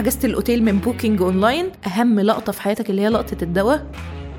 حجزت الأوتيل من Booking online أهم لقطة في حياتك اللي هي لقطة الدواء.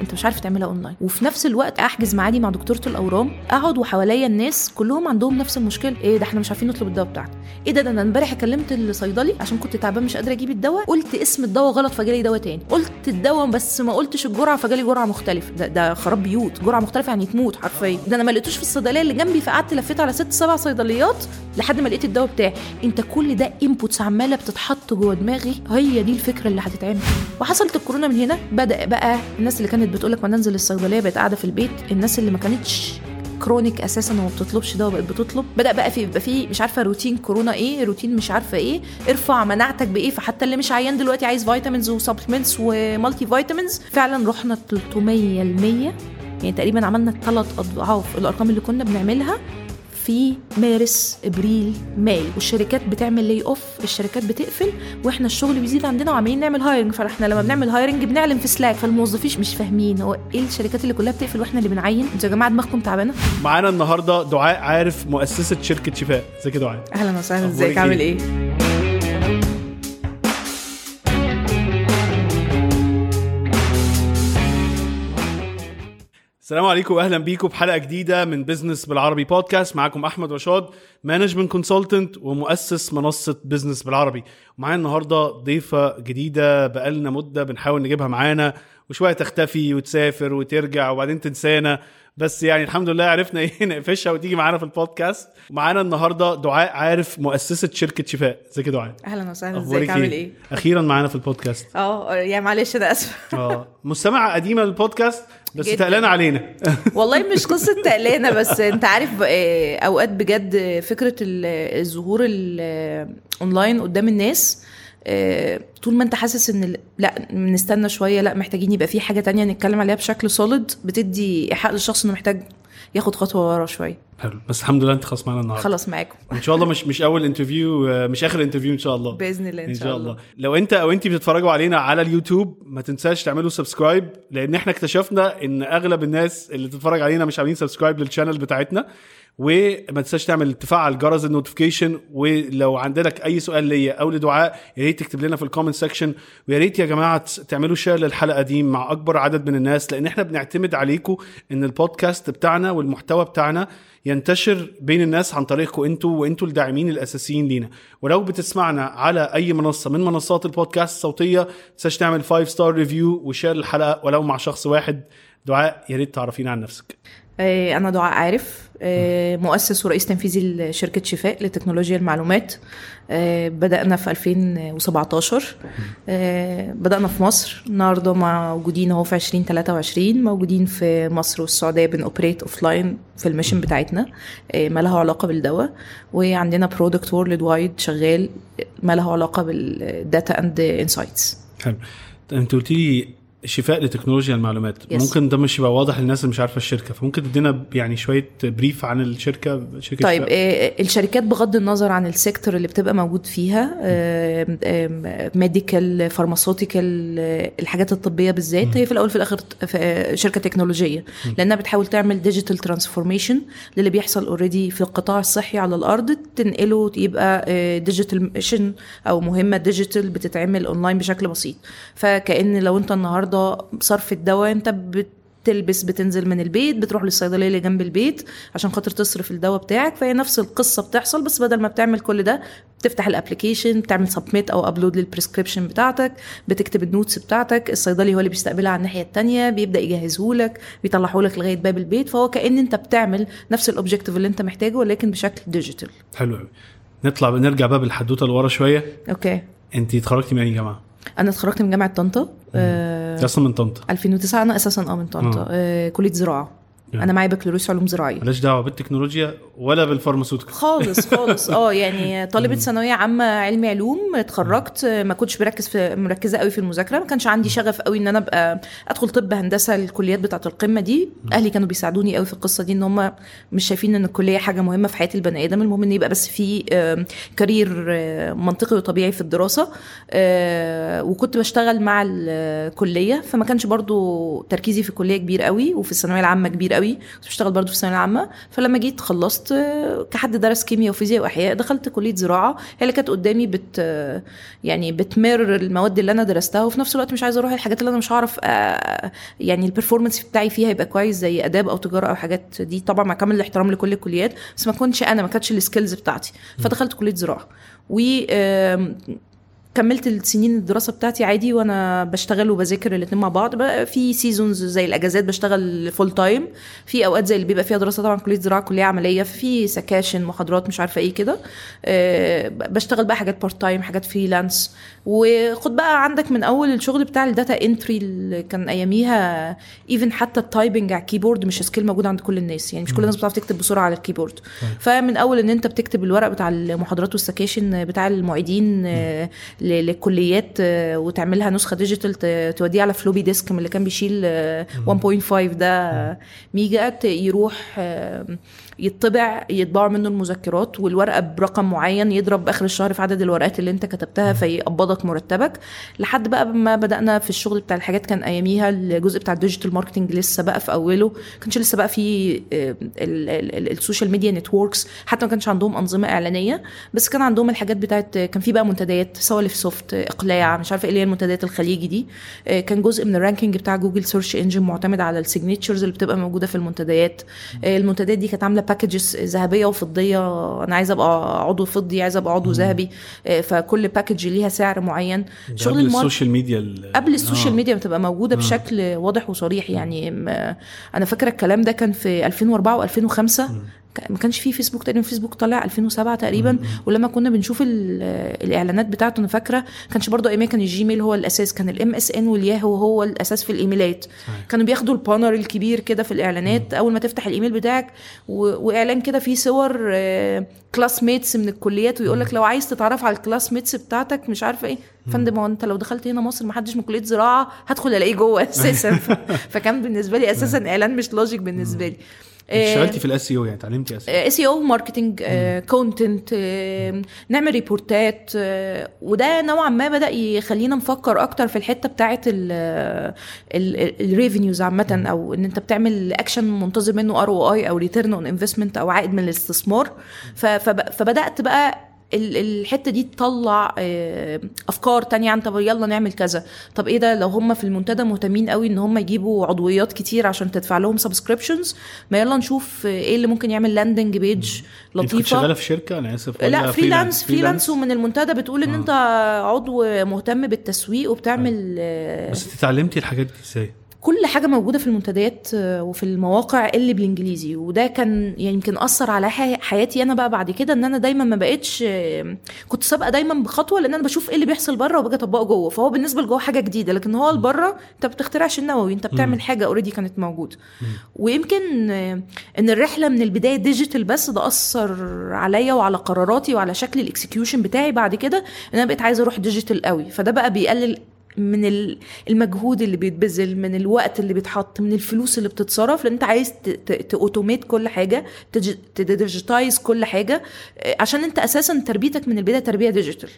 انت مش عارف تعملها اونلاين. وفي نفس الوقت أحجز معادي مع دكتورة الأورام اقعد وحواليا الناس كلهم عندهم نفس المشكلة. إيه ده إحنا مش عارفين نطلب الدواء بتاعنا إيه ده ده أنا امبارح كلمت الصيدلي عشان كنت تعبان مش قادرة أجيب الدواء قلت اسم الدواء غلط فجالي دواء تاني. قلت الدواء بس ما قلتش الجرعة فجالي جرعة مختلفة. ده, ده خراب بيوت. جرعة مختلفة يعني تموت حرفيا. ده أنا ما لقيتوش في الصيدلية اللي جنبي فقعدت لفيت على ست سبع صيدليات لحد ما لقيت الدواء بتاعي. انت كل ده inputs عمالة بتتحط جوه دماغي. هي دي الفكرة اللي هتتعمل. وحصلت الكورونا من هنا بدأ بقى الناس اللي كانت بتقول لك ما ننزل الصيدلية بقت قاعدة في البيت. الناس اللي ما كانتش chronic أساسا وما بتطلبش دواء بقت بتطلب. بدأ بقى في يبقى في مش عارفة روتين كورونا إيه روتين مش عارفة إيه. ارفع مناعتك بإيه. فحتى اللي مش عيان دلوقتي عايز vitamins و supplements و multivitamins فعلا رحنا 300 المية يعني تقريبا عملنا ثلاث أضعاف الأرقام اللي كنا بنعملها. في March April May. والشركات بتعمل لي off الشركات بتقفل وإحنا الشغل بيزيد عندنا وعمالين نعمل hiring فإحنا لما بنعمل hiring بنعلن في Slack فالموظفين مش فاهمين. هو إيه الشركات اللي كلها بتقفل وإحنا اللي بنعين؟ أنتوا يا جماعة دماغكم تعبانة؟ معانا النهارده دعاء عارف مؤسسة شركة شفاء. ازيك يا دعاء؟ أهلا وسهلا. إزيك؟ عامل إيه؟ السلام عليكم واهلا بيكم بحلقة جديدة من بزنس بالعربي بودكاست معاكم أحمد رشاد management consultant ومؤسس منصة بزنس بالعربي. ومعايا النهارده ضيفة جديدة بقالنا مدة بنحاول نجيبها معانا وشوية تختفي وتسافر وترجع وبعدين تنسانا. بس يعني الحمد لله عرفنا إيه نقفشها وتيجي معانا في البودكاست. معانا النهارده دعاء عارف مؤسسة شركة شفاء. ازيك يا دعاء؟ أهلا وسهلا. ازيك؟ عامل إيه؟ أخيرا معانا في البودكاست. آه يعني معلش أنا آسفة. آه. مستمعة قديمة للبودكاست بس. تقلانه علينا. والله مش قصة تقلانه بس انت عارف آه، أوقات بجد فكرة ال- الظهور الاونلاين قدام الناس آه، طول ما انت حاسس ان لا نستنى شوية لا محتاجين يبقى في حاجة تانية نتكلم عليها بشكل solid بتدي إيحاء للشخص إنه محتاج ياخد خطوة ورا شوية. حلو. بس الحمد لله انت خلاص معانا النهارده. خلاص معاكم. إن شاء الله مش مش أول interview آه، مش آخر interview إن شاء الله. بإذن الله إن شاء الله. لو أنت أو أنت بتتفرجوا علينا على اليوتيوب ما تنساش تعملوا subscribe لأن إحنا اكتشفنا إن أغلب الناس اللي بتتفرج علينا مش عاملين subscribe لل channel بتاعتنا. وما تنساش تعمل تفعل جرس ال notification ولو عندك أي سؤال ليا أو لدعاء يا ريت تكتب لنا في ال comment section ويا ريت يا جماعة تعملوا share للحلقة دي مع أكبر عدد من الناس لأن إحنا بنعتمد عليكم إن البودكاست بتاعنا والمحتوى بتاعنا ينتشر بين الناس عن طريقكم أنتوا وأنتوا الداعمين الأساسيين لينا. ولو بتسمعنا على أي منصة من منصات البودكاست الصوتية تنساش تعمل 5 star review و share الحلقة ولو مع شخص واحد. دعاء يا ريت تعرفينا عن نفسك. آه، أنا دعاء عارف. مؤسس ورئيس تنفيذي لشركة شفاء لتكنولوجيا المعلومات. آه، بدأنا في 2017 آه، بدأنا في مصر. النهاردة موجودين اهو في 2023 موجودين في مصر والسعودية بن operate offline في ال mission بتاعتنا. آه، ما له علاقة بالدواء. وعندنا product worldwide شغال ما له علاقة بال data and insights حلو. انت قلت لي شفاء لتكنولوجيا المعلومات. Yes. ممكن ده مش يبقى واضح للناس اللي مش عارفة الشركة فممكن تدينا يعني شوية brief عن الشركة شركة طيب شفاء. آه، الشركات بغض النظر عن ال sector اللي بتبقى موجود فيها medical pharmaceutical الحاجات الطبية بالذات هي في الأول في الآخر آه، شركة تكنولوجية. لأنها بتحاول تعمل digital transformation للي بيحصل already في القطاع الصحي على الأرض تنقله يبقى digital mission أو مهمة digital بتتعمل اونلاين بشكل بسيط. فكأن لو أنت النهارده صرف الدواء انت بت تلبس بتنزل من البيت بتروح للصيدلية اللي جنب البيت عشان خاطر تصرف الدواء بتاعك فهي نفس القصة بتحصل بس بدل ما بتعمل كل ده بتفتح ال application بتعمل submit أو upload لل prescription بتاعتك بتكتب ال notes بتاعتك الصيدلي هو اللي بيستقبلها على الناحية التانية بيبدأ يجهزه لك بيطلعه لك لغاية باب البيت فهو كأن انت بتعمل نفس ال objective اللي انت محتاجه ولكن بشكل digital حلو قوي نطلع نرجع بقى بالحدوتة لورا شوية. okay. انت اتخرجتي من اي جامعه؟ أنا اتخرجت من جامعة طنطا آه أصلا من طنطا. 2009 أنا أساسا آه من طنطا آه. آه كلية زراعة. يعني. أنا معايا بكالوريوس علوم زراعية. مالهاش دعوة بالتكنولوجيا ولا بال pharmaceutical خالص خالص. آه يعني طالبة ثانوية عامة علمي علوم اتخرجت ما كنتش بركز في مركزة قوي في المذاكرة ما كانش عندي شغف قوي إن أنا أبقى أدخل طب هندسة الكليات بتاعة القمة دي. أهلي كانوا بيساعدوني قوي في القصة دي إن هم مش شايفين إن الكلية حاجة مهمة في حياة البني آدم. المهم إن يبقى بس في كارير منطقي وطبيعي في الدراسة آه، وكنت بشتغل مع الكلية. فما كانش برضو تركيزي في الكلية كبير قوي وفي الثانوية العامة كبير قوي. قوي كنت بشتغل برضو في الثانوية العامة. فلما جيت خلصت آه، كحد درس كيمياء وفيزياء وإحياء دخلت كلية زراعة. هي اللي كانت قدامي بت آه، يعني بتمر المواد اللي أنا درستها وفي نفس الوقت مش عايزة أروح الحاجات اللي أنا مش هعرف آه، يعني ال performance بتاعي فيها يبقى كويس زي آداب أو تجارة أو حاجات. دي طبعا مع كامل الاحترام لكل الكليات بس ما كنتش أنا ما كانتش ال skills بتاعتي. فدخلت كلية زراعة. و كملت السنين الدراسة بتاعتي عادي وأنا بشتغل وبذاكر الاتنين مع بعض. بقى في seasons زي الأجازات بشتغل full time في أوقات زي اللي بيبقى فيها دراسة طبعا كلية زراعة كلية عملية. في sections محاضرات مش عارفة إيه كده. آه، بشتغل بقى حاجات part time حاجات freelance وخد بقى عندك من أول الشغل بتاع ال data entry اللي كان أياميها even حتى ال typing على ال keyboard مش skill موجود عند كل الناس. يعني مش كل الناس بتعرف تكتب بسرعة على ال keyboard. فمن أول إن أنت بتكتب الورق بتاع المحاضرات وال sections بتاع المعيدين آه، للكليات آه، وتعملها نسخة digital توديها على floppy disk من اللي كان بيشيل آه، 1.5 ده. ميجا يروح آه، يطبع يطبعوا منه المذكرات والورقة برقم معين يضرب آخر الشهر في عدد الورقات اللي انت كتبتها فيقبضك مرتبك. لحد بقى ما بدأنا في الشغل بتاع الحاجات كان أياميها الجزء بتاع ال digital marketing لسه بقى في أوله. كانش لسه بقى في ال- ال- ال- ال social media networks حتى ما كانش عندهم أنظمة إعلانية بس كان عندهم الحاجات بتاعت كان في بقى منتديات سوالف سوفت إقلاع مش عارفة إيه اللي هي المنتديات الخليجي دي. آه، كان جزء من ال ranking بتاع جوجل search engine معتمد على ال signatures اللي بتبقى موجودة في المنتديات. آه، المنتديات دي كانت عاملة packages ذهبية وفضية. أنا عايزة أبقى عضو فضي عايزة أبقى عضو ذهبي. آه، فكل package ليها سعر معين. شغل ال mar- ال social media ال- قبل ال social آه. ميديا ما تبقى موجودة بشكل واضح وصريح. يعني أنا فاكرة الكلام ده كان في 2004 و2005 ما كانش فيه فيسبوك تقريبا فيسبوك طلع 2007 تقريبا. ولما كنا بنشوف ال- الإعلانات بتاعته أنا فاكرة كانش برضه ايامها كان الجيميل هو الأساس كان الام إس إن والياهو هو الأساس في الإيميلات. صحيح. كانوا بياخدوا ال banner الكبير كده في الإعلانات أول ما تفتح الإيميل بتاعك و... وإعلان كده فيه صور classmates من الكليات ويقول لك لو عايز تتعرف على ال classmates بتاعتك مش عارفة إيه. فندم هو أنت لو دخلت هنا مصر ما حدش من كلية زراعة هدخل ألاقيه جوه أساسا. ف... فكان بالنسبة لي أساسا إعلان مش logic بالنسبة لي. اشتغلتي في ال SEO يعني اتعلمتي اس اس اي أو ماركتنج كونتنت نعمل report ات آه، وده نوعا ما بدأ يخلينا نفكر أكتر في الحتة بتاعه ال revenues عامة أو إن أنت بتعمل اكشن منتظر منه ROI أو return on investment أو عائد من الاستثمار. فبدأت بقى الحتة دي تطلع آه، أفكار تانية عن طب يلا نعمل كذا. طب إيه ده؟ لو هم في المنتدى مهتمين قوي إن هم يجيبوا عضويات كتير عشان تدفع لهم subscriptions ما يلا نشوف إيه اللي ممكن يعمل landing page أنت كنت شغالة لطيفه في شركة؟ أنا آسف. لا freelance freelance ومن المنتدى بتقول إن آه. أنت عضو مهتم بالتسويق وبتعمل آه، بس أنت اتعلمتي الحاجات دي إزاي؟ كل حاجة موجودة في المنتديات آه، وفي المواقع اللي بالإنجليزي. وده كان يعني يمكن أثر على حي- حياتي أنا بقى بعد كده إن أنا دايما ما بقتش آه، كنت سابقة دايما بخطوة لأن أنا بشوف إيه اللي بيحصل بره وباجي أطبقه جوه. فهو بالنسبة لجوه حاجة جديدة. لكن هو لبره أنت ما بتخترعش النووي أنت بتعمل حاجة already كانت موجودة. ويمكن آه، إن الرحلة من البداية digital base ده أثر عليا وعلى قراراتي وعلى شكل ال execution بتاعي بعد كده إن أنا بقيت عايزة أروح digital قوي. فده بقى بيقلل من ال- المجهود اللي بيتبذل من الوقت اللي بيتحط من الفلوس اللي بتتصرف لأن أنت عايز ت automate كل حاجة ت digitize كل حاجة آه، عشان أنت أساسا تربيتك من البداية تربية digital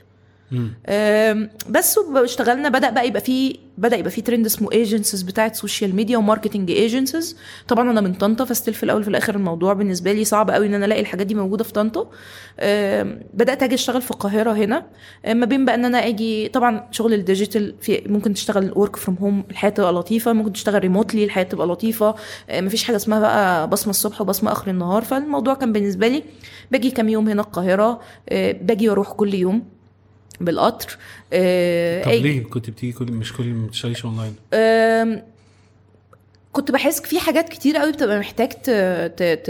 base اشتغلنا بدأ بقى يبقى في بدأ يبقى في ترند اسمه agencies بتاعت social media و marketing agencies طبعا أنا من طنطا ف still في الأول وفي الآخر الموضوع بالنسبة لي صعب قوي إن أنا ألاقي الحاجات دي موجودة في طنطا. بدأت أجي أشتغل في القاهرة هنا. ما بين بقى إن أنا أجي طبعا شغل ال digital في ممكن تشتغل work from home الحياة تبقى لطيفة. ممكن تشتغل remotely الحياة تبقى لطيفة. أم، مفيش حاجة اسمها بقى بصمة الصبح وبصمة آخر النهار. فالموضوع كان بالنسبة لي باجي كام يوم هنا القاهرة. أه، باجي وأروح كل يوم. بالقطر آه، طب أي- ليه كنت بتيجي كل مش كل ما بتشتغليش اونلاين؟ آم، كنت بحس في حاجات كتير قوي بتبقى محتاج ت... ت... ت...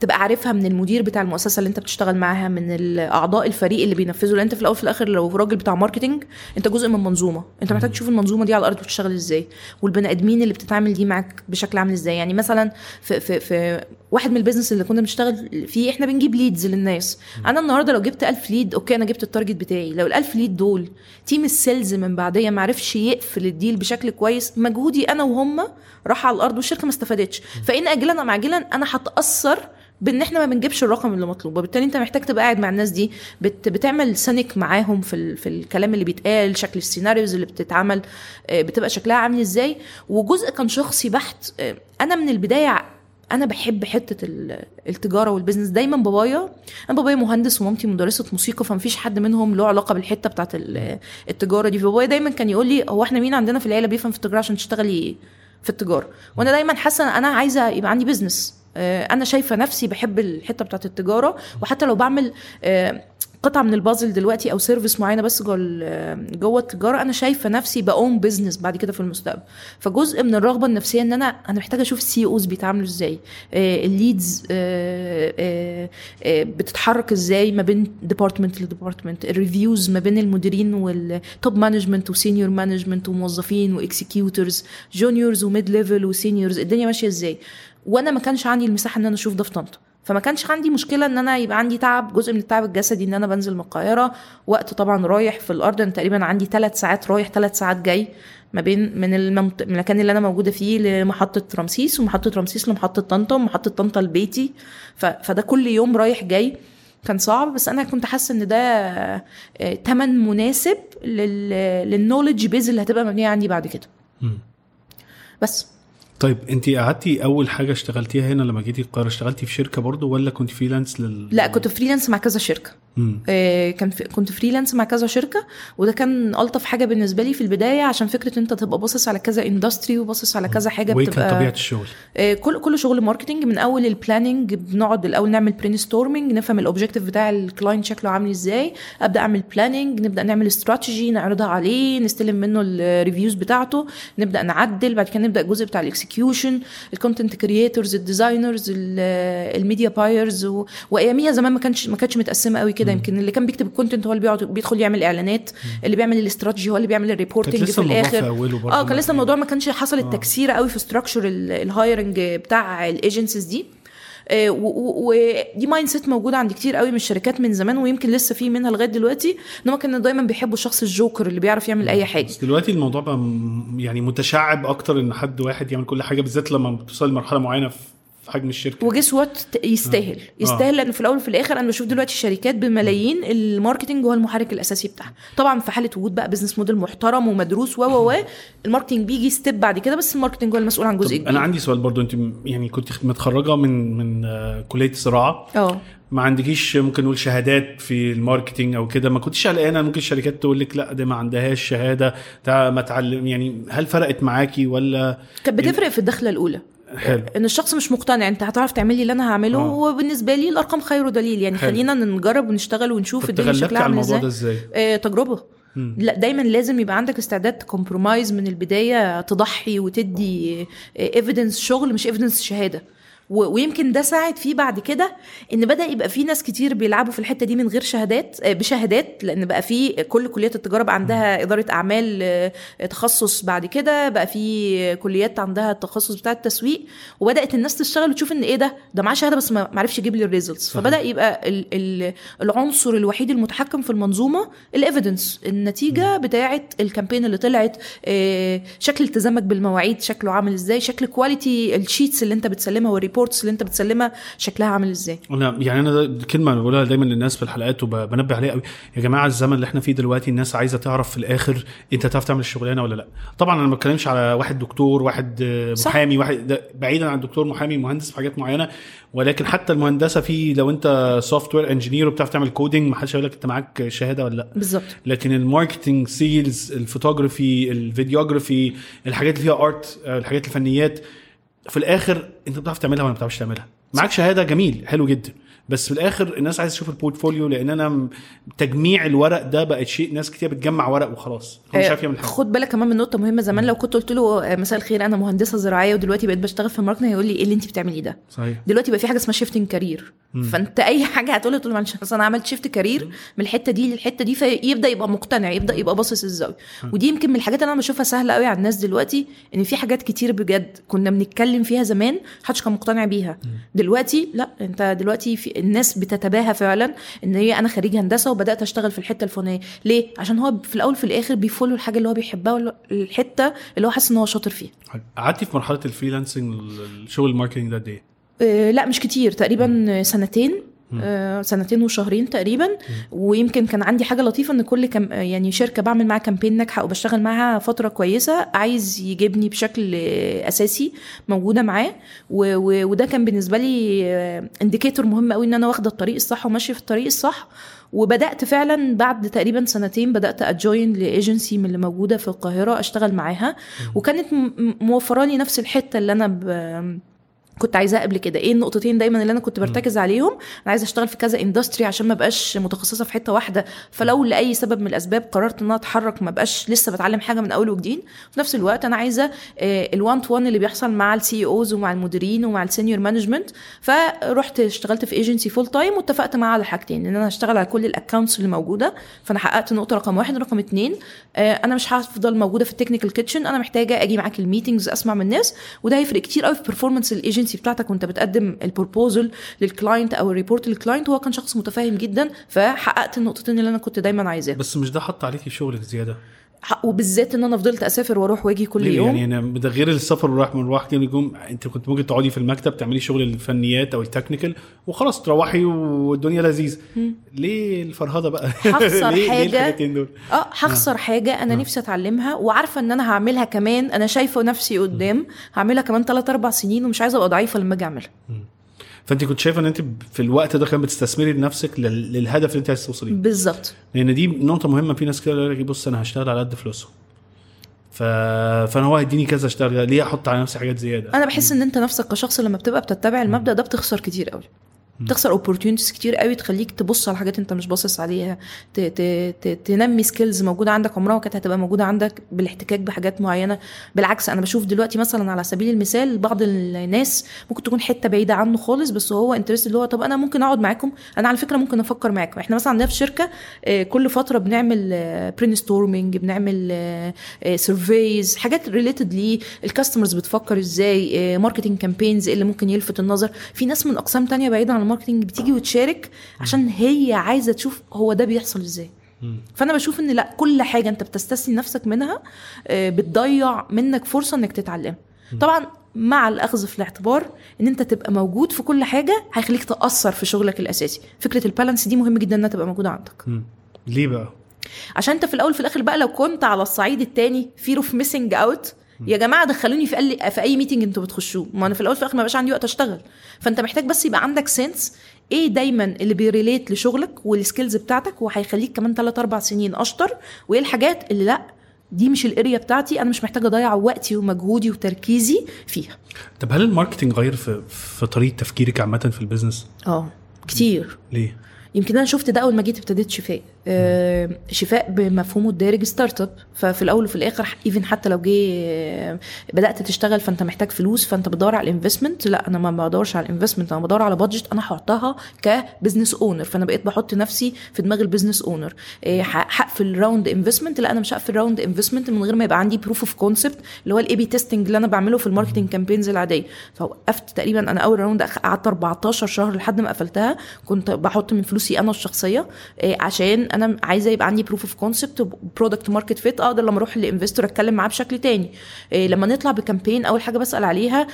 تبقى عارفها من المدير بتاع المؤسسة اللي انت بتشتغل معاها من الأعضاء الفريق اللي بينفذوا لأن انت في الأول وفي الآخر لو راجل بتاع marketing انت جزء من منظومة. انت محتاج تشوف المنظومة دي على الأرض بتشتغل إزاي والبني آدمين اللي بتتعامل دي معاك بشكل عامل إزاي. يعني مثلا في في في واحد من ال business اللي كنا بنشتغل فيه إحنا بنجيب leads للناس. أنا النهارده لو جبت 1000 lead okay أنا جبت ال target بتاعي. لو ال1000 lead دول team ال sales من بعدية ما عرفش يقفل ال deal بشكل كويس مجهودي أنا وهم راح على الأرض والشركة ما استفادتش. فإن اجلا أم عاجلا أنا هتأثر بان إحنا ما بنجيبش الرقم اللي مطلوب وبالتالي انت محتاج تبقى قاعد مع الناس دي بت بتعمل sync معاهم في ال في الكلام اللي بيتقال شكل ال scenarios اللي بتتعمل آه، بتبقى شكلها عامل إزاي. وجزء كان شخصي بحت آه، أنا من البداية أنا بحب حتة ال- التجارة وال business دايما بابايا أنا بابايا مهندس ومامتي مدرسة موسيقى فمفيش حد منهم له علاقة بالحتة بتاعت ال- التجارة دي. فبابايا دايما كان يقول لي هو إحنا مين عندنا في العيلة بيفهم في التجارة عشان تشتغلي في التجارة؟ وأنا دايما حاسة أنا عايزة يبقى عندي business آه، أنا شايفة نفسي بحب الحتة بتاعت التجارة وحتى لو بعمل آه، قطعه من البازل دلوقتي أو service معينة بس جوه ال- جوه التجارة أنا شايفة نفسي بقوم business بعد كده في المستقبل. فجزء من الرغبة النفسية إن أنا أنا محتاجة أشوف ال CEOs بيتعاملوا إزاي آه، ال leads آه، آه، آه، بتتحرك إزاي ما بين department ل department ال reviews ما بين المديرين وال top management و senior management وموظفين و executors juniors و mid level و seniors الدنيا ماشية إزاي؟ وأنا ما كانش عندي المساحة إن أنا أشوف ده في طنطا فما كانش عندي مشكلة إن أنا يبقى عندي تعب جزء من التعب الجسدي إن أنا بنزل من القاهرة. وقت طبعا رايح في الأرض أنا تقريبا عندي ثلاث ساعات رايح ثلاث ساعات جاي ما بين من الممت... من المكان اللي أنا موجودة فيه لمحطة رمسيس ومحطة رمسيس لمحطة طنطا ومحطة طنطا لبيتي. ف... فده كل يوم رايح جاي كان صعب بس أنا كنت حاسة إن ده آه، تمن مناسب لل... لل knowledge base اللي هتبقى مبنية عندي بعد كده. بس. طيب انت قعدتي أول حاجة اشتغلتيها هنا لما جيتي القاهرة اشتغلتي في شركة برضو ولا كنت freelance لل لا كنت freelance مع كذا شركة. آه، كان في كنت freelance مع كذا شركة وده كان ألطف حاجة بالنسبة لي في البداية عشان فكرة أنت تبقى باصص على كذا industry وباصص على كذا حاجة وايه كان بتبقى طبيعة الشغل آه، كل كل شغل marketing من أول ال planning بنقعد الأول نعمل brainstorming نفهم ال objective بتاع ال client شكله عامل إزاي أبدأ أعمل planning نبدأ نعمل استراتيجي نعرضها عليه نستلم منه ال reviews بتاعته نبدأ نعدل بعد كده نبدأ الجزء بتاع الاكسكيوشن الكونتنت كرييتورز الديزاينرز الميديا بايرز واياميها زمان ما كانش ما كانتش متقسمة قوي كده. يمكن اللي كان بيكتب ال content هو اللي بيقعد بيدخل يعمل إعلانات. اللي بيعمل الاستراتيجي هو اللي بيعمل ال reporting في الآخر. آه كان لسه الموضوع ما كانش حصل آه. التكسير قوي في structure ال hiring بتاع ال agencies دي. آه، ودي mindset موجودة عند كتير قوي من الشركات من زمان ويمكن لسه في منها لغاية دلوقتي إن هم كانوا دايما بيحبوا الشخص الجوكر اللي بيعرف يعمل أي حاجة. بس دلوقتي الموضوع بقى يعني متشعب أكتر إن حد واحد يعمل كل حاجة بالذات لما بتوصل لمرحلة معينة في في حجم الشركة. و guess what يستاهل. يستاهل لأن في الأول وفي الآخر أنا بشوف دلوقتي شركات بملايين ال marketing هو المحرك الأساسي بتاعها. طبعا في حالة وجود بقى business model محترم ومدروس و و و ال marketing بيجي step بعد كده بس ال marketing هو المسؤول عن جزء كبير. أنا عندي سؤال برضو أنت يعني كنت متخرجة من من آه، كلية الزراعة. آه. ما عندكيش ممكن نقول شهادات في ال marketing أو كده؟ ما كنتش قلقانة؟ ممكن الشركات تقول لك لا ده ما عندهاش شهادة ده ما تعلم يعني هل فرقت معاكي ولا كانت بتفرق في الدخلة الأولى. حلو إن الشخص مش مقتنع أنت هتعرف تعمل لي اللي أنا هعمله آه. وبالنسبة لي الأرقام خير دليل يعني حلو. خلينا نجرب ونشتغل ونشوف الدنيا شكلها عامل إزاي ده إزاي؟ آه تجربة مم. لا دايما لازم يبقى عندك استعداد ت compromise من البداية تضحي وتدي evidence شغل مش evidence شهادة ويمكن ده ساعد فيه بعد كده إن بدأ يبقى في ناس كتير بيلعبوا في الحتة دي من غير شهادات آه، بشهادات لأن بقى في كل كليات التجارة بقى عندها إدارة أعمال آه، تخصص بعد كده بقى في كليات عندها التخصص بتاع التسويق وبدأت الناس تشتغل وتشوف إن إيه ده؟ ده معاه شهادة بس ما عرفش يجيب لي ال results. فبدأ يبقى ال ال العنصر الوحيد المتحكم في المنظومة ال evidence النتيجة بتاعه ال campaign اللي طلعت آه، شكل التزامك بالمواعيد شكله عامل إزاي شكل quality ال sheets اللي أنت بتسلمها وال reports اللي انت بتسلمها شكلها عامل إزاي. أنا يعني أنا ده كلمة بقولها دايما للناس في الحلقات وبنبه عليها قوي. يا جماعة الزمن اللي إحنا فيه دلوقتي الناس عايزة تعرف في الآخر انت تعرف تعمل الشغلانة ولا لا. طبعا أنا ما بتكلمش على واحد دكتور واحد آه، صح. محامي واحد ده بعيدا عن دكتور محامي مهندس في حاجات معينة. ولكن حتى المهندسة في لو انت software engineer وبتعرف تعمل coding ما حدش هيقول لك انت معاك شهادة ولا لا. بالظبط. لكن ال marketing sales ال photography ال videography الحاجات اللي فيها art الحاجات الفنيات في الآخر أنت بتعرف تعملها ولا ما بتعرفش تعملها. معاك شهادة جميل حلو جدا. بس في الآخر الناس عايزة تشوف ال portfolio لأن أنا تجميع الورق ده بقت شيء ناس كتير بتجمع ورق وخلاص. هو مش عارف يعمل حاجة. خد بالك كمان من نقطة مهمة زمان لو كنت قلت له آه، مساء الخير أنا مهندسة زراعية ودلوقتي بقيت بشتغل في ال marketing هيقول لي إيه اللي أنت بتعمليه ده؟ صحيح. دلوقتي بقى في حاجة اسمها shifting career فأنت أي حاجة هتقول له تقول له معلش أنا عملت shift career من الحتة دي للحتة دي فيبدأ يبقى مقتنع يبدأ يبقى باصص الزاويه ودي يمكن من الحاجات اللي أنا بشوفها سهلة قوي على الناس دلوقتي إن في حاجات كتير بجد كنا بنتكلم فيها زمان محدش كان مقتنع بيها. دلوقتي لا أنت دلوقتي في الناس بتتباهى فعلا إن هي أنا خريج هندسة وبدأت أشتغل في الحتة الفلانية. ليه؟ عشان هو في الأول في الآخر بي follow الحاجة اللي هو بيحبها الحتة اللي هو حاسس إن هو شاطر فيها. قعدتي في مرحلة ال freelancing الشغل ال marketing ده قد إيه؟ آه، لا مش كتير تقريبا سنتين. سنتين وشهرين تقريبا. ويمكن كان عندي حاجة لطيفة إن كل كم يعني شركة بعمل معاها campaign ناجحة وبشتغل معاها فترة كويسة عايز يجيبني بشكل آه، أساسي موجودة معاه. و- و- وده كان بالنسبة لي indicator مهم قوي إن أنا واخدة الطريق الصح وماشية في الطريق الصح. وبدأت فعلا بعد تقريبا سنتين بدأت أ join ل agency من اللي موجودة في القاهرة أشتغل معاها. وكانت م- م- موفره لي نفس الحتة اللي أنا ب... كنت عايزاها قبل كده. إيه النقطتين دايما اللي أنا كنت برتكز عليهم؟ أنا عايزة أشتغل في كذا industry عشان ما بقاش متخصصة في حتة واحدة. فلو لأي سبب من الأسباب قررت إن أنا أتحرك ما بقاش لسه بتعلم حاجة من أول وجديد في نفس الوقت أنا عايزة ال one to one اللي بيحصل مع ال C-Os ومع المديرين ومع ال senior management فرحت اشتغلت في agency full time واتفقت معاه على حاجتين إن أنا هشتغل على كل ال accounts اللي موجودة. فأنا حققت نقطة رقم واحد رقم اتنين. آه، أنا مش هفضل موجودة في ال technical kitchen أنا محتاجة أجي معاك ال meetings أسمع من الناس. وده هيفرق كتير قوي في performance الايجنسي بتاعتك وانت بتقدم البروبوزل للكلاينت أو الريبورت للكلاينت وهو كان شخص متفاهم جدا فحققت النقطتين اللي أنا كنت دايما عايزاها بس مش ده حط عليكي شغلك زيادة؟ وبالذات إن أنا فضلت أسافر وأروح وأجي كل؟ يوم. يعني أنا ده غير السفر والراح من راح كده يقوم أنت كنت ممكن تقعدي في المكتب تعملي شغل الفنيات أو التكنيكال وخلاص تروحي والدنيا لذيذ. ليه الفرهده بقى؟ هخسر ليه. الحاجتين دول؟ آه هخسر حاجة أنا نفسي أتعلمها وعارفة إن أنا هعملها كمان أنا شايفة نفسي قدام هعملها كمان 3 4 سنين ومش عايزة أبقى ضعيفة لما أجي أعملها. فأنت كنت شايفة إن أنت في الوقت ده كان بتستثمري لنفسك لل- للهدف اللي أنت عايز توصليه. بالظبط. لأن دي نقطة مهمة. في ناس كده يقول لك بص أنا هشتغل على قد فلوسهم. ف... فأنا هو هيديني كذا أشتغل ليه أحط على نفسي حاجات زيادة؟ أنا بحس إن أنت نفسك كشخص لما بتبقى بتتبع المبدأ ده بتخسر كتير قوي بتخسر opportunities كتير قوي تخليك تبص على حاجات انت مش باصص عليها. ت ت ت تنمي skills موجودة عندك عمرها ما كانت هتبقى موجودة عندك بالاحتكاك بحاجات معينة. بالعكس أنا بشوف دلوقتي مثلا على سبيل المثال بعض الناس ممكن تكون حتة بعيدة عنه خالص بس هو interest اللي هو طب أنا ممكن أقعد معاكم؟ أنا على فكرة ممكن أفكر معاكم. إحنا مثلا عندنا في شركة آه، كل فترة بنعمل brainstorming بنعمل surveys حاجات related لل customers بتفكر إزاي marketing campaigns اللي ممكن يلفت النظر. في ناس من أقسام تانية بعيدة عن ال marketing بتيجي وتشارك عشان هي عايزة تشوف هو ده بيحصل إزاي. فأنا بشوف إن لأ كل حاجة أنت بتستثني نفسك منها آه، بتضيع منك فرصة إنك تتعلم. طبعا مع الأخذ في الاعتبار إن أنت تبقى موجود في كل حاجة هيخليك تأثر في شغلك الأساسي. فكرة ال balance دي مهم جدا إنها تبقى موجودة عندك. ليه بقى؟ عشان أنت في الأول في الآخر بقى لو كنت على الصعيد التاني fear of missing out يا جماعة دخلوني في أي في أي meeting أنتوا بتخشوه. ما أنا في الأول في الآخر ما بقاش عندي وقت أشتغل. فأنت محتاج بس يبقى عندك sense إيه دايما اللي بي relate لشغلك وال skills بتاعتك وهيخليك كمان 3 4 سنين أشطر. وإيه الحاجات اللي لأ دي مش ال area بتاعتي. أنا مش محتاجه أضيع وقتي ومجهودي وتركيزي فيها. طب هل ال marketing غير في في طريقة تفكيرك عامة في ال business آه كتير. ليه؟ يمكن أنا شفت ده أول ما جيت ابتديت شفاء شفاء بمفهومه الدارج startup ففي الأول وفي الآخر even حتى لو جه آه، بدأت تشتغل فأنت محتاج فلوس فأنت بتدور على ال investment لا أنا ما بدورش على ال investment أنا بدور على budget أنا هحطها ك business owner فأنا بقيت بحط نفسي في دماغ ال business owner هقفل round investment لا أنا مش هقفل round investment من غير ما يبقى عندي proof of concept اللي هو ال A/B testing اللي أنا بعمله في ال marketing campaigns العادية. فوقفت تقريبا أنا أول round قعدت 14 شهر لحد ما قفلتها. كنت بحط من فلوسي أنا الشخصية آه، عشان أنا عايزه يبقى عندي proof of concept product market fit أقدر لما أروح ل investor اتكلم معاه بشكل تاني. آه، لما نطلع ب campaign اول حاجة بسأل عليها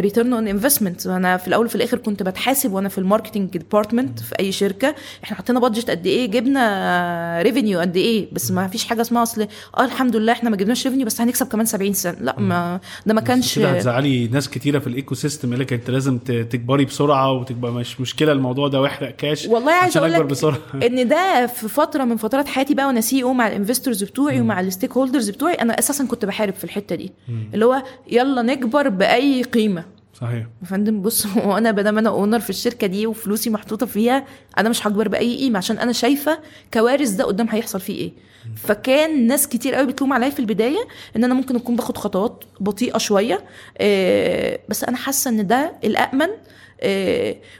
return on investment أنا في الأول وفي الآخر كنت بتحاسب وأنا في ال marketing department في اي شركه إحنا حطينا budget قد إيه جبنا revenue قد إيه بس ما فيش حاجة اسمها اصل آه الحمد لله إحنا ما جبناش revenue بس هنكسب كمان 70 سنه لا ما ده ما كانش كده هتزعلي ناس كتيرة في ال ecosystem يقول لك انت لازم تكبري بسرعة وتبقى مش مشكلة الموضوع ده واحرق كاش والله عشان أقول لك إن ده في فترة من فترات حياتي بقى وأنا CEO مع ال investors بتوعي ومع ال stakeholders بتوعي أنا أساسا كنت بحارب في الحتة دي. اللي هو يلا نكبر بأي قيمة. صحيح. يا فندم بص هو أنا بدل أنا owner في الشركة دي وفلوسي محطوطة فيها أنا مش هكبر بأي قيمة عشان أنا شايفة كوارث ده قدام هيحصل فيه إيه. فكان ناس كتير قوي بتلوم عليا في البداية إن أنا ممكن أكون باخد خطوات بطيئة شوية آه، بس أنا حاسة إن ده الامن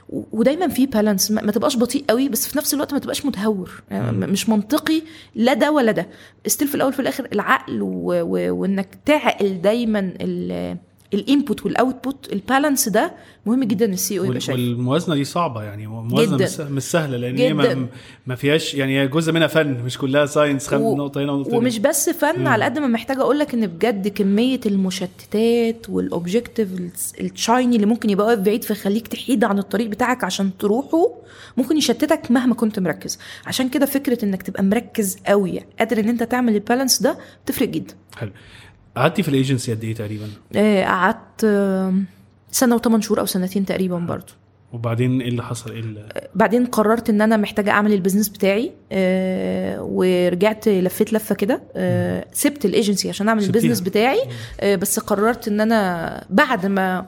ودايما في balance ما تبقاش بطيء قوي بس في نفس الوقت ما تبقاش متهور. يعني مش منطقي لا ده ولا ده. still في الأول في الآخر العقل. وإنك تعقل دايما ال... ال input وال output ال balance ده مهم جدا ال CEO يبقى وال- شايف والموازنة دي صعبة يعني موازنة. مش سه- مش سهلة لأن هي. ما, ما فيهاش يعني جزء منها فن مش كلها science و- نقطة هنا ونقطة. ومش بس فن مم. على قد ما محتاجة أقول لك إن بجد كمية المشتتات وال objective ال shiny اللي ممكن يبقى واقف بعيد فيخليك تحيد عن الطريق بتاعك عشان تروحه ممكن يشتتك مهما كنت مركز عشان كده فكرة إنك تبقى مركز قوي قادر إن أنت تعمل ال balance ده بتفرق جدا حلو قعدتي في الأيجنسي قد إيه تقريبا؟ آه، قعدت آه، سنة وثمان شهور أو سنتين تقريبا برضو. وبعدين إيه اللي حصل؟ إيه اللي... بعدين قررت إن أنا محتاجة أعمل ال business بتاعي آه ورجعت لفيت لفة كده آه سبت الأيجنسي عشان أعمل. ال business بتاعي آه بس قررت إن أنا بعد ما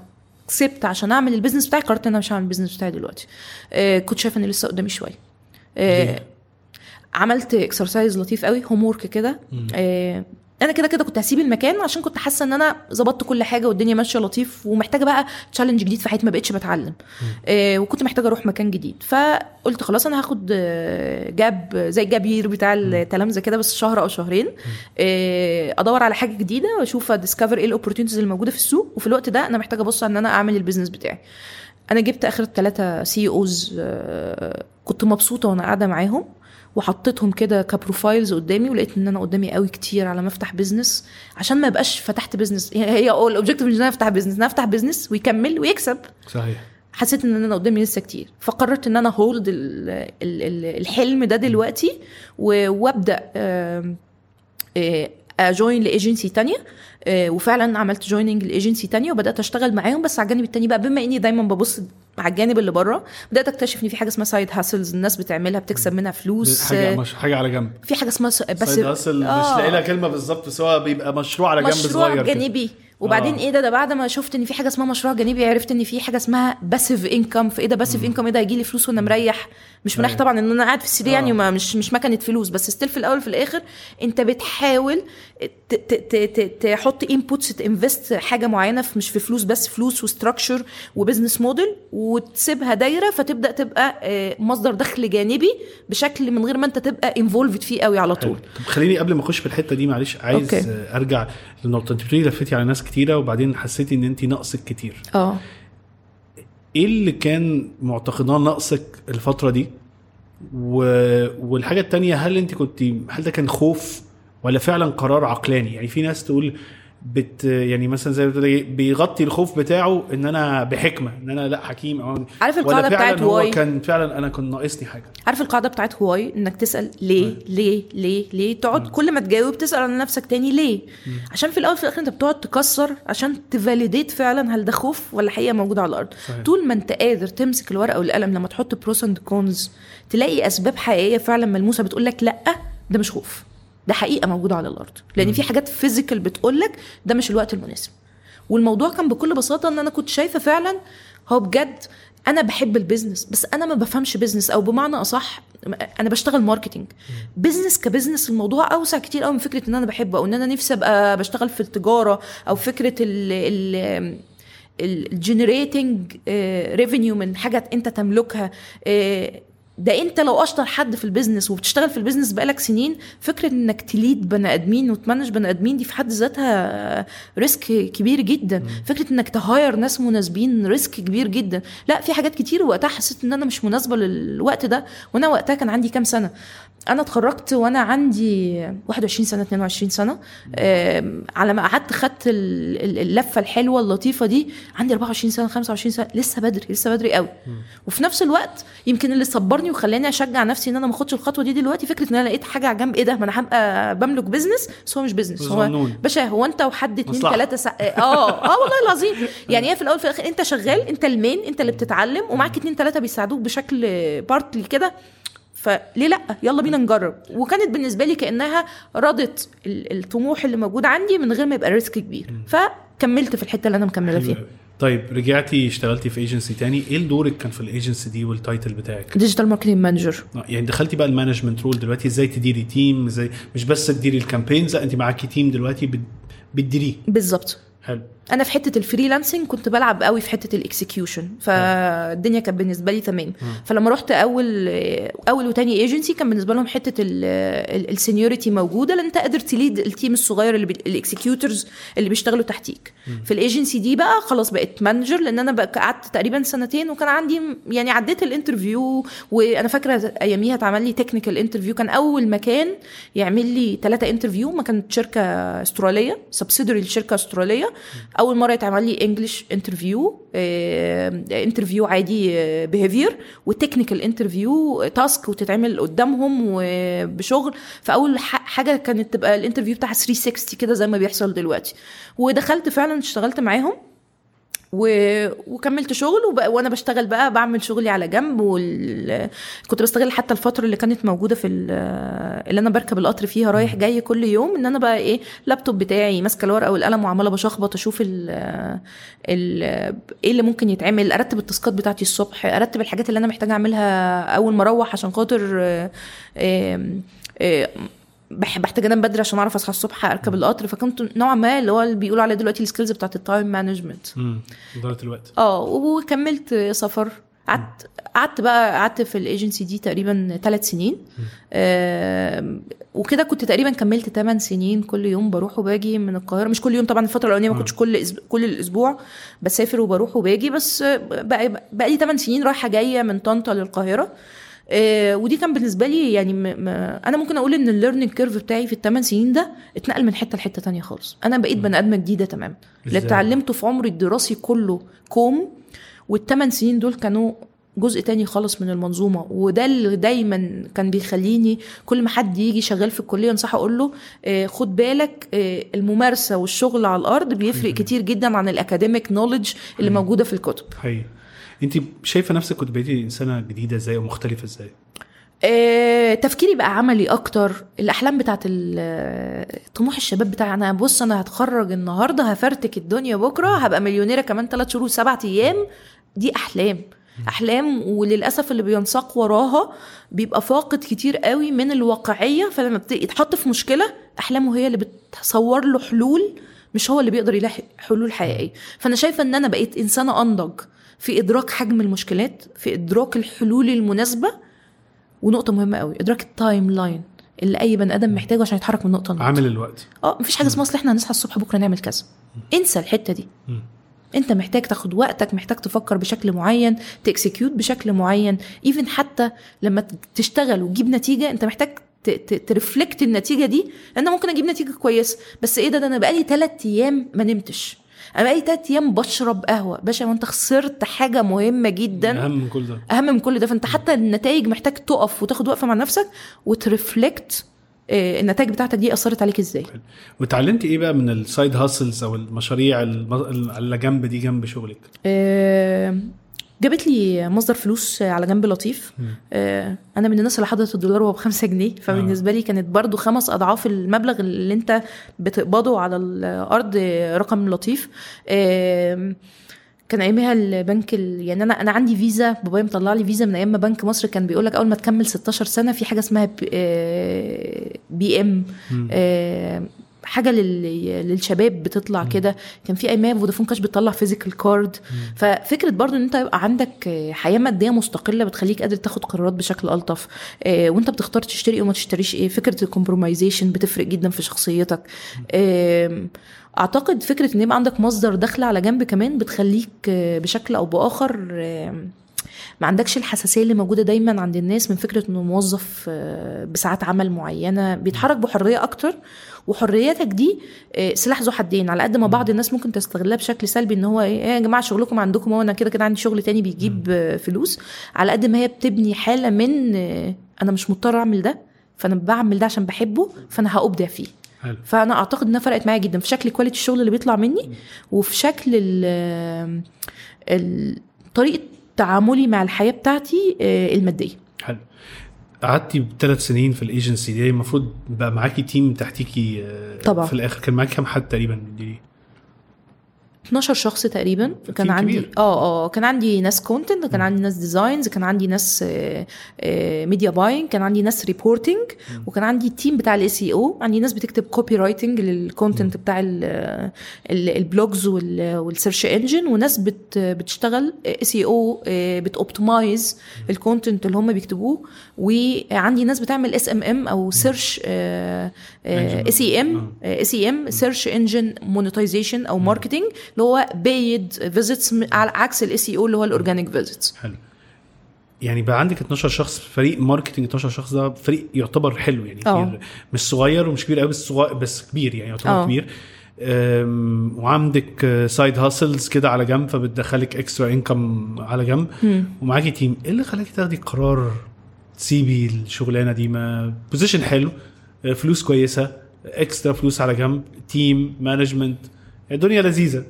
سبت عشان أعمل ال business بتاعي قررت إن أنا مش هعمل ال business بتاعي دلوقتي. آه كنت شايفة إن لسه قدامي شوية. آه؟ عملت exercise لطيف قوي homework كده آه أنا كده كده كنت هسيب المكان عشان كنت حاسه ان أنا ظبطت كل حاجة والدنيا ماشيه لطيف ومحتاجه بقى challenge جديد في حياتي ما بقتش بتعلم. آه وكنت محتاجه أروح مكان جديد. فقلت خلاص أنا هاخد آه، gap زي ال gap year بتاع التلامذه كده بس شهر أو شهرين. آه ادور على حاجة جديده واشوف ا discover إيه ال opportunities اللي موجوده في السوق. وفي الوقت ده أنا محتاجه ابص ان أنا اعمل ال business بتاعي. أنا جبت اخر ثلاثة CEOs كنت مبسوطه وأنا قاعدة معاهم. وحطيتهم كده ك profiles قدامي ولقيت إن أنا قدامي قوي كتير على ما أفتح business عشان ما يبقاش فتحت business هي هي ال objective مش إن أنا أفتح business إن أنا أفتح business ويكمل ويكسب. صحيح. حسيت إن أنا قدامي لسه كتير. فقررت إن أنا ه hold الحلم ده دلوقتي وأبدأ آه، أ join ل agency تانية. وفعلا عملت joining ل agency تانية وبدأت أشتغل معاهم بس على الجانب التاني بقى بما إني دايما ببص على الجانب اللي بره بدأت أكتشف إن في حاجة اسمها side hustles الناس بتعملها بتكسب منها فلوس حاجة آه، مش حاجة على جنب في حاجة اسمها بس side hustle مش آه. لاقي لها كلمة بالظبط بس هو بيبقى مشروع على جنب مشروع صغير كده. جانبي وبعدين آه. إيه ده؟ ده بعد ما شفت ان في حاجة اسمها مشروع جانبي عرفت ان في حاجة اسمها passive income فايه ده؟ passive income إيه ده؟ هيجي لي فلوس وأنا مريح. مش مريح أيوة. طبعا ان أنا قاعد في السرير يعني آه. وما مش مش مكنة فلوس. بس still في الأول وفي الآخر انت بتحاول تحط inputs ت invest حاجة معينة في مش في فلوس بس فلوس و structure و business model وتسيبها دايرة فتبدأ تبقى آه، مصدر دخل جانبي بشكل من غير ما انت تبقى involved فيه قوي على طول. طب خليني قبل ما أخش في الحتة دي معلش عايز okay. أرجع للنقطه أنت بتقولي لفتي على ناس كتيرة وبعدين حسيتي إن انت ناقصك كتير. آه. إيه اللي كان معتقداه ناقصك الفترة دي؟ و... والحاجة التانية هل انت كنت هل ده كان خوف ولا فعلا قرار عقلاني؟ يعني في ناس تقول بت يعني مثلا زي ما بتقول إيه، بيغطي الخوف بتاعه إن أنا بحكم إن أنا لأ حكيم أو عارف القاعدة فعلا بتاعت ال why كان فعلا أنا كان ناقصني حاجة. عارف القاعدة بتاعت ال why؟ إنك تسأل ليه ليه ليه ليه؟ تقعد كل ما تجاوب تسأل على نفسك تاني ليه؟ عشان في الأول في الآخر أنت بتقعد تكسر عشان ت validate فعلا هل ده خوف ولا حقيقة موجوده على الأرض. صحيح. طول ما أنت قادر تمسك الورقة والقلم لما تحط pros and cons تلاقي أسباب حقيقية فعلا ملموسة بتقول لك لأ ده مش خوف. ده حقيقة موجوده على الأرض. لأن في حاجات physical بتقول لك ده مش الوقت المناسب. والموضوع كان بكل بساطة إن أنا كنت شايفة فعلا هو بجد أنا بحب ال business بس أنا ما بفهمش business أو بمعنى أصح أنا بشتغل marketing business ك business الموضوع أوسع كتير قوي من فكرة إن أنا بحبه أو إن أنا نفسي أبقى بشتغل في التجارة أو فكرة ال ال ال generating revenue من حاجة أنت تملكها آه، ده انت لو اشطر حد في ال business وبتشتغل في ال business بقالك سنين فكرة انك ت lead بني ادمين وت manage بني ادمين دي في حد ذاتها risk كبير جدا. فكرة انك ت hire ناس مناسبين risk كبير جدا. لا في حاجات كتير وقتها حسيت ان أنا مش مناسبة للوقت ده وأنا وقتها كان عندي كام سنة؟ أنا اتخرجت وأنا عندي 21 سنة 22 سنة. على ما قعدت خدت ال- ال- اللفة الحلوة اللطيفة دي عندي 24 سنة 25 سنة لسه بدري لسه بدري قوي. وفي نفس الوقت يمكن اللي صبرني وخلاني أشجع نفسي إن أنا ما أخدش الخطوة دي دلوقتي. فكرة إن أنا لقيت حاجة على جنب إيه ده؟ ما أنا هبقى بملك business بس هو مش business هو. باشا هو أنت وحد اتنين مصلحة. تلاتة سا... آه آه والله العظيم. يعني هي في الأول في الآخر أنت شغال أنت المين أنت اللي بتتعلم ومعاك اتنين تلاتة بيساعدوك بشكل partly كده. فليه لأ؟ يلا بينا نجرب. وكانت بالنسبة لي كأنها رضت ال- الطموح اللي موجود عندي من غير ما يبقى risk كبير. فكملت في الحتة اللي أنا مكملة فيها. طيب رجعتي اشتغلتي في ايجنسي تاني إيه دورك كان في الايجنسي دي وال title بتاعك؟ digital marketing manager يعني دخلتي بقى ال management role دلوقتي إزاي تديري team إزاي مش بس تديري ال campaigns لا انت معاكي team دلوقتي بت- بتديريه. بالظبط. حلو. أنا في حتة ال freelancing كنت بلعب قوي في حتة ال execution فالدنيا كانت بالنسبة لي تمام. فلما رحت أول أول وتاني ايجنسي كان بالنسبة لهم حتة ال seniority موجودة لأن أنت قادر ت lead ال team الصغير اللي ال executors اللي بيشتغلوا تحتيك. في الايجنسي دي بقى خلاص بقيت manager لأن أنا قعدت تقريبا سنتين وكان عندي يعني عديت ال interview وأنا فاكرة أياميها اتعمل لي technical interview كان أول مكان يعمل لي ثلاثة interview ما كانت شركة أسترالية subsidiary لشركة أسترالية. أول مرة يتعمل لي English interview interview عادي behavior و technical interview task وتتعمل قدامهم وبشغل. فأول حاجة كانت تبقى ال interview بتاع 360 كده زي ما بيحصل دلوقتي. ودخلت فعلا اشتغلت معاهم. و... وكملت شغل وب... وأنا بشتغل بقى بعمل شغلي على جنب وال... كنت بستغل حتى الفترة اللي كانت موجودة في ال... اللي أنا بركب القطر فيها رايح جاي كل يوم إن أنا بقى إيه اللابتوب بتاعي ماسكة الورقة والقلم وعمالة بشخبط أشوف ال... ال... إيه اللي ممكن يتعمل أرتب ال taskات بتاعتي الصبح أرتب الحاجات اللي أنا محتاجة أعملها أول ما أروح عشان خاطر إيه... إيه... بحتاج انام بدري عشان اعرف اصحى الصبح اركب القطر فكنت نوعا ما اللي هو اللي بيقولوا عليه دلوقتي ال skills بتاعت ال time management اداره الوقت. آه وكملت سفر. قعدت قعدت بقى قعدت في الايجنسي دي تقريبا ثلاث سنين. آه وكده كنت تقريبا كملت 8 سنين كل يوم بروح وباجي من القاهرة. مش كل يوم طبعا الفترة الأولانية ما كنتش كل. كل الأسبوع بسافر وبروح وباجي بس بقى, بقى لي 8 سنين رايحة جاية من طنطا للقاهرة. آه ودي كان بالنسبة لي يعني م م أنا ممكن أقول إن ال learning curve بتاعي في الثمان سنين ده اتنقل من حتة لحتة تانية خالص. أنا بقيت بني آدمة جديدة تمام. اللي اتعلمته في عمري الدراسي كله كوم والثمان سنين دول كانوا جزء تاني خالص من المنظومة. وده اللي دايما كان بيخليني كل ما حد يجي شغال في الكلية أنصحه أقول له آه خد بالك آه الممارسة والشغل على الأرض بيفرق كتير جدا عن ال academic knowledge اللي موجودة في الكتب. حقيقي. انت شايفة نفسك كنت بقيتي إنسانة جديدة إزاي ومختلفه إزاي؟ آه، تفكيري بقى عملي أكتر. الأحلام بتاعت طموح الشباب بتاع أنا بص أنا هتخرج النهارده هفرتك الدنيا بكرة هبقى مليونيرة كمان ثلاث شهور سبعة أيام. دي أحلام. أحلام وللأسف اللي بينساق وراها بيبقى فاقد كتير قوي من الواقعية. فلما يتحط في مشكلة أحلامه هي اللي بتصور له حلول مش هو اللي بيقدر يلاقي حلول حقيقية. فأنا شايفة إن أنا بقيت إنسانة أنضج. في إدراك حجم المشكلات في إدراك الحلول المناسبة ونقطة مهمة قوي إدراك ال timeline اللي أي بني آدم محتاجه عشان يتحرك من نقطه لنقطه عامل الوقت. آه مفيش حاجة اسمها أصل إحنا هنصحى الصبح بكرة نعمل كذا. انسى الحتة دي. م. انت محتاج تاخد وقتك محتاج تفكر بشكل معين ت execute بشكل معين. even حتى لما تشتغل وتجيب نتيجة انت محتاج ت reflect النتيجة دي أنا ممكن أجيب نتيجة كويسه بس إيه ده, ده أنا بقالي ثلاث أيام ما نمتش. أنا بقالي تلات أيام بشرب قهوة. باشا وأنت خسرت حاجة مهمة جدا. أهم من كل ده. أهم من كل ده. فأنت حتى النتائج محتاج تقف وتاخد وقفة مع نفسك وت reflect النتائج بتاعتك دي أثرت عليك إزاي. واتعلمتي إيه بقى من ال side hustles أو المشاريع اللي جنب دي جنب شغلك؟ أه جابت لي مصدر فلوس على جنب لطيف. آه أنا من الناس اللي حضرت الدولار وهو بخمسة جنيه. فبالنسبة لي كانت برضو خمس أضعاف المبلغ اللي انت بتقبضه على الأرض رقم لطيف. آه كان أيامها البنك ال... يعني أنا أنا عندي فيزا بابايا مطلع لي فيزا من أيام ما بنك مصر كان بيقول لك أول ما تكمل 16 سنة في حاجة اسمها B, آه BM. حاجة لل... للشباب بتطلع كده. كان في أيام فودافون كاش بتطلع physical card ففكرة برضو إن أنت يبقى عندك حياة مادية مستقلة بتخليك قادر تاخد قرارات بشكل ألطف. آه وأنت بتختار تشتري أو ما تشتريش إيه. فكرة الكومبرومايزيشن بتفرق جدا في شخصيتك. آه أعتقد فكرة إن يبقى عندك مصدر دخل على جنب كمان بتخليك بشكل أو بآخر ما عندكش الحساسية اللي موجودة دايما عند الناس من فكرة إنه موظف بساعات عمل معينة. بيتحرك بحرية أكتر وحريتك دي سلاح ذو حدين. على قد ما بعض الناس ممكن تستغلها بشكل سلبي إن هو إيه يا جماعة شغلكم عندكم هو أنا كده كده عندي شغل تاني بيجيب فلوس. على قد ما هي بتبني حالة من أنا مش مضطر أعمل ده فأنا بعمل ده عشان بحبه فأنا هأبدع فيه. حلو. فأنا أعتقد إنها فرقت معايا جدا. في شكل quality الشغل اللي بيطلع مني وفي شكل ال طريقة تعاملي مع الحياة بتاعتي المادية. قعدتي ثلاث سنين في الإيجنسي دي المفروض بقى معاكي team تحتيكي طبعا. في الآخر. كان معاكي كام حد تقريبا؟ دي 12 شخص تقريبا. كان عندي. آه آه كان عندي ناس content كان عندي ناس designs كان عندي ناس media buying كان عندي ناس reporting وكان عندي ال team بتاع ال SEO عندي ناس بتكتب copywriting لل content بتاع ال- ال- ال blogs وال- وال search engine وناس بت بتشتغل SEO بت optimize ال content اللي هم بيكتبوه. وعندي ناس بتعمل SMM أو سيرش اي سي ام اي سي ام سيرش انجن مونيتايزيشن أو marketing اللي هو paid visits على عكس ال SEO اللي هو ال organic visits حلو. يعني بقى عندك 12 شخص فريق marketing 12 شخص ده فريق يعتبر حلو يعني آه. كبير مش صغير ومش كبير قوي بس صغير بس كبير يعني يعتبر آه. كبير. وعندك side hustles كده على جنب فبتدخلك extra income على جنب. ومعاكي team إيه اللي خلاكي تاخدي قرار تسيبي الشغلانة دي؟ ما position حلو فلوس كويسة extra فلوس على جنب team management الدنيا لذيذة.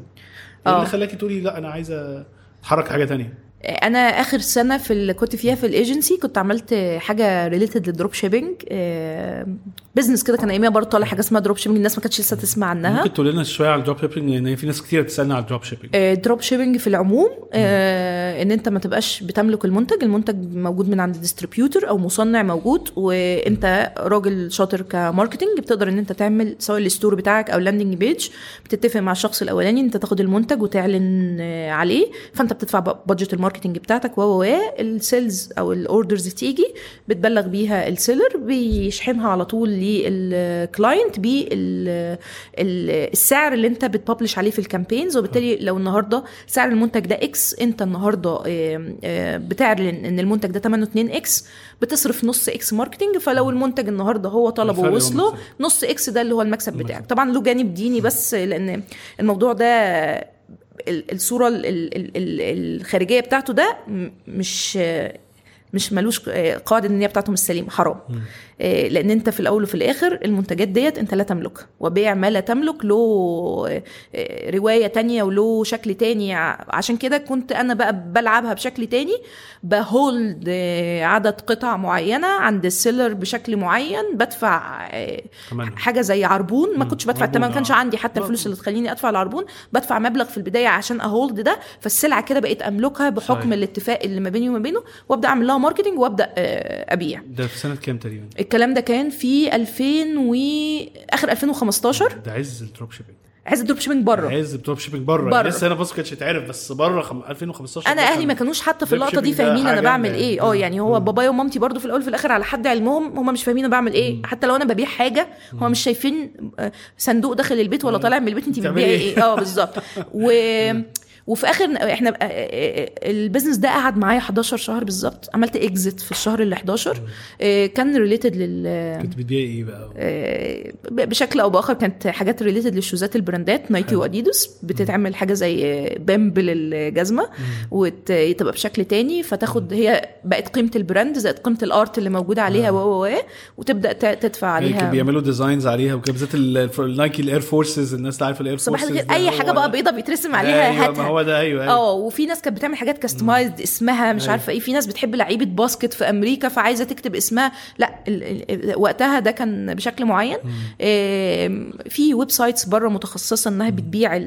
اللي خلاكي تقولي لا أنا عايزة أتحرك حاجة تانية؟ أنا آخر سنة في اللي كنت فيها في الايجنسي كنت عملت حاجة related لل dropshipping business كده كان أياميها برضه طالع حاجة اسمها dropshipping الناس ما كانتش لسه تسمع عنها. ممكن تقول لنا شوية على ال dropshipping لأن في ناس كتير بتسألنا على ال dropshipping dropshipping في العموم آه، إن أنت ما تبقاش بتملك المنتج المنتج موجود من عند distributor أو مصنع موجود وأنت راجل شاطر ك marketing بتقدر إن أنت تعمل سواء ال store بتاعك أو ال landing page بتتفق مع الشخص الأولاني إن أنت تاخد المنتج وتعلن آه، عليه فأنت بتدفع budget ال marketing بتاعتك و و ال sales أو ال orders تيجي بتبلغ بيها ال seller بيشحنها على طول لل client بالسعر اللي انت بت publish عليه في ال campaigns وبالتالي لو النهارده سعر المنتج ده X انت النهارده آه، آه، بتعلن إن المنتج ده ثمنه 2X بتصرف نص X marketing فلو المنتج النهارده هو طلبه ووصله. نص X ده اللي هو المكسب بتاعك. طبعا له جانب ديني بس لأن الموضوع ده الصورة ال- ال- ال- ال- الخارجية بتاعته ده مش مش ملوش قاعدة النيه بتاعته مش سليم حرام. لأن أنت في الأول وفي الآخر المنتجات ديت أنت لا تملكها وبيع ما لا تملك له آه، رواية تانية وله شكل تاني عشان كده كنت أنا بقى بلعبها بشكل تاني بهولد آه، عدد قطع معينة عند السيلر بشكل معين بدفع آه،. حاجة زي عربون ما كنتش بدفع الثمن ما كانش آه. عندي حتى. الفلوس اللي تخليني أدفع العربون بدفع مبلغ في البداية عشان اهولد ده فالسلعة كده بقيت أملكها بحكم صحيح. الاتفاق اللي ما بيني وما بينه وأبدأ أعمل لها marketing وأبدأ آه، أبيع ده في سنة كام تقريبا؟ الكلام ده كان في 2000 و آخر 2015 ده عز ال dropshipping عز ال dropshipping بره. عز ال dropshipping بره. بره. لسه هنا بس ما كانتش اتعرف بس بره خم... 2015 أنا أهلي ما كانوش حتى في اللقطة دي فاهمين أنا بعمل إيه. يعني. آه يعني هو بابايا ومامتي برضو في الأول وفي الآخر على حد علمهم هم مش فاهمين أنا بعمل إيه. حتى لو أنا ببيع حاجة هم مش شايفين آه، صندوق داخل البيت ولا طالع من البيت انت بتبيعي إيه؟ إيه؟ آه بالظبط. و وفي آخر إحنا ال business ده قعد معايا 11 شهر بالظبط. عملت exit في الشهر ال 11 آه، كان related لل كنت بتبيعي إيه بقى؟ آه، بشكل أو بآخر كانت حاجات related للشوزات البراندات. نايكي واديداس بتتعمل حاجة زي pump للجزمة. وتبقى بشكل تاني. فتاخد هي بقت قيمة ال brand زائد قيمة ال art اللي موجودة عليها و و و وتبدأ تدفع يعني عليها. بيعملوا designs عليها وكده بالذات النايكي ال Air Forces الناس اللي عارفة ال Air صباح Forces الخير. أي حاجة بقى بيضة بيترسم عليها هاتها هو ده أيوه أيوه. آه وفي ناس كانت بتعمل حاجات customized اسمها مش أيوة. عارفة إيه في ناس بتحب لعيبة basket في أمريكا فعايزة تكتب اسمها. لا ال ال وقتها ده كان بشكل معين. آم، في websites بره متخصصة إنها بتبيع ال-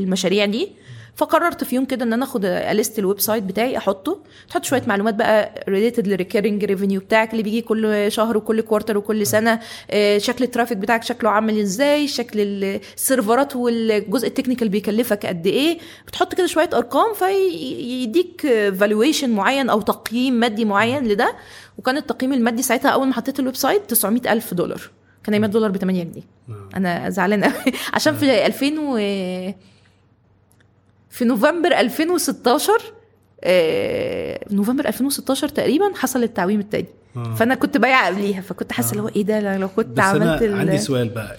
المشاريع دي. فقررت في يوم كده إن أنا آخد أ list ال website بتاعي أحطه تحط شوية معلومات بقى related لل recurring revenue بتاعك اللي بيجي كل شهر وكل quarter وكل سنة آه، شكل ال traffic بتاعك شكله عامل إزاي شكل السيرفرات والجزء ال technical بيكلفك قد إيه. بتحط كده شوية أرقام فيديك valuation معين أو تقييم مادي معين لده. وكان التقييم المادي ساعتها أول ما حطيت ال website 900 ألف دولار. كان أيام الدولار ب 8 جنيه أنا زعلانة قوي عشان في 2000 و في نوفمبر 2016 آه، نوفمبر 2016 تقريبا حصل التعويم التاني. آه. فأنا كنت بايعة قبليها فكنت حاسة اللي هو إيه ده؟ لو كنت بس عملت أنا ال- عندي سؤال بقى.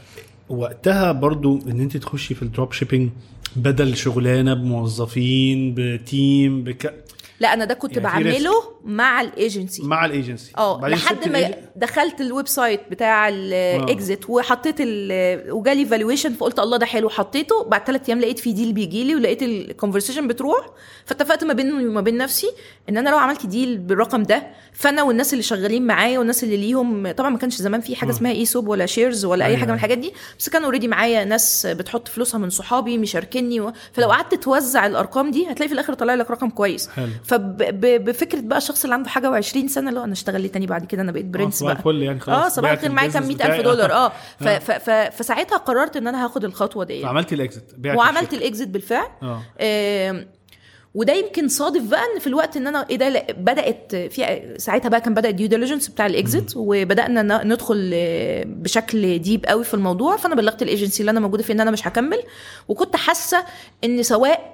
وقتها برضو إن أنت تخشي في ال dropshipping بدل شغلانة بموظفين ب team بك لا أنا ده كنت يعني بعمله مع الإيجنسي. مع الإيجنسي. آه لحد ما دخلت ال website بتاع ال exit وحطيت ال- وجالي valuation فقلت الله ده حلو حطيته. بعد ثلاث أيام لقيت في deal بيجي لي ولقيت ال conversation بتروح. فاتفقت ما بيني وما بين نفسي إن أنا لو عملت deal بالرقم ده فأنا والناس اللي شغالين معايا والناس اللي ليهم طبعا ما كانش زمان في حاجة اسمها ESOP ولا shares ولا أي أيوة. حاجة من الحاجات دي. بس كان already معايا ناس بتحط فلوسها من صحابي مشاركني و... فلو قعدت توزع الأرقام دي هتلاقي في الآخر طالع لك رقم كويس. حلو. فبفكره بقى الشخص اللي عنده حاجة و20 سنة اللي هو أنا اشتغل تاني بعد كده؟ أنا بقيت برنس صباح بقى. الفل يعني خلاص آه صباح الخير معايا كام ال business 100000 بتاعي. دولار. آه ف فساعتها قررت إن أنا هاخد الخطوة دي فعملتي ال exit بعتي وعملت. ال exit بالفعل. آه. آم، وده يمكن صادف بقى إن في الوقت إن أنا إيه ده بدأت في ساعتها بقى كان بدأ ال due diligence بتاع ال exit وبدأنا ندخل آه، بشكل deep قوي في الموضوع. فأنا بلغت الإيجنسي اللي أنا موجودة فيه إن أنا مش هكمل. وكنت حاسة إن سواء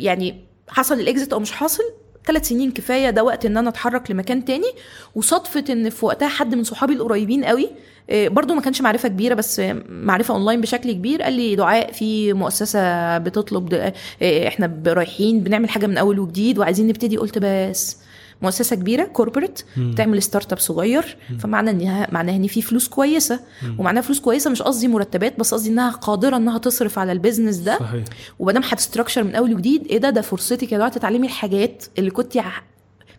يعني حصل ال exit أو مش حاصل ثلاث سنين كفاية ده وقت إن أنا أتحرك لمكان تاني. وصدفة إن في وقتها حد من صحابي القريبين قوي آه، برضو ما كانش معرفة كبيرة بس معرفة أونلاين بشكل كبير قال لي دعاء في مؤسسة بتطلب آه، إحنا رايحين بنعمل حاجة من أول وجديد وعايزين نبتدي. قلت بس مؤسسة كبيرة corporate بتعمل startup صغير فمعنى انها معناها إن في فلوس كويسة. ومعناها فلوس كويسة مش قصدي مرتبات بس قصدي إنها قادرة إنها تصرف على ال business ده. صحيح. وما دام هت structure من أول وجديد إيه ده؟ ده فرصتك يا دعاء تتعلمي الحاجات اللي كنت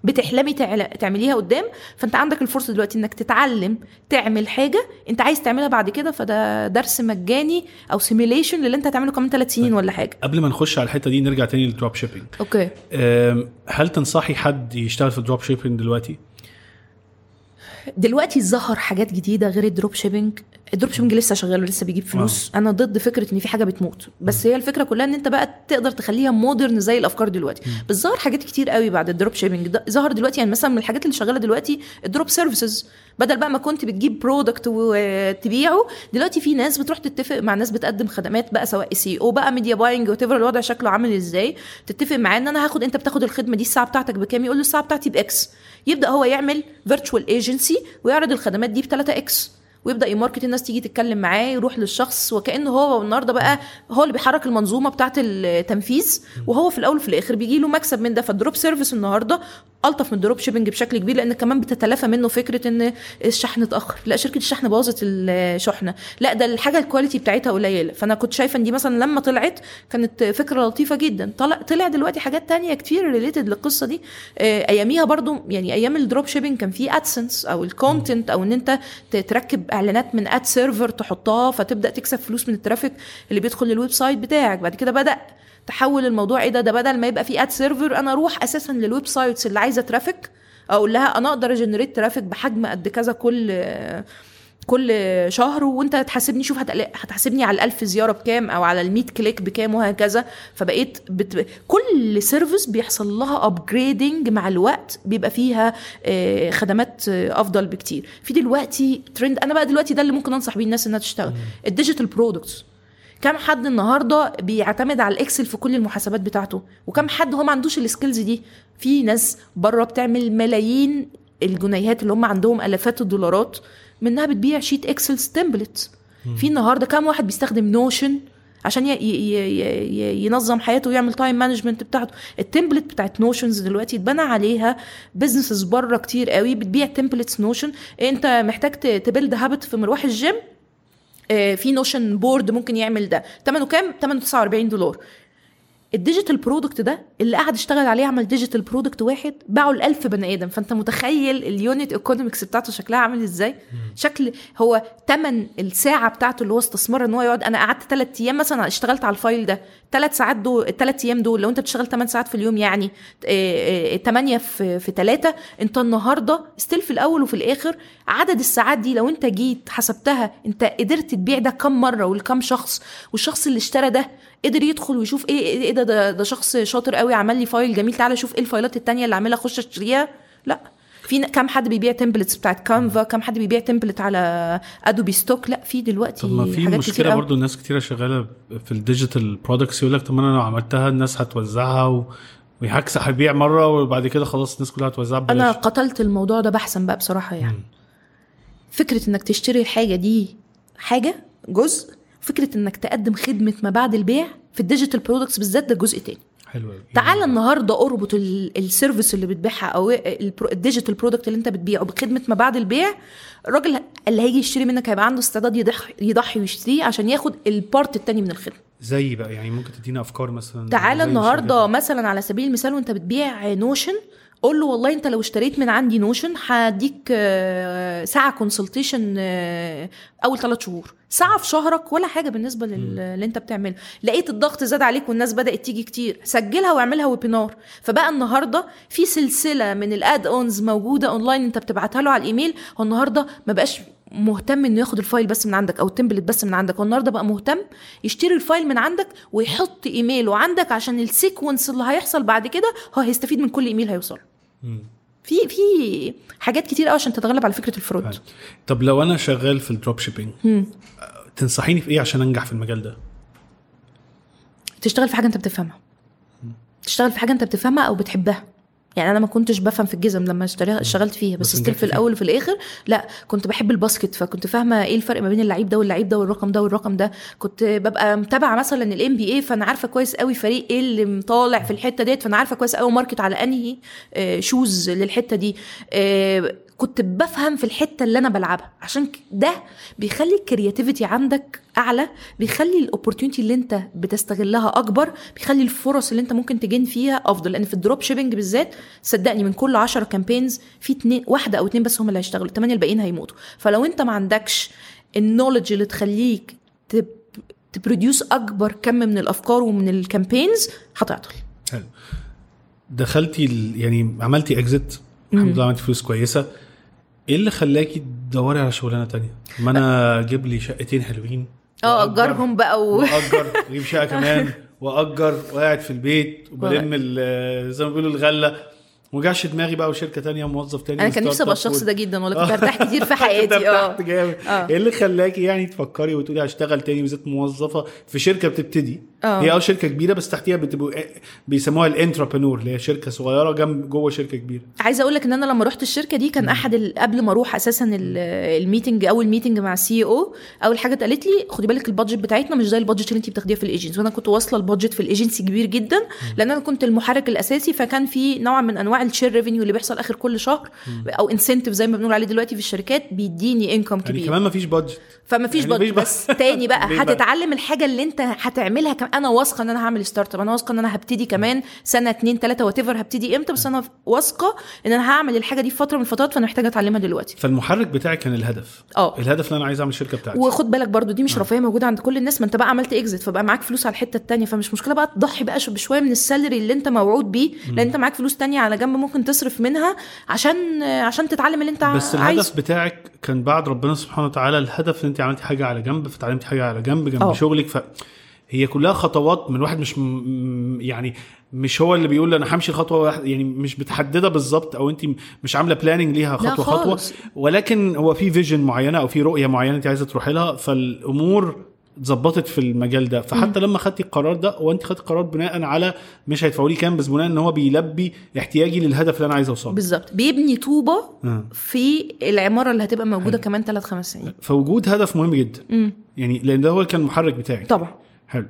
بتحلمي تعمليها قدام فانت عندك الفرصة دلوقتي انك تتعلم تعمل حاجة انت عايز تعملها بعد كده فده درس مجاني أو simulation للي انت هتعمله كمان ثلاث سنين ولا حاجة. قبل ما نخش على الحتة دي نرجع تاني لل drop shipping okay. هل تنصحي حد يشتغل في ال drop shipping دلوقتي؟ دلوقتي ظهر حاجات جديدة غير ال drop shipping ال drop shipping لسه شغال ولسه بيجيب فلوس. أنا ضد فكرة إن في حاجة بتموت. بس هي الفكرة كلها إن أنت بقى تقدر تخليها modern زي الأفكار دلوقتي. بس ظهر حاجات كتير قوي بعد ال drop shipping ده ظهر دلوقتي يعني مثلا من الحاجات اللي شغالة دلوقتي ال drop services بدل بقى ما كنت بتجيب product وتبيعه دلوقتي في ناس بتروح تتفق مع ناس بتقدم خدمات بقى سواء SEO أو بقى media buying what الوضع شكله عامل إزاي. تتفق معاه إن أنا هاخد أنت بتاخد الخدمة دي الساعة بتاعتك بكام؟ يقول له الساعة بتاعتي ب X. يبدأ هو يعمل virtual agency ويعرض الخدمات دي ب 3 X. ويبدأ ي market الناس تيجي تتكلم معاه يروح للشخص وكأنه هو النهارده بقى هو اللي بيحرك المنظومة بتاعه التنفيذ وهو في الأول وفي الآخر بيجي له مكسب من ده. فال drop service النهارده ألطف من ال drop shipping بشكل كبير لأن كمان بتتلافى منه فكرة إن الشحن اتأخر. لا شركة الشحن بوظت الشحنة. لا ده الحاجة ال quality بتاعتها قليلة. فأنا كنت شايفة إن دي مثلا لما طلعت كانت فكرة لطيفة جدا. طلع طلع دلوقتي حاجات تانية كتير related للقصة دي. آه، أياميها برضو يعني أيام ال drop shipping كان في AdSense أو ال content أو إن أنت تركب إعلانات من ad server تحطها فتبدأ تكسب فلوس من ال traffic اللي بيدخل لل website بتاعك. بعد كده بدأ تحول الموضوع إيه ده ده بدل ما يبقى في ad server أنا أروح أساسا لل websites اللي عايزة traffic أقول لها أنا أقدر ا generate traffic بحجم قد كذا كل كل شهر وأنت تحاسبني شوف هتحاسبني على الألف زيارة بكام أو على ال click بكام وهكذا. فبقيت بت... كل service بيحصل لها upgrading مع الوقت بيبقى فيها آه، خدمات أفضل بكتير. في دلوقتي ترند أنا بقى دلوقتي ده اللي ممكن أنصح بيه الناس إنها تشتغل ال digital products كم حد النهارده بيعتمد على ال Excel في كل المحاسبات بتاعته؟ وكم حد هو ما عندوش ال skills دي؟ في ناس بره بتعمل ملايين الجنيهات اللي هم عندهم آلافات الدولارات منها بتبيع sheet Excel template في النهارده كم واحد بيستخدم Notion عشان ي- ي- ي- ي- ينظم حياته ويعمل time management بتاعته؟ ال template بتاعت Notion's دلوقتي اتبنى عليها businesses بره كتير قوي بتبيع templates Notion انت محتاج ت- ت build habit في مروح الجيم في Notion board ممكن يعمل ده. ثمنه كام؟ ثمنه 49 دولار. ال digital product ده اللي قاعد اشتغل عليه عمل digital product واحد باعه ل 1000 بني آدم. فأنت متخيل ال unit economics بتاعته شكلها عامل إزاي؟ شكل هو ثمن الساعة بتاعته اللي هو استثمار إن هو يقعد أنا قعدت ثلاث أيام مثلا اشتغلت على ال file ده. ثلاث ساعات دول الثلاث أيام دول لو أنت بتشتغل 8 ساعات في اليوم يعني 8 في في 3 أنت النهارده still في الأول وفي الآخر عدد الساعات دي لو أنت جيت حسبتها أنت قدرت تبيع ده كم مرة ولكم شخص والشخص اللي اشترى ده قدر يدخل ويشوف إيه إيه إيه ده ده, ده شخص شاطر قوي عمل لي file جميل تعالى شوف إيه ال file ات التانية اللي عاملها اخش اشتريها لا في كم حد بيبيع templates بتاعت Canva كم حد بيبيع template على Adobe Stock لا في دلوقتي طب ما في مشكلة قوي. برضو الناس كتيرة شغالة في ال digital products يقول لك طب ما أنا لو عملتها الناس هتوزعها و... ويحكس هيبيع مرة وبعد كده خلاص الناس كلها هتوزعها ببلاش. أنا قتلت الموضوع ده بحثا بقى بصراحة يعني. فكرة إنك تشتري الحاجة دي حاجة جزء فكرة إنك تقدم خدمة ما بعد البيع في ال digital products بالذات ده جزء تاني. حلو تعالى النهارده أربط ال- ال service اللي بتبيعها أو ال digital product اللي أنت بتبيعه بخدمة ما بعد البيع. الراجل اللي هيجي يشتري منك هيبقى عنده استعداد يضحي يضحي ويشتريه عشان ياخد ال part التاني من الخدمة. زي بقى يعني ممكن تدينا أفكار مثلا تعالى النهارده. مثلا على سبيل المثال وأنت بتبيع Notion قول له والله انت لو اشتريت من عندي Notion هديك آه، ساعة consultation أول ثلاث شهور. ساعة في شهرك ولا حاجة بالنسبة لل- اللي انت بتعمله. لقيت الضغط زاد عليك والناس بدأت تيجي كتير. سجلها واعملها webinar فبقى النهارده في سلسلة من ال add-ons موجودة اونلاين انت بتبعتها له على الإيميل. هو النهارده ما بقاش مهتم انه ياخد ال file بس من عندك أو ال template بس من عندك. هو النهارده بقى مهتم يشتري ال file من عندك ويحط إيميله عندك عشان ال sequence اللي هيحصل بعد كده هو هيستفيد من كل إيميل هيوصل مم. في في حاجات كتير قوي عشان تتغلب على فكرة ال fraud. طب لو أنا شغال في ال drop shipping تنصحيني في إيه عشان أنجح في المجال ده؟ تشتغل في حاجة أنت بتفهمها. تشتغل في حاجة أنت بتفهمها أو بتحبها. يعني أنا ما كنتش بفهم في الجزم لما اشتغلت فيها بس بس still في. الأول وفي الآخر لا كنت بحب الباسكت فكنت فاهمة إيه الفرق ما بين اللعيب ده واللعيب ده والرقم ده والرقم ده كنت ببقى متابعة مثلا ال NBA فأنا عارفة كويس قوي فريق إيه اللي طالع في الحتة ديت فأنا عارفة كويس قوي market على أنهي آه، shoes للحتة دي آه، كنت بفهم في الحتة اللي أنا بلعبها. عشان ده بيخلي ال creativity عندك أعلى بيخلي ال opportunity اللي أنت بتستغلها أكبر بيخلي الفرص اللي أنت ممكن تgain فيها أفضل. لأن في ال drop shipping بالذات صدقني من كل 10 campaigns في اتنين واحدة أو اتنين بس هم اللي هيشتغلوا الثمانيه الباقيين هيموتوا. فلو أنت ما عندكش ال knowledge اللي تخليك تب- تproduce أكبر كم من الأفكار ومن ال campaigns هتعطل. حلو. دخلتي. يعني عملتي exit الحمد لله عملتي فلوس كويسة. إيه اللي خلاكي تدوري على شغلانة تانية؟ ما أنا أجيب لي شقتين حلوين آه أجرهم بقى و... وأجر أجيب شقة كمان وأجر وقاعد في البيت وبلم ال- زي ما بيقولوا الغلة. وجاش دماغي بقى وشركة تانية موظف تاني أنا كان نفسي أبقى الشخص ده جدا والله كنت آه. هرتاح كتير في حياتي. آه. ارتحت جامد. آه. إيه اللي خلاكي يعني تفكري وتقولي هشتغل تاني وازاي موظفة في شركة بتبتدي؟ آه. هي آه شركة كبيرة بس تحتيها بتبقوا بيسموها ال entrepreneur اللي هي شركة صغيرة جنب جوه شركة كبيرة. عايزة أقول لك إن أنا لما رحت الشركة دي كان أحد قبل ما أروح أساسا ال- ال meeting أول meeting مع ال CO أول حاجة اتقالت لي خدي بالك ال budget بتاعتنا مش زي ال budget اللي انت بتاخديها في الإيجنسي. وأنا كنت واصلة ال budget في الإيجنسي كبير جدا لأن أنا كنت المحرك الأساسي فكان في نوع من أنواع ال share revenue اللي بيحصل آخر كل شهر أو incentive زي ما بنقول عليه دلوقتي في الشركات بيديني income يعني كبير. كمان ما فيش budget فما فيش يعني budget مفيش بس تاني بقى؟ هتتعلم الحاجة اللي أنت هتعملها أنا واثقة إن أنا هعمل startup أنا واثقة إن أنا هبتدي كمان سنة اتنين تلاتة what هبتدي إمتى؟ بس أنا واثقة إن أنا هعمل الحاجة دي في فترة من الفترات فأنا محتاجة أتعلمها دلوقتي. فالمحرك بتاعي كان الهدف. آه. الهدف اللي أنا عايز أعمل الشركة بتاعتي. وخد بالك برضو دي مش رفاهية موجودة عند كل الناس ما أنت بقى عملت اكزيت فبقى معاك فلوس على الحتة التانية. فمش مشكلة بقى تضحي بقى شو- بشوية من السالري اللي أنت موعود بيه لأن أنت معاك فلوس تانية على جنب ممكن تصرف منها عشان عشان تتعلم اللي أنت بس الهدف عايزه بتاعك كان بعد ربنا سبحانه وتعالى الهدف إن أنت عملتي حاجة على جنب فتعلمتي حاجة على جنب جنب آه. شغلك ف هي كلها خطوات من واحد مش م- يعني مش هو اللي بيقول أنا همشي خطوة واحدة يعني مش متحددة بالظبط أو انت مش عاملة planning ليها خطوة خطوة. ولكن هو في vision معينة أو في رؤية معينة انت عايزة تروحي لها فالأمور اتظبطت في المجال ده. فحتى لما خدتي القرار ده هو انت خدتي قرار بناء على مش هيدفعوا لي كام بس بناء إن هو بيلبي احتياجي للهدف اللي أنا عايز أوصله. بالظبط. بيبني طوبة. في العمارة اللي هتبقى موجودة كمان 3 5 سنين. فوجود هدف مهم جدا. امم يعني لأن ده هو كان المحرك بتاعك. طبعا. حلو.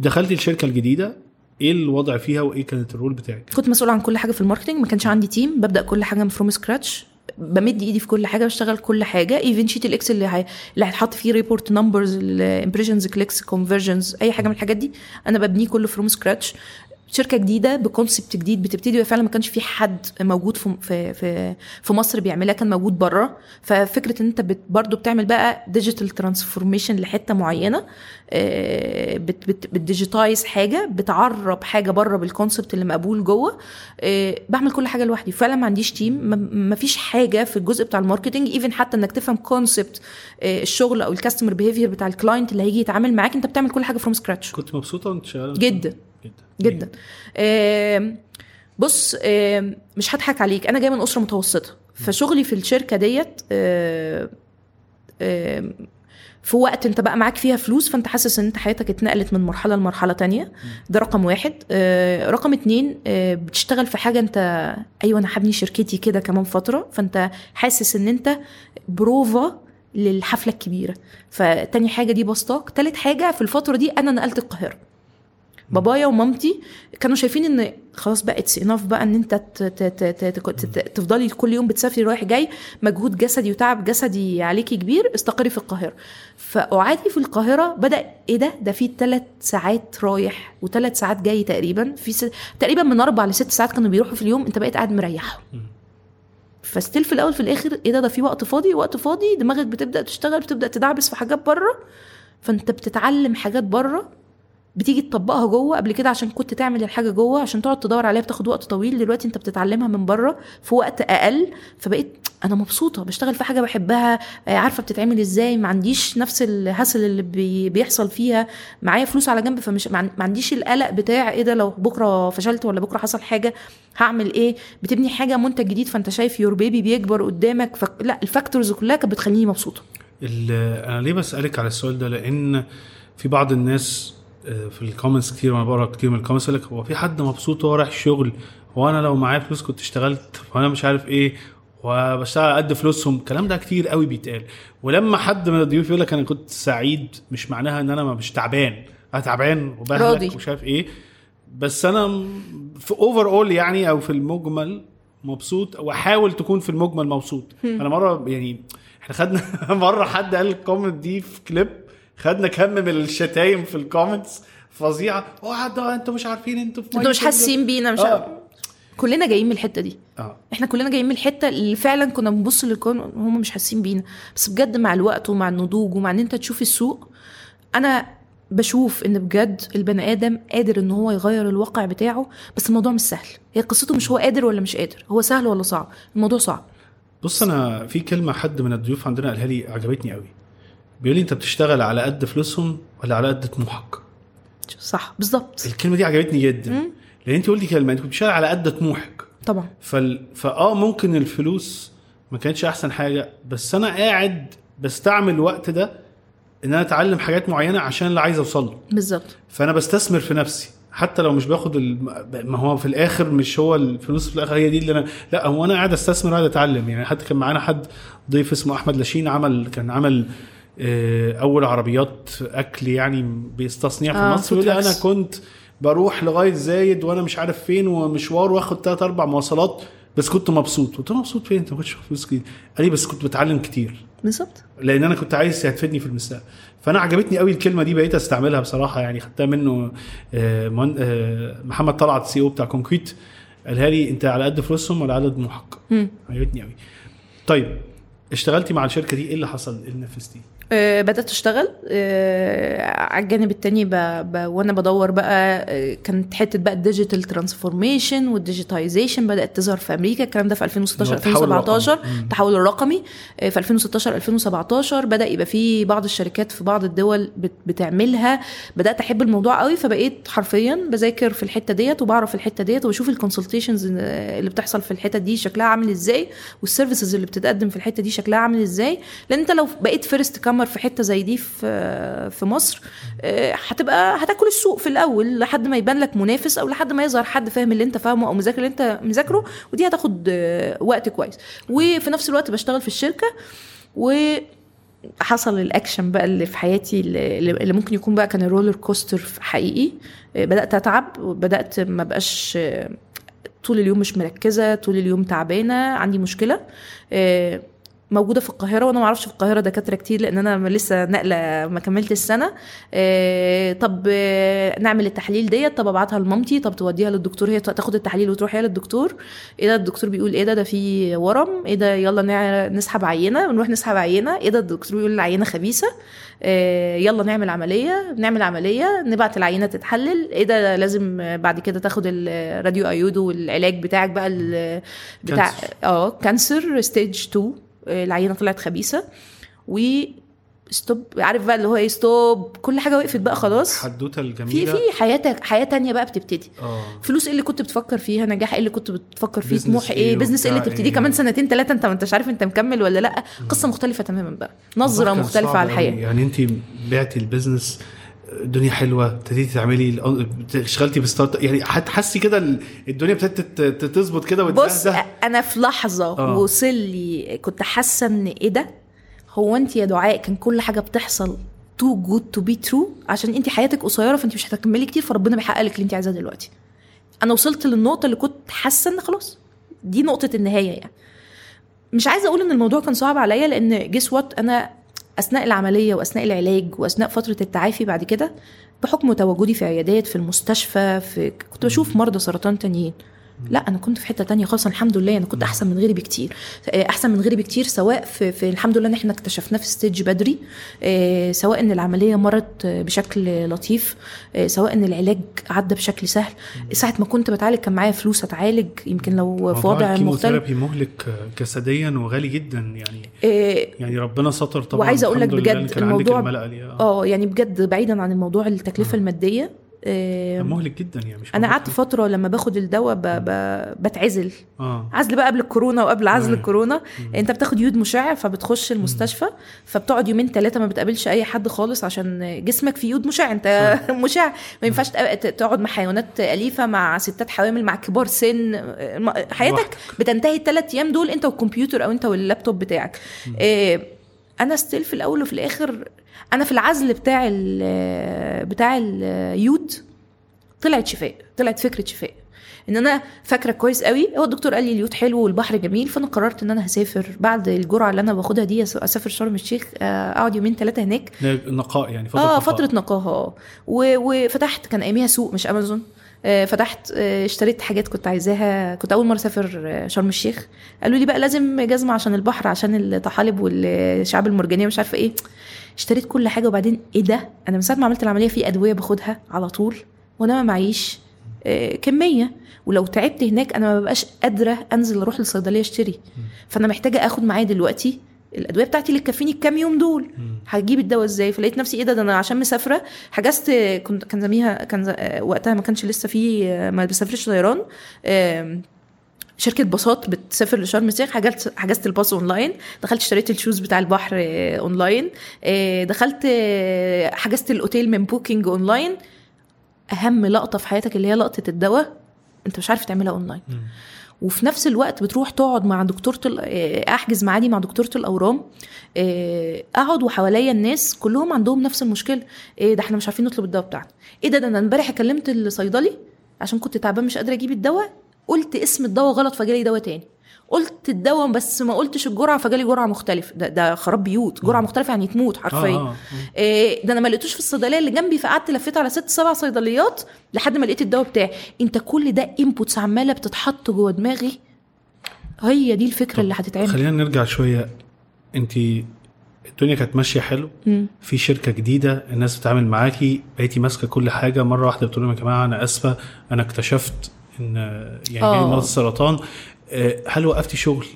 دخلتي الشركة الجديدة إيه الوضع فيها وإيه كانت ال role بتاعك؟ كنت مسؤول عن كل حاجة في ال marketing ما كانش عندي team ببدأ كل حاجة من from scratch بمد إيدي في كل حاجة بشتغل كل حاجة. even sheet ال Excel اللي هي... اللي هيتحط فيه report numbers ال impressions clicks conversions أي حاجة من الحاجات دي أنا ببنيه كله from scratch شركة جديدة ب concept جديد بتبتدي فعلا ما كانش في حد موجود في في في, مصر بيعملها كان موجود بره ففكرة إن أنت برضه بتعمل بقى digital transformation لحتة معينة آه، بت بت بتdigitize حاجة بتعرب حاجة بره بال concept اللي مقبول جوه آه، بعمل كل حاجة لوحدي. فعلا ما عنديش team ما- ما فيش حاجة في الجزء بتاع ال marketing even حتى إنك تفهم concept الشغل أو ال customer behavior بتاع ال client اللي هيجي يتعامل معاك أنت بتعمل كل حاجة from scratch كنت مبسوطة وأنت شغالة؟ جدا. جدا. جدا. بص مش هضحك عليك. أنا جاية من أسرة متوسطة. فشغلي في الشركة ديت في وقت أنت بقى معاك فيها فلوس فأنت حاسس إن أنت حياتك اتنقلت من مرحلة لمرحلة تانية. ده رقم واحد. آه، رقم اتنين آه، بتشتغل في حاجة أنت أيوه أنا هبني شركتي كده كمان فترة. فأنت حاسس إن أنت بروفة للحفلة الكبيرة. فتاني حاجة دي باسطاك تالت حاجة في الفترة دي أنا نقلت القاهرة. بابايا ومامتي كانوا شايفين إن خلاص بقى it's enough بقى إن أنت تفضلي كل يوم بتسافري رايح جاي مجهود جسدي وتعب جسدي عليكي كبير استقري في القاهرة. فقعدي في القاهرة بدأ إيه ده؟ ده في ثلاث ساعات رايح وثلاث ساعات جاي تقريبا. في س... تقريبا من أربع لست ساعات كانوا بيروحوا في اليوم أنت بقيت قاعد مريحهم فستيل في الأول في الآخر إيه ده؟ ده في وقت فاضي وقت فاضي دماغك بتبدأ تشتغل بتبدأ تدعبس في حاجات بره. فأنت بتتعلم حاجات بره بتيجي تطبقها جوه. قبل كده عشان كنت تعمل الحاجة جوه عشان تقعد تدور عليها بتاخد وقت طويل. دلوقتي انت بتتعلمها من بره في وقت أقل. فبقيت أنا مبسوطة بشتغل في حاجة بحبها آه، عارفة بتتعمل إزاي. ما عنديش نفس ال hustle اللي بي بيحصل فيها. معايا فلوس على جنب فمش ما عن- ما عنديش القلق بتاع إيه ده لو بكرة فشلت ولا بكرة حصل حاجة هعمل إيه؟ بتبني حاجة منتج جديد فأنت شايف your baby بيكبر قدامك. ف... لا ال factors كلها كانت بتخليني مبسوطة. أنا ليه بسألك على السؤال ده؟ لأن في بعض الناس في ال comments كتير وأنا بقرأ كتير من ال comments يقول لك هو في حد مبسوط وهو رايح الشغل؟ هو أنا لو معايا فلوس كنت اشتغلت وأنا مش عارف إيه وبشتغل قد فلوسهم. الكلام ده كتير قوي بيتقال. ولما حد من الضيوف يقول لك أنا كنت سعيد مش معناها إن أنا مش تعبان. أنا تعبان. وبهلك ومش عارف إيه. بس أنا في overall يعني أو في المجمل مبسوط وأحاول تكون في المجمل مبسوط. أنا مرة يعني إحنا خدنا مرة حد قال ال comment دي في كليب خدنا كم من الشتايم في ال comments فظيعة. اوعى ده أنتوا مش عارفين أنتوا في أنتوا مش حاسين بينا مش آه. كلنا جايين من الحتة دي. آه. إحنا كلنا جايين من الحتة اللي فعلا كنا بنبص للكون هم مش حاسين بينا. بس بجد مع الوقت ومع النضوج ومع إن أنت تشوف السوق أنا بشوف إن بجد البني آدم قادر إن هو يغير الواقع بتاعه بس الموضوع مش سهل. هي قصته مش هو قادر ولا مش قادر. هو سهل ولا صعب؟ الموضوع صعب. بص أنا في كلمة حد من الضيوف عندنا قالها لي عجبتني قوي. بيقول لي انت بتشتغل على قد فلوسهم ولا على قد طموحك؟ صح بالظبط. الكلمة دي عجبتني جدا. مم. لأن انت قلتي كلمة انت كنت بتشتغل على قد طموحك. طبعا. فال... فآه ممكن الفلوس ما كانتش أحسن حاجة بس أنا قاعد بستعمل الوقت ده إن أنا أتعلم حاجات معينة عشان اللي عايز اوصل له بالظبط. فأنا بستثمر في نفسي. حتى لو مش باخد الم... ما هو في الآخر مش هو الفلوس في الآخر هي دي اللي أنا لا هو أنا قاعد أستثمر قاعد أتعلم. يعني حتى كان معانا حد ضيف اسمه أحمد لاشين عمل كان عمل أول عربيات أكل يعني بيستصنيع في آه، مصر يقول أنا. كنت بروح لغاية زايد وأنا مش عارف فين ومشوار وآخد ثلاث أربع مواصلات بس كنت مبسوط. قلت له مبسوط فين؟ انت ما كنتش فلوس كتير. قال لي بس كنت بتعلم كتير. بالظبط. لأن أنا كنت عايز هتفيدني في المستقبل. فأنا عجبتني قوي الكلمة دي بقيت أستعملها بصراحة يعني. خدتها منه آه، آه، محمد طلعت CO بتاع كونكريت. قالها لي أنت على قد فلوسهم ولا قد طموحك. عجبتني قوي طيب اشتغلتي مع الشركة دي؟ إيه اللي حصل؟ إيه اللي نفذتيه؟ آه، بدأت أشتغل آه، على الجانب التاني ب... ب... وأنا بدور بقى آه، كانت حتة بقى ال digital transformation وال digitization بدأت تظهر في أمريكا الكلام ده في 2016 اللي هو التحول 2017 الرقمي. مم. التحول الرقمي آه، في 2016 2017 بدأ يبقى في بعض الشركات في بعض الدول بت... بتعملها بدأت أحب الموضوع قوي فبقيت حرفيا بذاكر في الحتة ديت وبعرف الحتة ديت وبشوف ال consultations اللي بتحصل في الحتة دي شكلها عامل إزاي وال services اللي بتتقدم في الحتة دي شكلها عامل إزاي لأن أنت لو بقيت first comer في حتة زي دي في في مصر آه، هتبقى هتاكل السوق في الأول لحد ما يبان لك منافس أو لحد ما يظهر حد فاهم اللي انت فاهمه أو مذاكر اللي انت مذاكره ودي هتاخد آه، وقت كويس. وفي نفس الوقت بشتغل في الشركة و حصل الأكشن بقى اللي في حياتي اللي ممكن يكون بقى كان ال roller coaster حقيقي. آه، بدأت أتعب وبدأت ما بقاش طول اليوم مش مركزة طول اليوم تعبانة عندي مشكلة. موجودة في القاهرة وأنا ما أعرفش في القاهرة دكاترة كتير لأن أنا لسه ناقلة ما كملت السنة آه، طب آه، نعمل التحليل ديت. طب أبعتها لمامتي. طب توديها للدكتور هي تاخد التحليل وتروح هي للدكتور. إيه ده؟ الدكتور بيقول إيه ده؟ ده في ورم. إيه ده؟ يلا نسحب عينة. بنروح نسحب عينة. إيه ده؟ الدكتور بيقول العينة خبيثة. آه، يلا نعمل عملية. نعمل عملية. نبعت العينة تتحلل. إيه ده؟ لازم بعد كده تاخد ال radioiodine والعلاج بتاعك بقى بتاع. آه cancer stage 2 آه، العينة طلعت خبيثة و stop عارف بقى اللي هو إيه stop كل حاجة وقفت بقى خلاص. الحدوته في الجميلة. في حياتك حياة تانية بقى بتبتدي. آه. فلوس إيه اللي كنت بتفكر فيها؟ نجاح إيه اللي كنت بتفكر فيه؟ طموح إيه؟ إيه business إيه اللي تبتدي؟ إيه. كمان سنتين ثلاثة أنت ما أنتش عارف أنت مكمل ولا لأ. قصة مختلفة تماما بقى. نظرة مختلفة على الحياة. يعني انت بعتي ال business الدنيا حلوة ابتديتي تعملي اشتغلتي ب start يعني هتحسي كده ال- الدنيا ابتدت تظبط كده بص أنا في لحظة آه. وصل لي كنت حاسة إن إيه ده؟ هو انت يا دعاء كان كل حاجة بتحصل too good to be true عشان انت حياتك قصيرة فانت مش هتكملي كتير فربنا بيحقق لك اللي انت عايزاه دلوقتي. أنا وصلت للنقطة اللي كنت حاسة إن خلاص دي نقطة النهاية يعني. مش عايزة أقول إن الموضوع كان صعب عليا لأن guess what أنا أثناء العملية وأثناء العلاج وأثناء فترة التعافي بعد كده بحكم تواجدي في عيادات في المستشفى في كنت بشوف مرضى سرطان تانيين. لا أنا كنت في حتة تانية خالص الحمد لله أنا كنت أحسن من غيري بكتير أحسن من غيري بكتير سواء في, في الحمد لله إن إحنا اكتشفناه في stage بدري آه، سواء إن العملية مرت بشكل لطيف آه، سواء إن العلاج عدى بشكل سهل ساعة ما كنت بتعالج كان معايا فلوس أتعالج يمكن لو في وضع مختلف مهلك جسديا وغالي جدا يعني آه، يعني ربنا ستر طبعا وعايزة أقول لك بجد الموضوع-. آه. آه يعني بجد بعيدا عن الموضوع التكلفة آه. المادية آه، مهلك جدا يعني مش أنا قعدت فترة لما باخد الدواء ب... ب... بتعزل. آه. عزل بقى قبل الكورونا وقبل عزل أيوة. الكورونا. مم. أنت بتاخد يود مشع فبتخش المستشفى فبتقعد يومين ثلاثة ما بتقابلش أي حد خالص عشان جسمك فيه يود مشع. أنت مشع. ما ينفعش تقعد مع حيوانات أليفة مع ستات حوامل مع كبار سن. حياتك لوحدك. بتنتهي الثلاث أيام دول أنت والكمبيوتر أو أنت واللابتوب بتاعك. إيه أنا still في الأول وفي الآخر أنا في العزل بتاع ال بتاع اليود طلعت شفاء طلعت فكرة شفاء. إن أنا فاكرة كويس قوي هو الدكتور قال لي اليود حلو والبحر جميل فأنا قررت إن أنا هسافر. بعد الجرعة اللي أنا باخدها دي أسافر شرم الشيخ آه، أقعد يومين ثلاثة هناك. نقاء يعني فترة آه نقاء. فترة نقاهه آه. وفتحت كان أياميها سوق مش أمازون. آه، فتحت آه، اشتريت حاجات كنت عايزاها. كنت أول مرة أسافر شرم الشيخ. قالوا لي بقى لازم جزمة عشان البحر عشان الطحالب والشعاب المرجانية مش عارفة إيه. اشتريت كل حاجة وبعدين إيه ده؟ أنا من ساعة ما عملت العملية في أدوية باخدها على طول وأنا ما معيش آه، كمية. ولو تعبت هناك أنا ما ببقاش قادرة أنزل أروح للصيدلية أشتري. فأنا محتاجة آخد معايا دلوقتي الأدوية بتاعتي اللي تكفيني الكام يوم دول. هجيب الدواء إزاي؟ فلقيت نفسي إيه ده, ده أنا عشان مسافرة. حجزت كنت كان زميها كان آه، وقتها ما كانش لسه في آه، ما بسافرش طيران. شركة باصات بتسافر لشرم الشيخ حجزت حجزت الباص أونلاين دخلت اشتريت ال shoes بتاع البحر آه، أونلاين. آه، دخلت آه، حجزت الأوتيل من Booking online. أهم لقطة في حياتك اللي هي لقطة الدواء أنت مش عارف تعملها أونلاين. وفي نفس الوقت بتروح تقعد مع دكتوره أحجز معادي مع دكتوره الاورام أقعد وحواليا الناس كلهم عندهم نفس المشكلة. إيه ده إحنا مش عارفين نطلب الدواء بتاعنا. إيه ده ده أنا امبارح كلمت الصيدلي عشان كنت تعبان مش قادرة أجيب الدواء. قلت اسم الدواء غلط فجالي دواء تاني. قلت الدواء بس ما قلتش الجرعة فجالي جرعة مختلفة. ده ده خراب بيوت. جرعة مختلفة يعني تموت آه حرفيا. آه. إيه ده أنا ما لقيتوش في الصيدلية اللي جنبي فقعدت لفيت على ست سبع صيدليات لحد ما لقيت الدواء بتاعي. أنت كل ده انبوتس عمالة بتتحط جوه دماغي. هي دي الفكرة اللي هتتعمل. خلينا نرجع شوية. أنت الدنيا كانت ماشية حلو. مم. في شركة جديدة الناس بتتعامل معاكي بقيتي ماسكة كل حاجة. مرة واحدة بتقول لهم يا جماعة أنا آسفة أنا اكتشفت إن يعني آه. جالي مرض السرطان آه، هل وقفتي شغل؟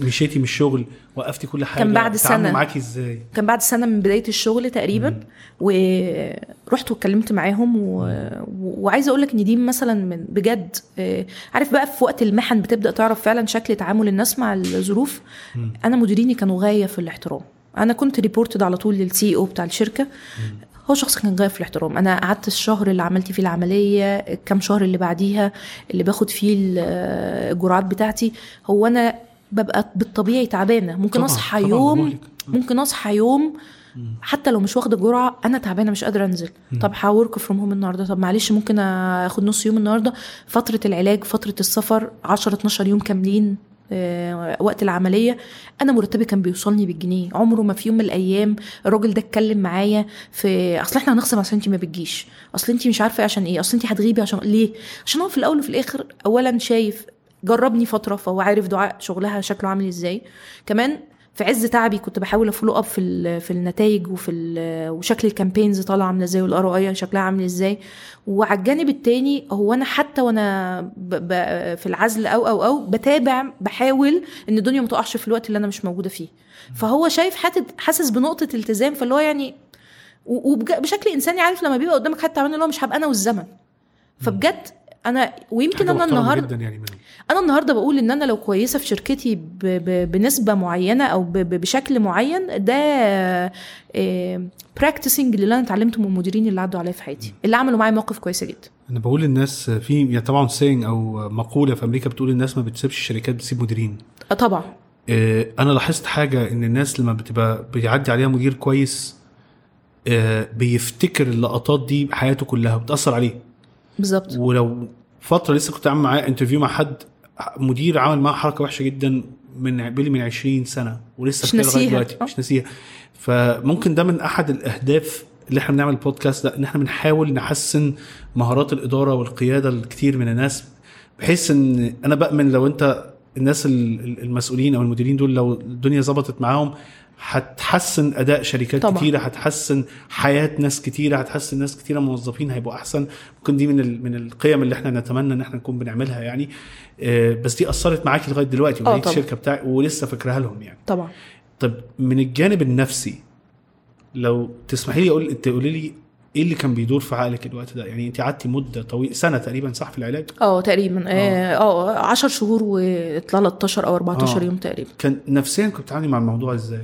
مشيتي من الشغل؟ وقفتي كل حاجة؟ كان بعد سنة. معاكي إزاي؟ كان بعد سنة من بداية الشغل تقريبا ورحت واتكلمت معاهم و... وعايزة أقول لك إن دي مثلا من بجد آه، عارف بقى في وقت المحن بتبدأ تعرف فعلا شكل تعامل الناس مع الظروف؟ مم. أنا مديريني كانوا غاية في الاحترام. أنا كنت ريبورتد على طول للسي أو بتاع الشركة. هو شخص كان غايه في الاحترام. أنا قعدت الشهر اللي عملت فيه العملية الكام شهر اللي بعديها اللي باخد فيه ال- الجرعات بتاعتي هو أنا ببقى بالطبيعي تعبانة. ممكن طبعاً، أصحى طبعاً، يوم مهلك. ممكن أصحى يوم حتى لو مش واخدة جرعة أنا تعبانة مش قادرة أنزل. طب هورك فروم هوم النهارده؟ طب معلش ممكن آخد نص يوم النهارده؟ فترة العلاج فترة السفر 10 12 يوم كاملين. وقت العملية. أنا مرتبي كان بيوصلني بالجنيه. عمره ما في يوم من الأيام الراجل ده اتكلم معايا في أصل إحنا هنخصم عشان انت ما بتجيش. أصل انت مش عارفة عشان إيه؟ أصل انت هتغيبي عشان ليه؟ عشان هو في الأول وفي الآخر اولا شايف جربني فترة فهو عارف دعاء شغلها شكله عامل إزاي. كمان في عز تعبي كنت بحاول a follow up في في النتائج وفي وشكل ال campaigns طالعه عاملة إزاي وال ROI شكلها عامل إزاي. وعلى الجانب التاني هو أنا حتى وأنا ب ب في العزل أو أو أو بتابع بحاول إن الدنيا ما تقعش في الوقت اللي أنا مش موجودة فيه. فهو شايف حاسس بنقطة التزام فاللي هو يعني وبشكل إنساني عارف لما بيبقى قدامك حد تعبان اللي هو مش هبقى أنا والزمن. فبجد أنا ويمكن أنا النهارده يعني أنا النهارده بقول إن أنا لو كويسة في شركتي ب ب بنسبة معينة أو ب ب بشكل معين ده practicing اللي أنا اتعلمته من المديرين اللي عدوا عليا في حياتي اللي عملوا معايا مواقف كويسة جدا. أنا بقول للناس في يعني طبعا saying أو مقولة في أمريكا بتقول الناس ما بتسيبش الشركات بتسيب مديرين. آه طبعا. آه، أنا لاحظت حاجة إن الناس لما بتبقى بيعدي عليها مدير كويس آه، بيفتكر اللقطات دي حياته كلها بتأثر عليه. بالظبط. ولو فترة لسه كنت عامل معاه interview مع حد مدير عمل معاه حركة وحشة جدا من بيلي من 20 سنة ولسه مش ناسيها. دلوقتي. مش ناسيها فممكن ده من أحد الأهداف اللي إحنا بنعمل البودكاست ده إن إحنا بنحاول نحسن مهارات الإدارة والقيادة الكتير من الناس بحيث إن أنا بأمن لو أنت الناس ال- ال- المسؤولين أو المديرين دول لو الدنيا ظبطت معاهم هتحسن أداء شركات طبعا. كتيرة هتحسن حياة ناس كتيرة هتحسن ناس كتيرة موظفين هيبقوا أحسن. ممكن دي من من القيم اللي إحنا نتمنى إن إحنا نكون بنعملها يعني. آه، بس دي أثرت معاكي لغاية دلوقتي آه، طبعا. الشركة بتاعي ولسه فاكراها لهم يعني. طبعا. طب من الجانب النفسي لو تسمحي لي أقول تقولي لي إيه اللي كان بيدور في عقلك الوقت ده؟ يعني أنت قعدتي مدة طويلة سنة تقريبا صح في العلاج؟ آه تقريبا. آه آه. 10 شهور و 13 أو 14 آه. يوم تقريبا. كان نفسيا كنت بتتعاملي مع الموضوع إزاي؟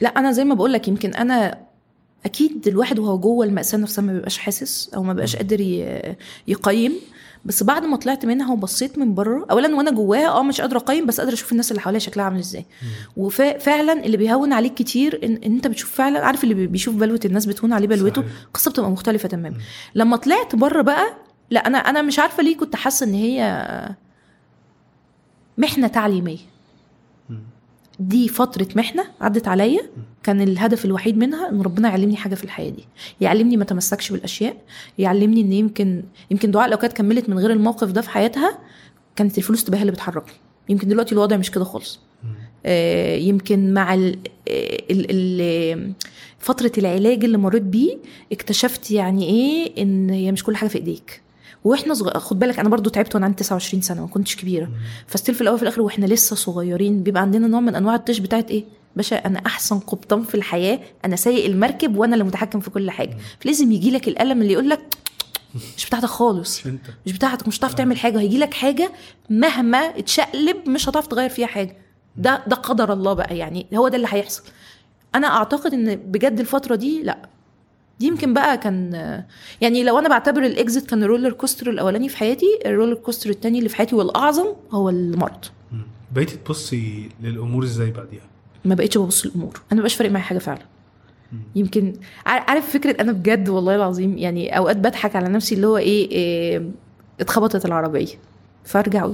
لا أنا زي ما بقول لك يمكن أنا أكيد الواحد وهو جوه المأساة نفسها ما بيبقاش حاسس أو ما بيبقاش قادر يقيم. بس بعد ما طلعت منها وبصيت من بره اولا وأنا جواها آه مش قادرة أقيم بس قادرة أشوف الناس اللي حواليا شكلها عامل إزاي. وفعلا اللي بيهون عليك كتير ان, إن أنت بتشوف فعلا عارف اللي بي- بيشوف بلوة الناس بتهون عليه بلوته. القصة بتبقى مختلفة تماما. لما طلعت بره بقى لا أنا أنا مش عارفة ليه كنت حاسة إن هي محنة تعليمية. دي فترة محنة عدت عليا. كان الهدف الوحيد منها إن ربنا يعلمني حاجة في الحياة دي. يعلمني ما تمسكش بالأشياء. يعلمني إن يمكن يمكن دعاء لو كانت كملت من غير الموقف ده في حياتها كانت الفلوس تبقى هي اللي بتحركني. يمكن دلوقتي الوضع مش كده خالص. آه، يمكن مع ال ال ال فترة العلاج اللي مريت بيه اكتشفت يعني إيه إن هي مش كل حاجة في إيديك. وإحنا صغ... خد بالك أنا برضو تعبت وأنا عندي 29 سنة ما كنتش كبيرة. ف still في الأول وفي الآخر وإحنا لسه صغيرين بيبقى عندنا نوع من أنواع الطيش بتاعت إيه؟ باشا أنا أحسن قبطان في الحياة أنا سايق المركب وأنا اللي متحكم في كل حاجة. فلازم يجي لك القلم اللي يقول لك مش بتاعتك خالص مش بتاعتك مش هتعرف تعمل حاجة. هيجي لك حاجة مهما اتشقلب مش هتعرف تغير فيها حاجة. ده ده قدر الله بقى يعني هو ده اللي هيحصل. أنا أعتقد إن بجد الفترة دي لأ دي يمكن بقى كان يعني لو أنا بعتبر ال exit كان ال roller coaster الأولاني في حياتي ال roller coaster الثاني اللي في حياتي والأعظم هو المرض. بقيتي تبصي للأمور إزاي بعديها؟ ما بقتش ببص الأمور أنا ما بقاش فارق معايا حاجة فعلا. يمكن عار- عارف فكرة أنا بجد والله العظيم يعني أوقات بضحك على نفسي اللي هو إيه, إيه اتخبطت العربية. فأرجع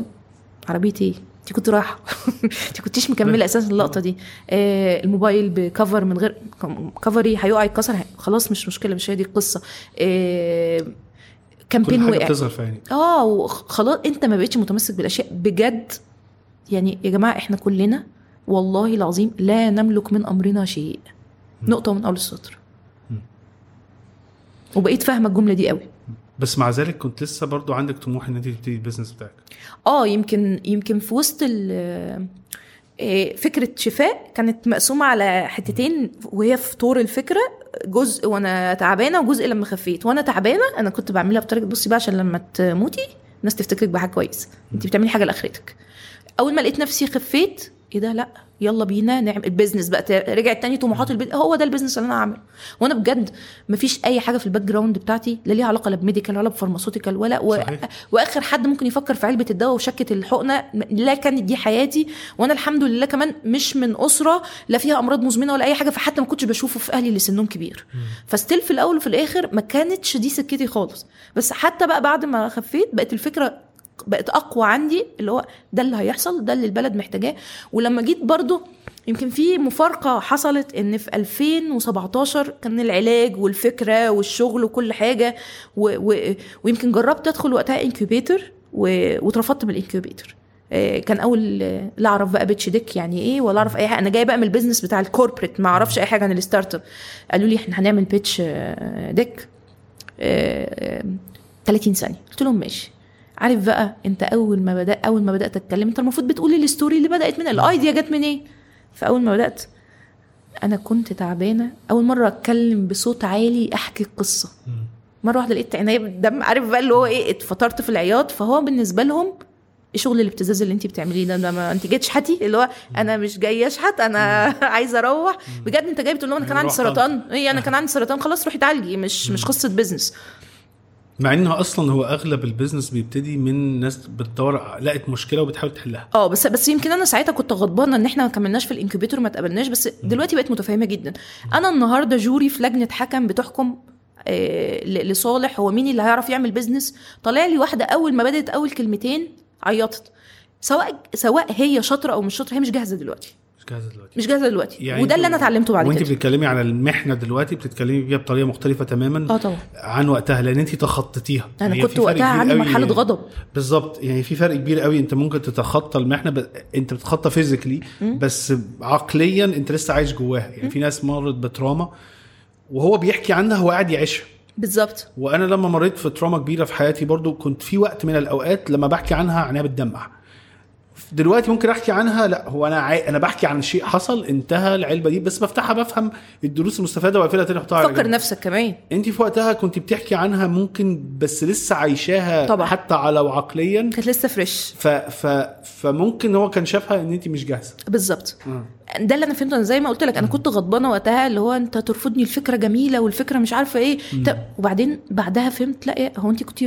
عربية إيه؟ انت كنت رايحة. انت كنتيش مكملة أساسا اللقطة دي. آه الموبايل بكفر من غير كفري هيقع يتكسر خلاص مش مشكلة مش هي دي القصة. آه كل كامبين حاجة وقع بتظهر في عينك آه وخلاص أنت ما بقتش متمسك بالأشياء. بجد يعني يا جماعة إحنا كلنا والله العظيم لا نملك من أمرنا شيء. نقطة من أول السطر. وبقيت فاهمة الجملة دي قوي. بس مع ذلك كنت لسه برضو عندك طموح إن أنت تبتدي البيزنس بتاعك. آه يمكن يمكن في وسط آه، فكرة شفاء كانت مقسومة على حتتين وهي في طور الفكرة جزء وأنا تعبانة وجزء لما خفيت. وأنا تعبانة أنا كنت بعملها بطريقة بصي بقى عشان لما تموتي الناس تفتكرك بحاجة كويس. أنت بتعملي حاجة لآخرتك. أول ما لقيت نفسي خفيت إيه ده؟ لأ. يلا بينا نعمل ال business بقى رجعت تاني طموحات ال business هو ده ال business اللي أنا هعمله وأنا بجد مفيش أي حاجة في ال background بتاعتي لا ليها علاقة لا ب medical ولا ب pharmaceutical ولا و... وآخر حد ممكن يفكر في علبة الدواء وشكة الحقنة لا كانت دي حياتي. وأنا الحمد لله كمان مش من أسرة لا فيها أمراض مزمنة ولا أي حاجة فحتى ما كنتش بشوفه في أهلي اللي سنهم كبير. ف still في الأول وفي الآخر ما كانتش دي سكتي خالص. بس حتى بقى بعد ما خفيت بقت الفكرة بقت أقوى عندي اللي هو ده اللي هيحصل ده اللي البلد محتاجاه. ولما جيت برضو يمكن في مفارقة حصلت إن في 2017 كان العلاج والفكرة والشغل وكل حاجة و و ويمكن جربت أدخل وقتها incubator واترفضت من ال incubator آه، كان أول لا أعرف بقى pitch deck يعني إيه ولا أعرف أي حاجة. أنا جاية بقى من ال business بتاع ال corporate ما أعرفش أي حاجة عن ال startup قالوا لي إحنا هنعمل pitch deck آه، آه، 30 ثانية. قلت لهم ماشي. عارف بقى انت اول ما بدات اول ما بدأت اتكلم انت المفروض بتقولي ال story اللي بدأت من ال idea جت منين؟ إيه؟ فأول ما بدأت أنا كنت تعبانة. أول مرة أتكلم بصوت عالي أحكي القصة. مرة واحدة لقيت عينيا بتدمع. عارف بقى اللي هو إيه؟ اتفطرت في العياط. فهو بالنسبة لهم إيه شغل الابتزاز اللي انت بتعمليه ده, ما انت جاية تشحتي اللي هو أنا مش جاية أشحت أنا عايزة أروح. بجد أنت جاي بتقول لهم أنا كان عندي. سرطان. إيه أنا كان عندي سرطان. خلاص روحي اتعالجي مش مش قصة business مع انه أصلا هو أغلب ال business بيبتدي من ناس بتدور لقت مشكلة وبتحاول تحلها. آه بس بس يمكن أنا ساعتها كنت غضبانة إن إحنا ما كملناش في ال incubator وما اتقابلناش بس دلوقتي بقيت متفهمة جدا. أنا النهارده jury في لجنه حكم بتحكم آه، لصالح هو مين اللي هيعرف يعمل business؟ طالع لي واحدة أول ما بدأت أول كلمتين عيطت. سواء سواء هي شاطرة أو مش شاطرة هي مش جاهزة دلوقتي. مش جاهزة دلوقتي. مش جاهزة دلوقتي. يعني وده اللي أنا اتعلمته بعد وانت كده. بتتكلمي على المحنة دلوقتي بتتكلمي فيها بطريقة مختلفة تماما آه طبعا. عن وقتها لأن انت تخطيتيها. أنا كنت وقتها عندي مرحلة غضب. بالظبط. يعني في فرق كبير قوي. أنت ممكن تتخطى المحنة ب... أنت بتتخطى فيزيكلي بس عقليا أنت لسه عايش جواها. يعني في ناس مرت بتراما وهو بيحكي عنها هو قاعد يعيشها. بالظبط. وأنا لما مريت في تراما كبيرة في حياتي برضو كنت في وقت من الأوقات لما بحكي عنها عينيها بتدمع دلوقتي ممكن أحكي عنها؟ لا هو أنا عاي... أنا بحكي عن شيء حصل انتهى العلبة دي بس بفتحها بفهم الدروس المستفادة وأقفلها تاني أحطها فكر. نفسك كمان. انت في وقتها كنت بتحكي عنها ممكن بس لسه عايشاها طبعا. حتى على وعقليا؟ كانت لسه فريش ف... ف... فممكن هو كان شافها إن انت مش جاهزة. بالظبط. آه. ده اللي أنا فهمته زي ما قلت لك أنا كنت غضبانة وقتها اللي هو أنت ترفضني الفكرة جميلة والفكرة مش عارفة إيه. وبعدين بعدها فهمت لا هو انت كنت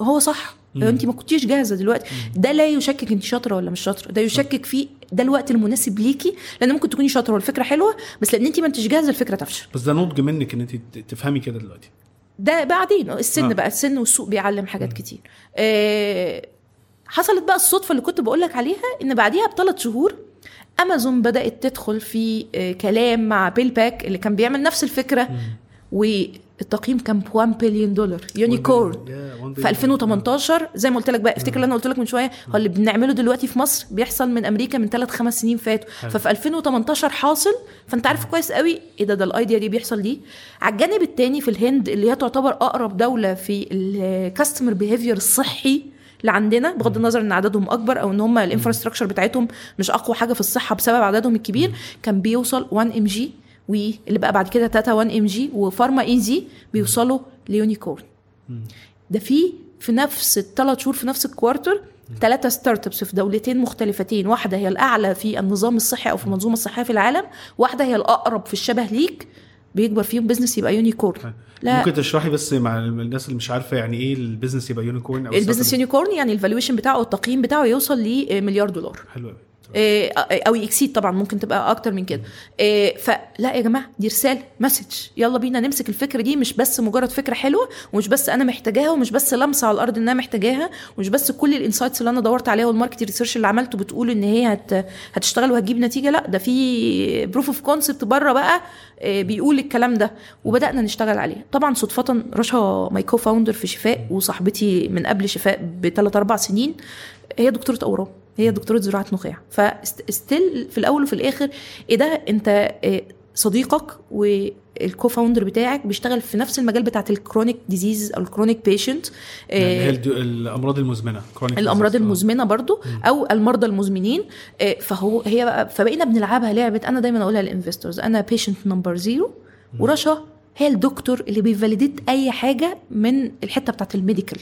هو صح. هو انت ما كنتيش جاهزة دلوقتي ده لا يشكك انت شاطرة ولا مش شاطرة. ده يشكك في ده الوقت المناسب ليكي لأن ممكن تكوني شاطرة والفكرة حلوة بس لأن انت ما انتش جاهزة الفكرة تفشل. بس ده نضج منك إن انت تفهمي كده دلوقتي. ده بعدين السن آه. بقى السن والسوق بيعلم حاجات كتير. آه حصلت بقى الصدفة اللي كنت بقول لك عليها إن بعديها بثلاث شهور امازون بدأت تدخل في آه كلام مع PillPack اللي كان بيعمل نفس الفكرة والتقييم كان ب 1 بليون دولار unicorn في 2018 زي ما قلت لك بقى افتكر اللي أنا قلت لك من شوية هو اللي بنعمله دلوقتي في مصر بيحصل من أمريكا من ثلاث خمس سنين فاتوا. ففي 2018 حاصل فأنت عارف كويس قوي إيه ده ده ال idea دي بيحصل دي على الجانب الثاني في الهند اللي هي تعتبر أقرب دولة في ال customer behavior الصحي اللي عندنا بغض النظر إن عددهم أكبر أو إن هم ال infrastructure بتاعتهم مش أقوى حاجة في الصحة بسبب عددهم الكبير كان بيوصل 1mg واللي بقى بعد كده Tata 1mg و PharmEasy بيوصلوا ل unicorn. ده في في نفس الثلاث شهور في نفس ال quarter ثلاثة startups في دولتين مختلفتين. واحدة هي الأعلى في النظام الصحي أو في المنظومة الصحية في العالم واحدة هي الأقرب في الشبه ليك بيكبر فيهم business يبقى unicorn لا. ممكن تشرحي بس مع الناس اللي مش عارفة يعني إيه ال business يبقى unicorn أو ال business؟ unicorn يعني ال valuation بتاعه التقييم بتاعه يوصل لمليار دولار. حلو قوي أو exceed طبعا ممكن تبقى أكتر من كده. إيه، فلا يا جماعة دي رسالة message. يلا بينا نمسك الفكرة دي مش بس مجرد فكرة حلوة ومش بس أنا محتاجاها ومش بس لمسة على الأرض إن أنا محتاجاها ومش بس كل ال insights اللي أنا دورت عليها وال market research اللي عملته بتقول إن هي هت هتشتغل وهتجيب نتيجة لا ده في proof of concept بره بقى إيه، بيقول الكلام ده وبدأنا نشتغل عليه طبعا صدفة رشا my co-founder في شفاء وصاحبتي من قبل شفاء بثلاث أربع سنين هي دكتورة أورام. هي دكتورة زراعة نخاع ف still في الأول وفي الآخر إيه ده أنت آه، صديقك وال co-founder بتاعك بيشتغل في نفس المجال بتاعت ال chronic disease أو ال chronic patient يعني هي الد- الأمراض المزمنة الأمراض. آه. المزمنة برضو أو المرضى المزمنين آه، فهو هي بقى فبقينا بنلعبها لعبة أنا دايما أقولها لل investors أنا patient number zero ورشا هي الدكتور اللي بي validate أي حاجة من الحتة بتاعت ال medical.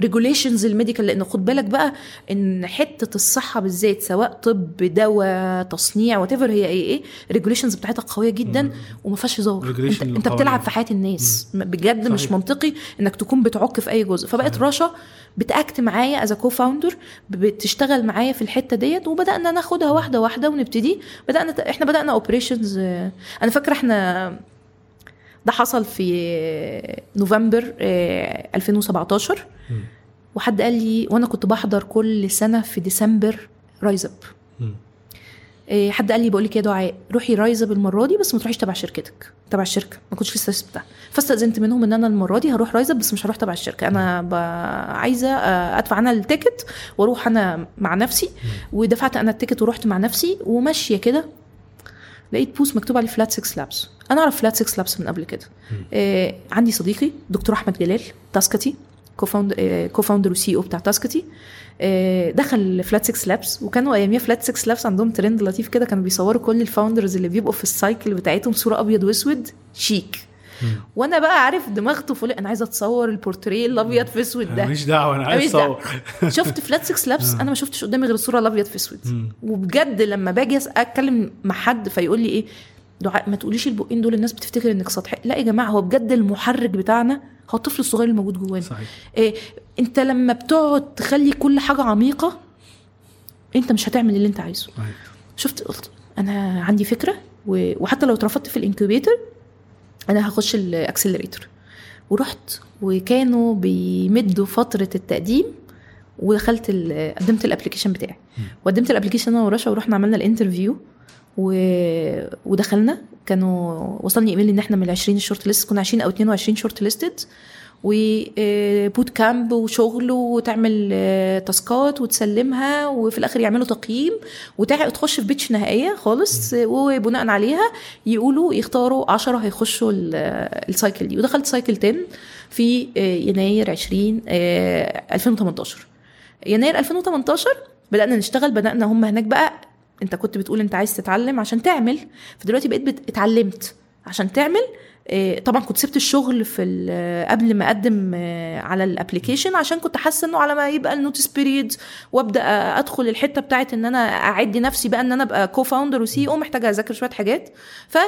regulations ال medical لأن خد بالك بقى إن حتة الصحة بالذات سواء طب دواء تصنيع وات هي إيه إيه ال regulations بتاعتها قوية جدا وما فيهاش هزار. انت, أنت. بتلعب في حياة الناس. بجد صحيح. مش منطقي إنك تكون بتعك في أي جزء. فبقت رشا بت act معايا as co-founder بتشتغل معايا في الحتة ديت وبدأنا ناخدها واحدة واحدة ونبتدي. بدأنا إحنا بدأنا operations أنا فاكرة إحنا ده حصل في نوفمبر آه، 2017 مم. وحد قال لي وأنا كنت بحضر كل سنة في ديسمبر RiseUp. إيه، حد قال لي بقول لك يا دعاء روحي RiseUp المرة دي بس ما تروحيش تبع شركتك تبع الشركة. ما كنتش لسه بتاع فاستأذنت منهم إن أنا المرة دي هروح RiseUp بس مش هروح تبع الشركة. أنا ب... عايزة آه، أدفع أنا ال ticket وأروح أنا مع نفسي. ودفعت أنا ال ticket ورحت مع نفسي وماشية كده. لقيت booth مكتوب عليه Flat6Labs أنا أعرف Flat6Labs من قبل كده. آه عندي صديقي دكتور أحمد جلال تاسكتي co-found co-founder و CEO بتاع تاسكتي آه دخل Flat6Labs وكانوا أياميها Flat6Labs عندهم ترند لطيف كده كانوا بيصوروا كل ال founders اللي بيبقوا في ال cycle بتاعتهم صورة أبيض وأسود شيك وأنا بقى عارف دماغ طفولي أنا عايزه اتصور البورتريه الابيض في اسود ده. ماليش دعوة أنا عايز. اصور شفت فلات 6 لابس أنا ما شفتش قدامي غير الصورة الابيض في اسود. وبجد لما باجي اتكلم مع حد فيقول لي إيه دعاء ما تقوليش البقين دول الناس بتفتكر إنك سطحي. لا يا جماعة هو بجد المحرك بتاعنا هو الطفل الصغير الموجود جوانا. إيه انت لما بتقعد تخلي كل حاجة عميقة انت مش هتعمل اللي انت عايزه. صحيح. شفت؟ قلت أنا عندي فكرة و- وحتى لو اترفضت في ال incubator أنا هخش ال accelerator ورحت وكانوا بيمدوا فترة التقديم ودخلت قدمت ال application بتاعي. وقدمت ال application أنا ورشا ورحنا عملنا ال interview و... ودخلنا. كانوا وصلني ايميل إن إحنا من ال 20 shortlist كنا 20 أو 22 shortlisted و boot camp وشغل وتعمل آه، tasks وتسلمها وفي الآخر يعملوا تقييم وتخش في pitch نهائية خالص آه، وبناء عليها يقولوا يختاروا 10 هيخشوا ال- آه، ال cycle دي. ودخلت cycle 10 في يناير 20 آه، 2018 يناير 2018 بدأنا نشتغل بدأنا هم هناك بقى انت كنت بتقول انت عايز تتعلم عشان تعمل فدلوقتي بقيت اتعلمت عشان تعمل طبعا كنت سبت الشغل في ال- قبل ما أقدم آه، على ال application عشان كنت حاسة إنه على ما يبقى ال notice period وأبدأ أدخل الحتة بتاعت إن أنا أعد نفسي بقى إن أنا أبقى co-founder و CEO محتاجة أذاكر شوية حاجات. ف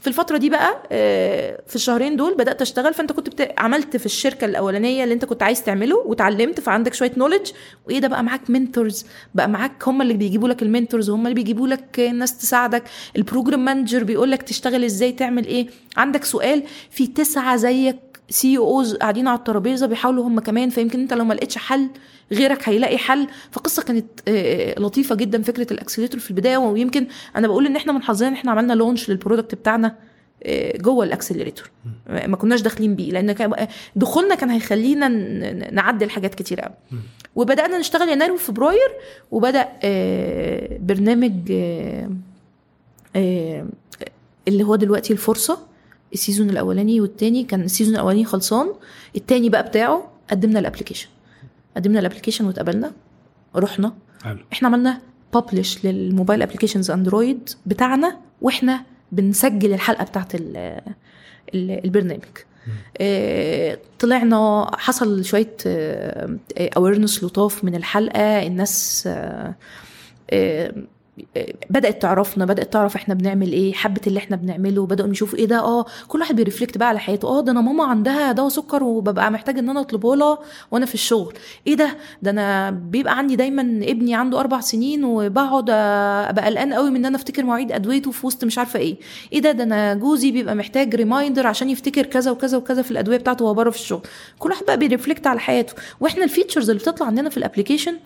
في الفترة دي بقى آه، في الشهرين دول بدأت أشتغل فأنت كنت بت... عملت في الشركة الأولانية اللي أنت كنت عايز تعمله وتعلمت فعندك شوية knowledge وإيه ده بقى؟ معاك mentors بقى معاك هم اللي بيجيبوا لك ال mentors وهم اللي بيجيبوا لك ناس تساعدك. ال program manager بيقول لك تشتغل إزاي تعمل إيه؟ عندك سؤال في تسعة زيك CEOs قاعدين على الترابيزة بيحاولوا هم كمان فيمكن انت لو ما لقيتش حل غيرك هيلاقي حل. فقصة كانت آه، لطيفة جدا فكرة ال accelerator في البداية. ويمكن أنا بقول إن إحنا من حظنا إن إحنا عملنا launch لل product بتاعنا آه، جوه ال accelerator. ما كناش داخلين بيه لأن دخولنا كان هيخلينا نعدل حاجات كتير قوي وبدأنا نشتغل يناير وفبراير وبدأ آه، برنامج آه، آه، اللي هو دلوقتي الفرصة. ال season الأولاني والتاني كان ال season الأولاني خلصان التاني بقى بتاعه قدمنا ال application قدمنا ال application واتقبلنا رحنا. حلو. إحنا عملنا publish لل mobile applications Android بتاعنا وإحنا بنسجل الحلقة بتاعت ال ال البرنامج. آه، طلعنا حصل شوية awareness لطاف من الحلقة الناس آه، آه، آه، بدأت تعرفنا بدأت تعرف إحنا بنعمل إيه حبت اللي إحنا بنعمله بدأوا يشوفوا إيه ده آه كل واحد بي reflect بقى على حياته. آه ده أنا ماما عندها دواء سكر وببقى محتاج إن أنا أطلبه لها وأنا في الشغل. إيه ده؟ ده أنا بيبقى عندي دايما ابني عنده أربع سنين وبقعد أبقى قلقان قوي من إن أنا أفتكر مواعيد أدويته في وسط مش عارفة إيه. إيه ده؟ ده أنا جوزي بيبقى محتاج reminder عشان يفتكر كذا وكذا وكذا في الأدوية بتاعته وهو بره في الشغل. كل واحد بقى بي reflect على حياته. وإحنا ال features اللي بتطلع عندنا في ال application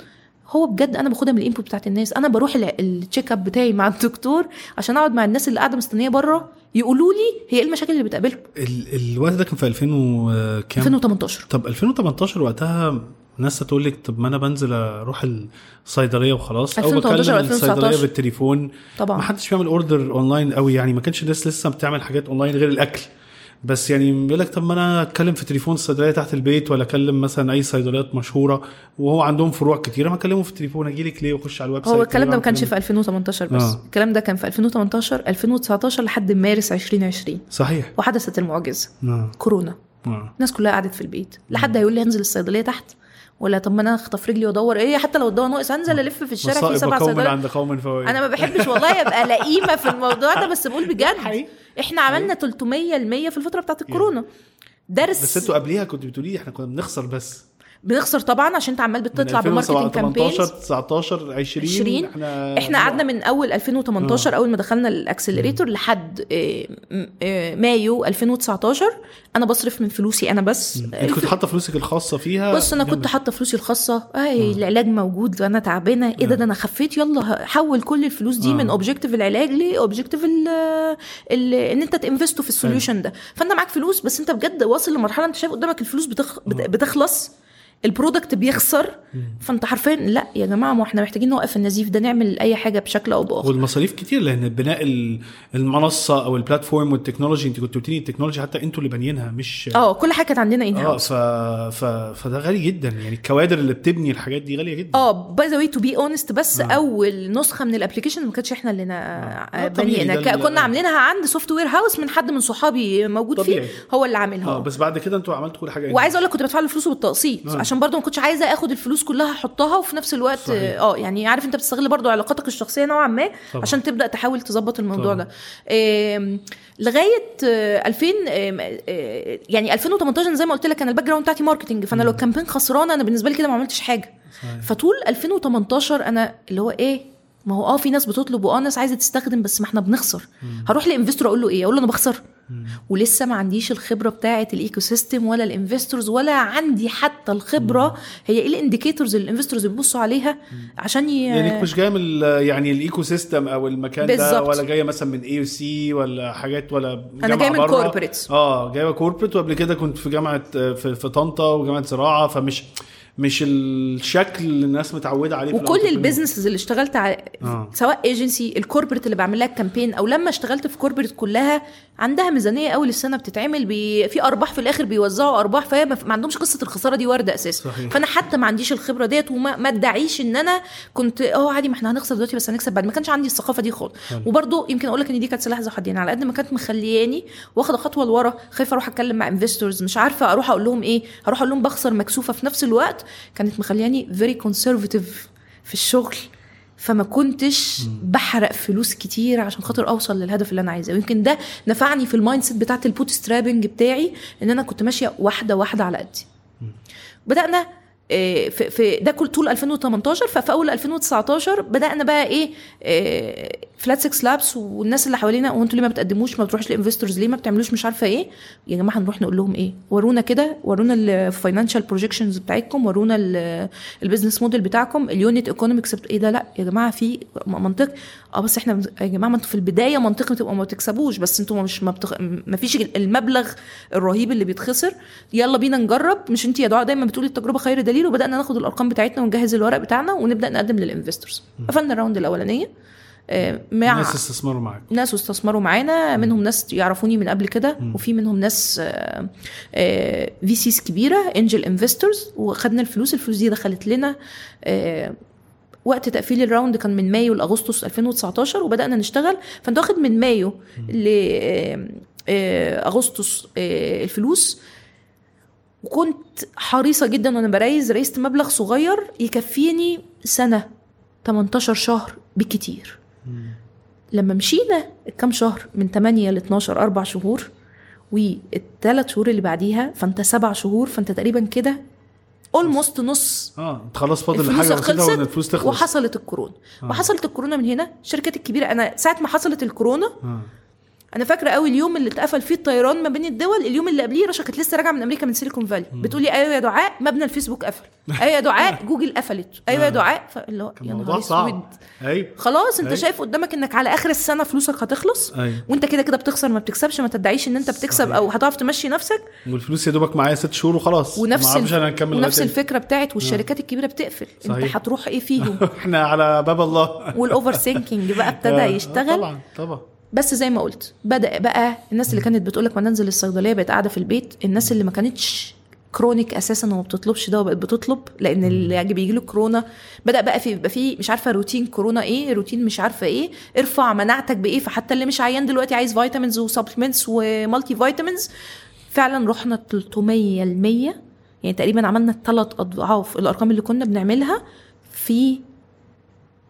هو بجد أنا باخدها من ال input بتاعت الناس. أنا بروح ال- check up بتاعي مع الدكتور عشان أقعد مع الناس اللي قاعدة مستنية بره يقولوا لي هي إيه المشاكل اللي بتقابلهم ال- الوقت ده كان في 2000 وكام 2018 طب 2018 وقتها ناس تقول لك طب ما أنا بنزل أروح الصيدلية وخلاص. أو 2018 بكلم الصيدلية 2019. بالتليفون. طبعا. ما حدش بيعمل order online قوي يعني ما كانش الناس لسه بتعمل حاجات اونلاين غير الأكل. بس يعني بيقول لك طب ما أنا أتكلم في تليفون الصيدليه تحت البيت ولا أكلم مثلا أي صيدليات مشهورة وهو عندهم فروع كتيرة ما أكلمه في التليفون أجي لك ليه وأخش على ال website هو الكلام ده ما كانش. في 2018 بس آه. الكلام ده كان في 2018 2019 لحد مارس 2020 صحيح وحدثت المعجزة آه. كورونا آه. الناس كلها قعدت في البيت لحد هيقول لي هنزل الصيدلية تحت ولا طب ما أنا اخطف رجلي وادور إيه حتى لو الدواء ناقص انزل الف في الشارع في سبع صيدليات عند قوم فوائد أنا ما بحبش والله ابقى لئيمة في الموضوع ده بس بقول بجد. إحنا عملنا 300 ل في الفترة بتاعت الكورونا. درس بس أنتوا قبليها كنتوا بتقولي إحنا كنا بنخسر بس. بنخسر طبعا عشان انت عمال بتطلع ب marketing campaigns 18 19 20 20 إحنا إحنا قعدنا من أول 2018 أول ما دخلنا ال accelerator لحد آه، آه، مايو 2019 أنا بصرف من فلوسي أنا بس. انت كنت حاطة فلوسك الخاصة فيها؟ بص أنا كنت حاطة فلوسي الخاصة. أي العلاج موجود وأنا تعبانة. إيه ده؟ ده أنا خفيت. يلا حول كل الفلوس دي آه. من objective العلاج ل objective إن أنت ت invest وا في ال solution ده. فأنت معاك فلوس بس أنت بجد واصل لمرحلة أنت شايف قدامك الفلوس بتخ... بت- بتخلص. ال product بيخسر فانت حرفيا لا يا جماعة ما إحنا محتاجين نوقف النزيف ده نعمل أي حاجة بشكل أو بآخر والمصاريف كتير لأن بناء ال- المنصة أو ال platform وال technology انت كنت لي ال technology حتى أنتوا اللي بانيينها مش آه كل حاجة كانت عندنا ان آه ف... ف... فده غالي جدا يعني الكوادر اللي بتبني الحاجات دي غالية جدا آه by the way to be honest بس آه. أول نسخة من ال application ما كانتش إحنا اللي آه. نا- آه، طبيعي، بنينا ك- كنا عاملينها عند software house من حد من صحابي موجود طبيعي. فيه هو اللي عاملها آه بس بعد كده أنتوا عملتوا كل حاجة وعايز أقول لك كنت بدفع له فلوسه بالتقسيط آه. عشان برضو ما كنتش عايزة آخد الفلوس كلها احطها وفي نفس الوقت صحيح. آه يعني عارف أنت بتستغل برضو علاقاتك الشخصية نوعا ما طبعا. عشان تبدأ تحاول تظبط الموضوع طبعا. ده لغاية آه، 2000 آم، آه، يعني 2018 زي ما قلت لك أنا ال background بتاعتي marketing فأنا لو ال campaign خسرانه أنا بالنسبة لي كده ما عملتش حاجة صحيح. فطول 2018 أنا اللي هو إيه ما هو آه في ناس بتطلب وآه ناس عايزة تستخدم بس ما إحنا بنخسر هروح ل investor أقول له إيه أقول له أنا بخسر ولسه ما عنديش الخبرة بتاعة ال ecosystem ولا ال investors ولا عندي حتى الخبرة. هي إيه ال indicators اللي ال investors بيبصوا عليها؟ عشان ي... يعني مش جاية من يعني ال ecosystem أو المكان ده بالظبط. ولا جاية مثلا من AUC ولا حاجات ولا جامعة جاية من corporates. آه جاية corporate وقبل كده كنت في جامعة في, في طنطا وجامعة زراعة فمش مش الشكل اللي الناس متعودة عليه وكل. ال businesses اللي اشتغلت على آه. سواء agency ال corporate اللي بعمل لها campaign أو لما اشتغلت في corporate كلها عندها ميزانية أول السنة بتتعمل بي... في أرباح في الآخر بيوزعوا أرباح فهي ما عندهمش قصة الخسارة دي وارده أساسا. فأنا حتى ما عنديش الخبرة ديت وما ما ادعيش إن أنا كنت آه عادي ما إحنا هنخسر دلوقتي بس هنكسب بعد ما كانش عندي الثقافة دي خالص وبرده يمكن أقول لك إن دي كانت سلاح ذو حدين على قد ما كانت مخلياني واخدة خطوة لورا خايفة أروح أتكلم مع investors مش عارفة أروح أقول لهم إيه هروح أقول لهم بخسر مكسوفة في نفس الوقت كانت مخلياني very conservative في الشغل فما كنتش بحرق فلوس كتير عشان خاطر أوصل للهدف اللي أنا عايزاه. ويمكن ده نفعني في ال mindset بتاعت ال bootstrapping بتاعي إن أنا كنت ماشية واحدة واحدة على قدي. بدأنا آه، في, في ده كل طول 2018 ففي أول 2019 بدأنا بقى إيه Flat 6 Labs والناس اللي حوالينا هو أنتوا ليه ما بتقدموش؟ ما بتروحوش ل investors ليه؟ ما بتعملوش؟ مش عارفة إيه. يا جماعة هنروح نقول لهم إيه؟ ورونا كده ورونا ال financial projections بتاعتكم ورونا ال business model بتاعكم ال unit economics إيه ده؟ لأ يا جماعة في منطق. آه بس إحنا يا جماعة ما أنتوا في البداية منطقي تبقوا ما بتكسبوش بس أنتوا مش ما, بتخ... ما فيش المبلغ الرهيب اللي بيتخسر. يلا بينا نجرب. مش انت يا دعاء دايما بتقولي التجربة خير دليل وبدأنا ناخد الأرقام بتاعتنا ونجهز الورق بتاعنا ونبدأ نقدم لل investors قفلنا ال round الأولانية. مع الناس استثمروا معاك ناس استثمروا معانا منهم ناس يعرفوني من قبل كده وفي منهم ناس VCs كبيرة angel investors وخدنا الفلوس الفلوس دي دخلت لنا آه، وقت تقفيل ال round كان من مايو لأغسطس 2019 وبدأنا نشتغل فانت واخد من مايو لاغسطس الفلوس. وكنت حريصة جدا وأنا ب raise raised مبلغ صغير يكفيني سنة 18 شهر بالكتير لما مشينا الكام شهر من 8 ل 12 أربع شهور والثلاث شهور اللي بعديها فانت سبع شهور فانت تقريبا كده اولموست نص آه أنت خلاص فاضل الفلوس حاجة خلصت الفلوس تخلص وحصلت الكورونا آه. وحصلت الكورونا من هنا الشركات الكبيرة أنا ساعة ما حصلت الكورونا آه. أنا فاكرة قوي اليوم اللي اتقفل فيه الطيران ما بين الدول اليوم اللي قبليه رشا كانت لسه راجعة من أمريكا من سيليكون فالي بتقولي أيوه يا دعاء مبنى الفيسبوك قفل. أيوه يا دعاء جوجل قفلت. أيوه يا دعاء فاللي هو يا نهار أسود. أيوه خلاص أنت أيوة. شايف قدامك إنك على آخر السنة فلوسك هتخلص وأنت كده كده بتخسر ما بتكسبش ما تدعيش إن أنت بتكسب صحيح. أو هتعرف تمشي نفسك. والفلوس يا دوبك معايا ست شهور وخلاص. ونفس ما أنا ونفس لغاية الفكرة بتاعت والشركات الكبيرة بتقفل. أنت. هتروح إيه فيهم. إحنا على باب الله. وال overthinking بقى ابتدى آه، يشتغل. طبعا طبعا. بس زي ما قلت بدأ بقى الناس اللي كانت بتقول لك ما ننزل الصيدلية بقت قاعدة في البيت الناس اللي ما كانتش chronic أساسا وما بتطلبش دواء بقت بتطلب لأن اللي بيجي له كورونا بدأ بقى في يبقى في مش عارفة روتين كورونا إيه روتين مش عارفة إيه ارفع مناعتك بإيه فحتى اللي مش عيان دلوقتي عايز vitamins و supplements و multivitamins فعلا رحنا 300 ل 100 يعني تقريبا عملنا ثلاث أضعاف الأرقام اللي كنا بنعملها في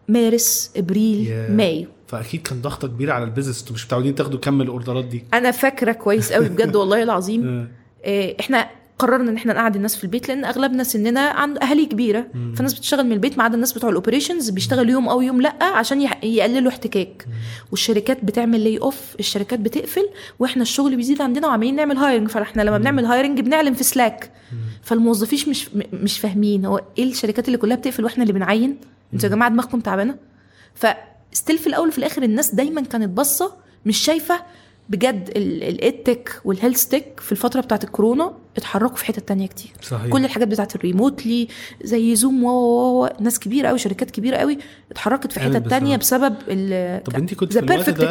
مارس إبريل ياه. مايو. فأكيد كان ضغط كبير على ال business. أنتوا مش متعودين تاخدوا كم الأوردرات دي؟ أنا فاكرة كويس قوي بجد والله العظيم. آه. آه، إحنا قررنا إن إحنا نقعد الناس في البيت لأن أغلبنا سننا عند أهالي كبيرة. فالناس بتشتغل من البيت ما عدا الناس بتوع ال operations بيشتغلوا يوم أو يوم لأ عشان يقللوا احتكاك. والشركات بتعمل lay off الشركات بتقفل وإحنا الشغل بيزيد عندنا وعمالين نعمل hiring فإحنا لما بنعمل hiring بنعلن في Slack فالموظفين مش مش فاهمين هو إيه الشركات اللي كلها بتقفل وإحنا اللي بنعين؟ أنتوا يا جماعة دماغكم تعبانة؟ ف still في الأول وفي الآخر الناس دايما كانت باصة مش شايفة بجد ال edtech وال health tech في الفترة بتاعت الكورونا اتحركوا في حتة تانية كتير صحيح كل الحاجات بتاعت ال remotely زي Zoom و و- ناس كبيرة قوي شركات كبيرة قوي اتحركت في حتة تانية. بسبب ال طب انت كنت في الوقت ده.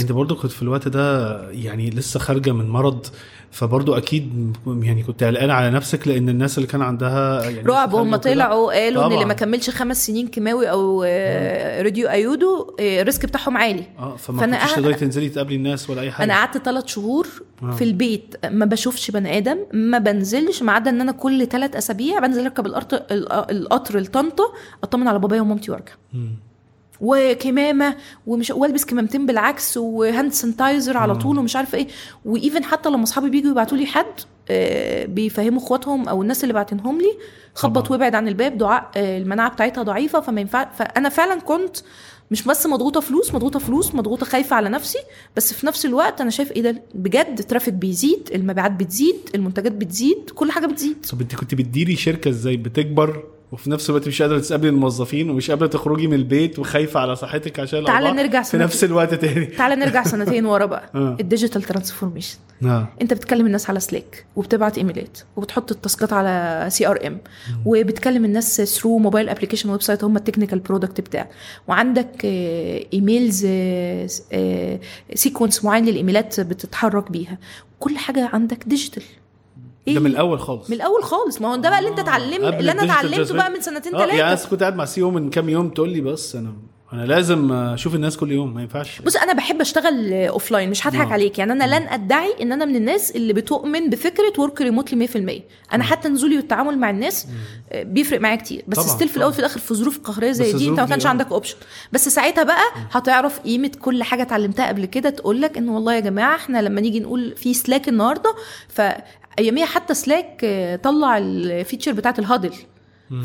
انت برضه كنت في الوقت ده يعني لسه خارجة من مرض فبرضه أكيد يعني كنت قلقان على نفسك لأن الناس اللي كان عندها يعني رعب هم. طلعوا قالوا إن. اللي ما كملش خمس سنين كيماوي أو آه، radio iodine آه، ال risk بتاعهم عالي آه فما فأنا كنتش قاعد- تقدري تنزلي تقابلي الناس ولا أي حاجة أنا قعدت ثلاث شهور آه. في البيت ما بشوفش بني آدم ما بنزلش ما عدا إن أنا كل ثلاث أسابيع بنزل أركب القطر القطر لطنطا أطمن على بابايا ومامتي وأرجع. وكمامة ومش والبس كمامتين بالعكس و hand sanitizer على طول ومش عارفة إيه. و even حتى لما أصحابي بيجوا يبعتوا لي حد آه، بيفهموا إخواتهم أو الناس اللي بعتنهم لي خبط. وابعد عن الباب دعاء آه، المناعة بتاعتها ضعيفة فما ينفع فأنا فعلا كنت مش بس مضغوطة فلوس مضغوطة فلوس مضغوطة خايفة على نفسي بس في نفس الوقت أنا شايف إيه ده بجد ال traffic بيزيد المبيعات بتزيد المنتجات بتزيد كل حاجة بتزيد. طب أنت كنت بتديري شركة إزاي؟ بتكبر؟ وفي نفس الوقت مش قادرة تقابلي الموظفين ومش قادرة تخرجي من البيت وخايفة على صحتك عشان تعالى نرجع في سنة- نفس الوقت تاني. تعالى نرجع سنتين ورا بقى. آه. ال digital transformation. آه. انت بتكلم الناس على Slack وبتبعت ايميلات وبتحط التاسكات على CRM وبتكلم الناس through mobile application website هم ال technical product بتاعك وعندك آه، emails sequence معين للإيميلات بتتحرك بيها. كل حاجة عندك digital ده من الأول خالص. من الأول خالص. ما هو ده بقى اللي أنت آه، اتعلمت قبل اللي أنا اتعلمته بقى. من سنتين آه يعني أنا ثلاثة كنت قاعد مع CEO من كام يوم تقول لي بس أنا أنا لازم أشوف الناس كل يوم ما ينفعش. بص أنا بحب أشتغل offline مش هضحك آه. عليك. يعني أنا لن أدعي إن أنا من الناس اللي بتؤمن بفكرة work remotely 100% أنا حتى نزولي والتعامل مع الناس آه، بيفرق معايا كتير. بس still في الأول. في الآخر في ظروف قهرية زي دي أنت ما كانش آه. عندك option بس ساعتها بقى هتعرف قيمة كل حاجة اتعلمتها قبل كده تقول لك إن والله يا جماعة إحنا لما نيجي نقول في Slack النهارده فاياميها حتى Slack آه، طلع ال feature بتاعت ال huddle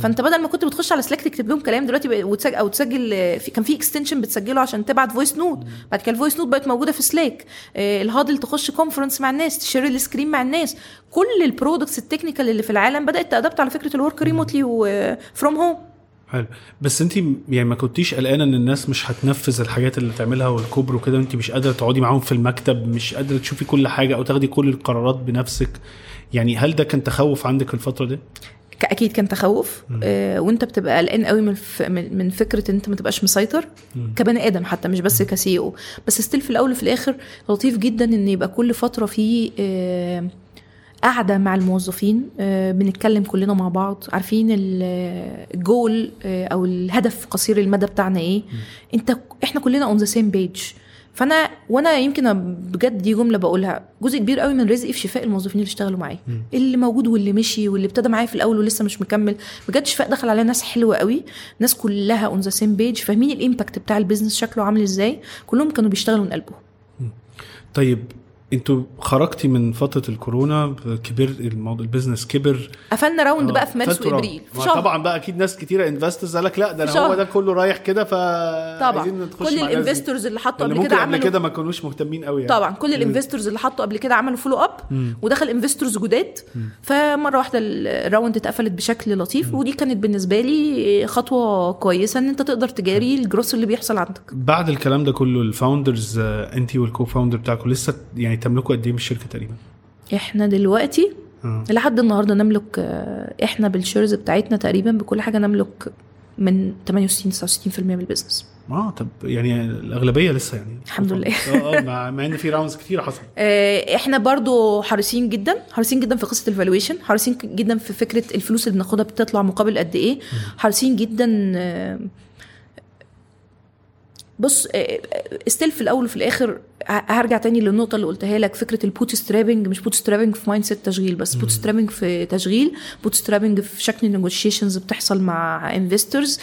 فأنت بدل ما كنت بتخش على Slack تكتب لهم كلام دلوقتي وتسجل أو تسجل في كان في extension بتسجله عشان تبعت voice note بعد كده ال voice note بقت موجودة في Slack آه، ال huddle تخش conference مع الناس ت share ال screen مع الناس. كل ال products ال technical اللي في العالم بدأت ت adapt على فكرة ال work remotely و from home حلو. بس انت يعني ما كنتيش قلقانة ان الناس مش هتنفذ الحاجات اللي بتعملها والكبر وكده انت مش قادرة تقعدي معاهم في المكتب مش قادرة تشوفي كل حاجة أو تاخدي كل القرارات بنفسك؟ يعني هل ده كان تخوف عندك الفترة دي؟ أكيد كان تخوف. آه وأنت بتبقى قلقان قوي من ف... من فكرة إن أنت ما تبقاش مسيطر كبني آدم حتى مش بس ك CEO. بس still في الأول وفي الآخر لطيف جدا إن يبقى كل فترة في آه قاعدة مع الموظفين آه بنتكلم كلنا مع بعض. عارفين ال- الجول آه أو الهدف قصير المدى بتاعنا إيه؟ أنت إحنا كلنا on the same page فأنا وأنا يمكن بجد دي جملة بقولها جزء كبير قوي من رزقي في شفاء الموظفين اللي اشتغلوا معايا. اللي موجود واللي مشي واللي ابتدى معايا في الأول ولسه مش مكمل. بجد شفاء دخل عليها ناس حلوة قوي. ناس كلها on the same page فاهمين ال impact بتاع ال business شكله عامل إزاي. كلهم كانوا بيشتغلوا من قلبهم. طيب أنتوا خرجتي من فترة الكورونا كبر الموضوع ال business كبر. قفلنا round آه، بقى في مارس. وإبريل في شهر. طبعا بقى أكيد ناس كتيرة investors قال لك لا ده أنا. هو ده كله رايح كده ف طبعا. كل. ال investors اللي حطوا اللي قبل كده قبل عملوا كده ما كانوش مهتمين قوي يعني. طبعا. كل ال investors اللي حطوا قبل كده عملوا follow up ودخل investors جداد. فمرة واحدة ال round اتقفلت بشكل لطيف ودي كانت بالنسبة لي خطوة كويسة إن أنت تقدر تجاري الجروس اللي بيحصل عندك. بعد الكلام ده كله ال founders انت وال co-founder بتاعكم لسه يعني تملكوا قد إيه من الشركة تقريبا؟ إحنا دلوقتي آه. لحد النهارده نملك آه، إحنا بال shares بتاعتنا تقريبا بكل حاجة نملك من 68 69% من ال business. آه طب يعني الأغلبية لسه يعني. الحمد لله. آه آه مع, مع إن في rounds كتير حصل. آه، إحنا برضو حريصين جدا حريصين جدا في قصة ال valuation حريصين جدا في فكرة الفلوس اللي بناخدها بتطلع مقابل قد إيه حريصين جدا آه، بص still في الأول وفي الآخر هرجع تاني للنقطة اللي قلتها لك فكرة ال bootstrapping مش bootstrapping في mindset تشغيل بس bootstrapping في تشغيل bootstrapping في شكل ال negotiations بتحصل مع investors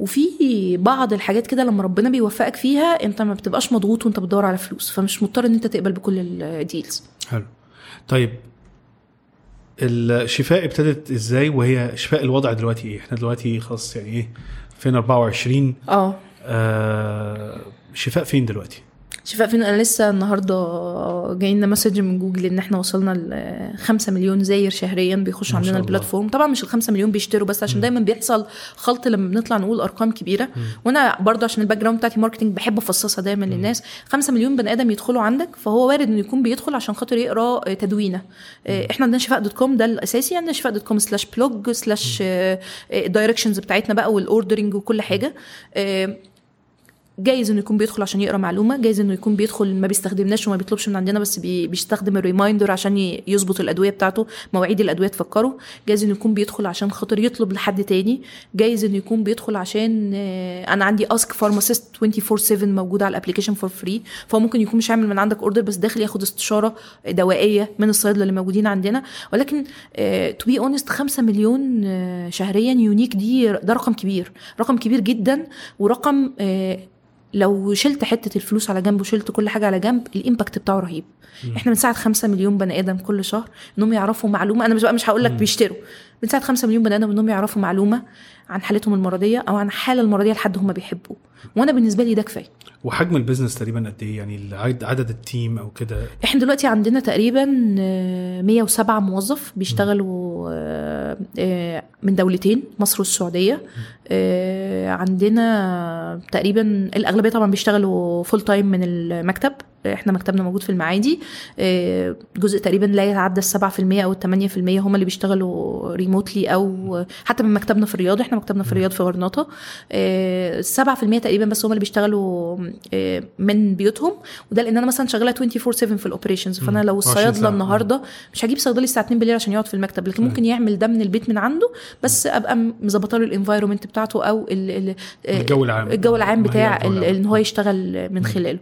وفي بعض الحاجات كده لما ربنا بيوفقك فيها انت ما بتبقاش مضغوط وانت بتدور على فلوس فمش مضطر إن انت تقبل بكل ال deals حلو. طيب الشفاء ابتدت إزاي؟ وهي شفاء الوضع دلوقتي إيه؟ إحنا دلوقتي خلاص يعني إيه 2024 آه آه. شفاء فين دلوقتي؟ شفاء فين أنا لسه النهارده جاي لنا message من جوجل إن إحنا وصلنا ل 5 مليون زاير شهريا بيخشوا عندنا. ال platform. طبعا مش ال 5 مليون بيشتروا بس عشان دايما بيحصل خلط لما بنطلع نقول أرقام كبيرة. وأنا برضه عشان ال background بتاعتي marketing بحب أفصصها دايما للناس. 5 مليون بني آدم يدخلوا عندك فهو وارد إنه يكون بيدخل عشان خاطر يقرأ تدوينة. آه، إحنا عندنا شفاء dot com ده الأساسي. عندنا شفاء dot com slash blog slash ال directions بتاعتنا بقى وال ordering وكل حاجة. جايز إنه يكون بيدخل عشان يقرأ معلومة جايز إنه يكون بيدخل ما بيستخدمناش وما بيطلبش من عندنا بس بي بيستخدم ال reminder عشان يظبط الأدوية بتاعته مواعيد الأدوية تفكره. جايز إنه يكون بيدخل عشان خاطر يطلب لحد تاني. جايز إنه يكون بيدخل عشان آه، أنا عندي ask pharmacist 24 7 موجودة على ال application for free فهو ممكن يكون مش عامل من عندك order بس داخل ياخد استشارة دوائية من الصيادلة اللي موجودين عندنا. ولكن to be honest 5 مليون آه، شهريا unique دي ده رقم كبير. رقم كبير جدا ورقم آه، لو شلت حتة الفلوس على جنب وشلت كل حاجة على جنب ال impact بتاعه رهيب. إحنا بنساعد 5 مليون بني آدم كل شهر إنهم يعرفوا معلومة أنا مش بقى مش هقول لك بيشتروا. بنساعد 5 مليون بني آدم إنهم يعرفوا معلومة عن حالتهم المرضية أو عن الحاله المرضية لحد هم بيحبوه. وأنا بالنسبة لي ده كفاية. وحجم ال business تقريبا قد إيه؟ يعني عدد ال team أو كده؟ إحنا دلوقتي عندنا تقريبا آه، 107 موظف بيشتغلوا آه، آه، من دولتين مصر والسعودية. آه، عندنا تقريبا الأغلبية طبعا بيشتغلوا full time من المكتب. إحنا مكتبنا موجود في المعادي. آه، جزء تقريبا لا يتعدى في المية أو الثمانية في المية هم اللي بيشتغلوا remotely أو حتى من مكتبنا في الرياض. إحنا مكتبنا في الرياض في آه، السبعة في المية تقريبا بس هم اللي بيشتغلوا آه، من بيوتهم. وده لأن أنا مثلا شغالة 24 7 في ال operations فأنا لو 24 ساعة. الصيادله النهارده مش هجيب صيدلي الساعة 2 بالليل عشان يقعد في المكتب لكن ممكن يعمل ده من البيت من عنده بس أبقى مظبطة له ال environment بتاعته أو ال ال الجو العام. الجو العام بتاع. إن هو يشتغل من خلاله.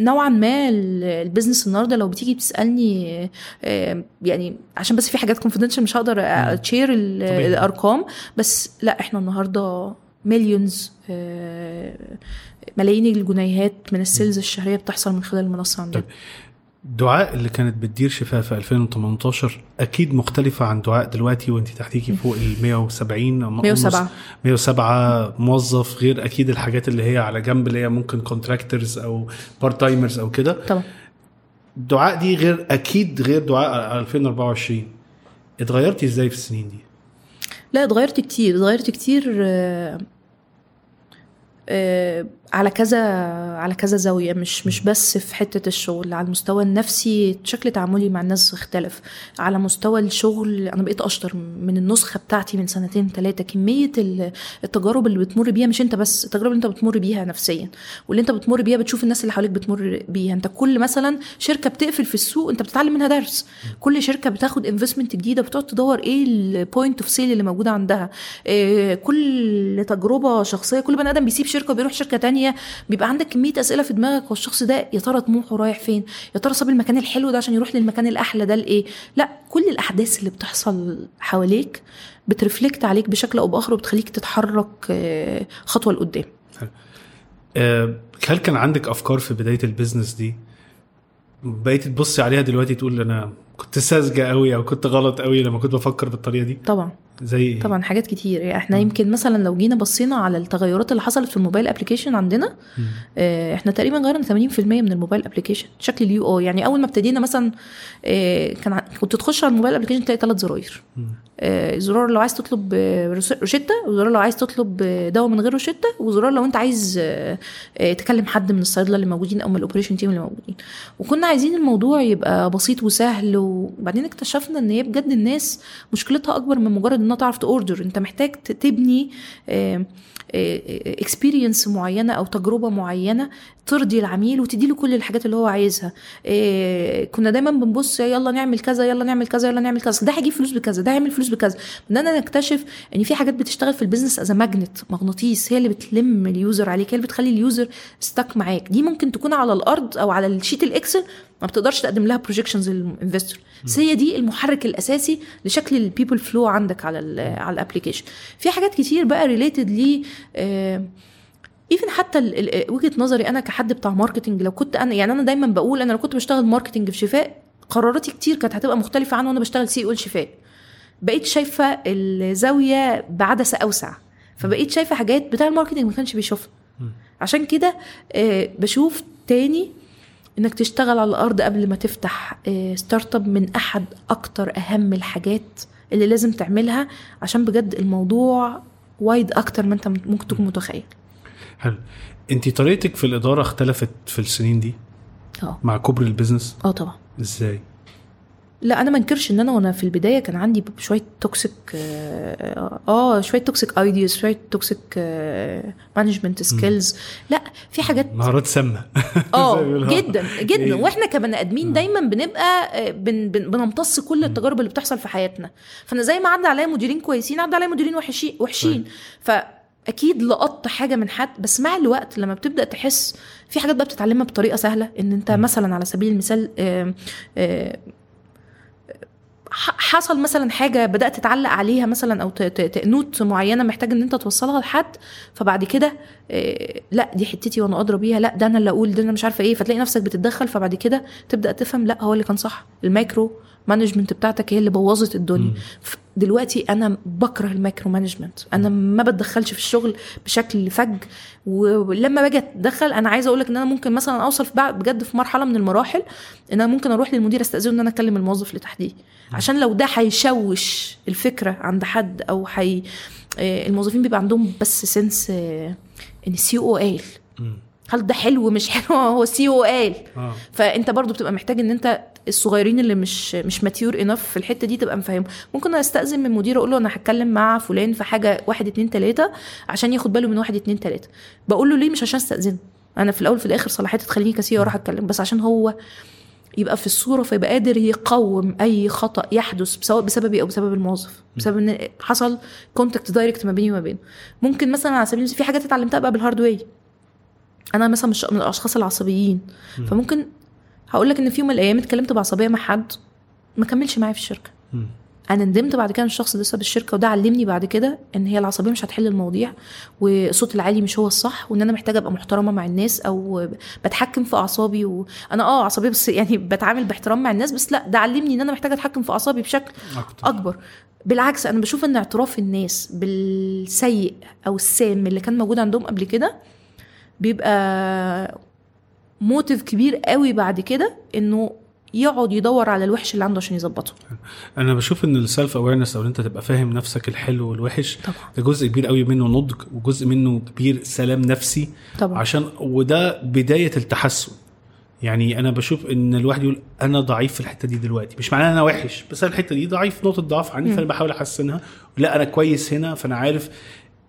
نوعا ما ال- ال business النهارده لو بتيجي بتسالني آم، يعني عشان بس في حاجات confidential مش هقدر طبيعي. الأرقام بس لا إحنا النهارده millions ملايين الجنيهات من ال sales الشهرية بتحصل من خلال المنصة عندنا طيب. دعاء اللي كانت بتدير شفاء في 2018 أكيد مختلفة عن دعاء دلوقتي وانت تحتيكي فوق ال 170 أو 107 107 موظف غير أكيد الحاجات اللي هي على جنب اللي هي ممكن contractors أو part timers أو كده. طبعا. دعاء دي غير أكيد غير دعاء 2024 اتغيرتي إزاي في السنين دي؟ لا اتغيرت كتير اتغيرت كتير آه، على كذا على كذا زاوية مش مش بس في حتة الشغل على المستوى النفسي شكل تعاملي مع الناس اختلف. على مستوى الشغل أنا بقيت أشطر من النسخة بتاعتي من سنتين ثلاثة كمية ال- التجارب اللي بتمر بيها مش أنت بس التجارب اللي أنت بتمر بيها نفسيا واللي أنت بتمر بيها بتشوف الناس اللي حواليك بتمر بيها. أنت كل مثلا شركة بتقفل في السوق أنت بتتعلم منها درس. كل شركة بتاخد investment جديدة بتقعد تدور إيه ال point of sale اللي موجودة عندها. إيه كل تجربة شخصية كل بني آدم بيسيب شركة وبيروح شركة تانية بيبقى عندك كمية أسئلة في دماغك هو الشخص ده يا ترى طموحه رايح فين؟ يا ترى ساب المكان الحلو ده عشان يروح للمكان الأحلى ده لإيه؟ لا كل الأحداث اللي بتحصل حواليك بت reflect عليك بشكل أو بآخر وبتخليك تتحرك آه، خطوة لقدام. آه، هل كان عندك أفكار في بداية ال business دي؟ بقيتي تبصي عليها دلوقتي تقول أنا كنت ساذجة قوي أو كنت غلط قوي لما كنت بفكر بالطريقة دي. طبعا. زي إيه؟ طبعا حاجات كتير. يعني إحنا يمكن مثلا لو جينا بصينا على التغيرات اللي حصلت في ال mobile application عندنا مم. آه، إحنا تقريبا غيرنا 80% من ال mobile application شكل ال UI. يعني أول ما ابتدينا مثلا آه، كان كنت تخش على ال mobile application تلاقي ثلاث زراير. زرار لو عايز تطلب آه، روشتة وزرار لو عايز تطلب آه، دواء من غير روشتة وزرار لو انت عايز آه، آه، تكلم حد من الصيادلة اللي موجودين أو من ال operation team اللي موجودين. وكنا عايزين الموضوع يبقى بسيط وسهل وبعدين اكتشفنا إن هي بجد الناس مشكلتها أكبر من مجرد إنها تعرف ت order أنت محتاج تبني experience معينة أو تجربة معينة ترضي العميل وتدي له كل الحاجات اللي هو عايزها. إيه كنا دايما بنبص يلا نعمل كذا يلا نعمل كذا يلا نعمل كذا. ده هيجيب فلوس بكذا ده هيعمل فلوس بكذا. بدنا نكتشف إن في حاجات بتشتغل في ال business as magnet مغناطيس هي اللي بتلم ال user عليك هي اللي بتخلي ال user stick معاك. دي ممكن تكون على الأرض أو على ال sheet ال Excel ما بتقدرش تقدم لها projections لل investor بس هي دي المحرك الأساسي لشكل ال people فلو عندك على ال على ال application في حاجات كتير بقى related ل even حتى ال- وجهة نظري أنا كحد بتاع marketing لو كنت أنا يعني أنا دايما بقول أنا لو كنت بشتغل marketing في شفاء قراراتي كتير كانت هتبقى مختلفة عن وأنا بشتغل CEO شفاء بقيت شايفة الزاوية بعدسة أوسع. فبقيت شايفة حاجات بتاع ال marketing ما كانش بيشوفها. عشان كده آه، بشوف تاني إنك تشتغل على الأرض قبل ما تفتح آه، startup من أحد أكتر أهم الحاجات اللي لازم تعملها عشان بجد الموضوع wide أكتر ما أنت ممكن تكون متخيل. حلو. أنت طريقتك في الإدارة اختلفت في السنين دي؟ آه. مع كبر ال business؟ آه طبعا. إزاي؟ لا أنا ما انكرش إن أنا وأنا في البداية كان عندي شوية toxic آه, آه شوية toxic ideas شوية toxic management skills لا في حاجات مهارات سامة. آه. جدا جدا. إيه. وإحنا كبني آدمين دايما بنبقى آه، بن بن بنمتص كل التجارب اللي بتحصل في حياتنا. فأنا زي ما عدى عليا مديرين كويسين عدى عليا مديرين وحشين. وحشين فاكيد لقطت حاجة من حد بس مع الوقت لما بتبدأ تحس في حاجات بقى بتتعلمها بطريقة سهلة. إن أنت مثلا على سبيل المثال آه، آه، ح- حصل مثلا حاجة بدأت تعلق عليها مثلا أو note معينة محتاج إن أنت توصلها لحد فبعد كده آه، لأ دي حتتي وأنا ادرى بيها لأ ده أنا اللي أقول ده أنا مش عارفة إيه فتلاقي نفسك بتتدخل فبعد كده تبدأ تفهم لأ هو اللي كان صح. ال micro management بتاعتك هي اللي بوظت الدنيا. دلوقتي أنا بكره ال micro management. أنا ما بتدخلش في الشغل بشكل فج. ولما باجي أتدخل أنا عايزة أقول لك إن أنا ممكن مثلا أوصل في بجد في مرحلة من المراحل إن أنا ممكن أروح للمدير أستأذنه إن أنا أكلم الموظف اللي تحتيه. عشان لو ده هيشوش الفكرة عند حد أو حي آه، الموظفين بيبقى عندهم بس sense آه، إن ال CEO قال. هل ده حلو مش حلو؟ هو CEO قال. آه. فأنت برضو بتبقى محتاج إن أنت الصغيرين اللي مش مش mature enough في الحتة دي تبقى مفهمه. ممكن أستأذن من مدير أقول له أنا هتكلم مع فلان في حاجة واحد اتنين تلاتة عشان ياخد باله من واحد اتنين تلاتة. بقول له ليه؟ مش عشان استاذنه أنا في الأول في الآخر صلاحيتي تخليني ك CEO أروح أتكلم. بس عشان هو يبقى في الصورة فيبقى قادر يقوم أي خطأ يحدث سواء بسببي أو بسبب الموظف. بسبب إن حصل contact direct ما بيني وما بينه. ممكن مثلا على سبيل المثال في حاجات اتعلمتها بقى بال hard way أنا مثلا مش من الأشخاص العصبيين. فممكن هقول لك إن في يوم من الأيام اتكلمت بعصبيه مع حد ما كملش معايا في الشركة. مم. أنا ندمت بعد كده الشخص ده ساب الشركة وده علمني بعد كده إن هي العصبية مش هتحل المواضيع والصوت العالي مش هو الصح وإن أنا محتاجة أبقى محترمة مع الناس أو بتحكم في أعصابي وأنا آه عصبية بس يعني بتعامل باحترام مع الناس بس لأ ده علمني إن أنا محتاجة أتحكم في أعصابي بشكل أكتر. أكبر. بالعكس أنا بشوف إن اعتراف الناس بالسيء أو السام اللي كان موجود عندهم قبل كده بيبقى motive كبير قوي بعد كده إنه يقعد يدور على الوحش اللي عنده عشان يظبطه. أنا بشوف إن ال self awareness أو إن أنت تبقى فاهم نفسك الحلو والوحش طبعا. ده جزء كبير قوي منه نضج وجزء منه كبير سلام نفسي. طبعا. عشان وده بداية التحسن. يعني أنا بشوف إن الواحد يقول أنا ضعيف في الحتة دي دلوقتي مش معناه إن أنا وحش بس أنا الحتة دي ضعيف نقطة ضعف عندي فأنا بحاول أحسنها. لا أنا كويس هنا فأنا عارف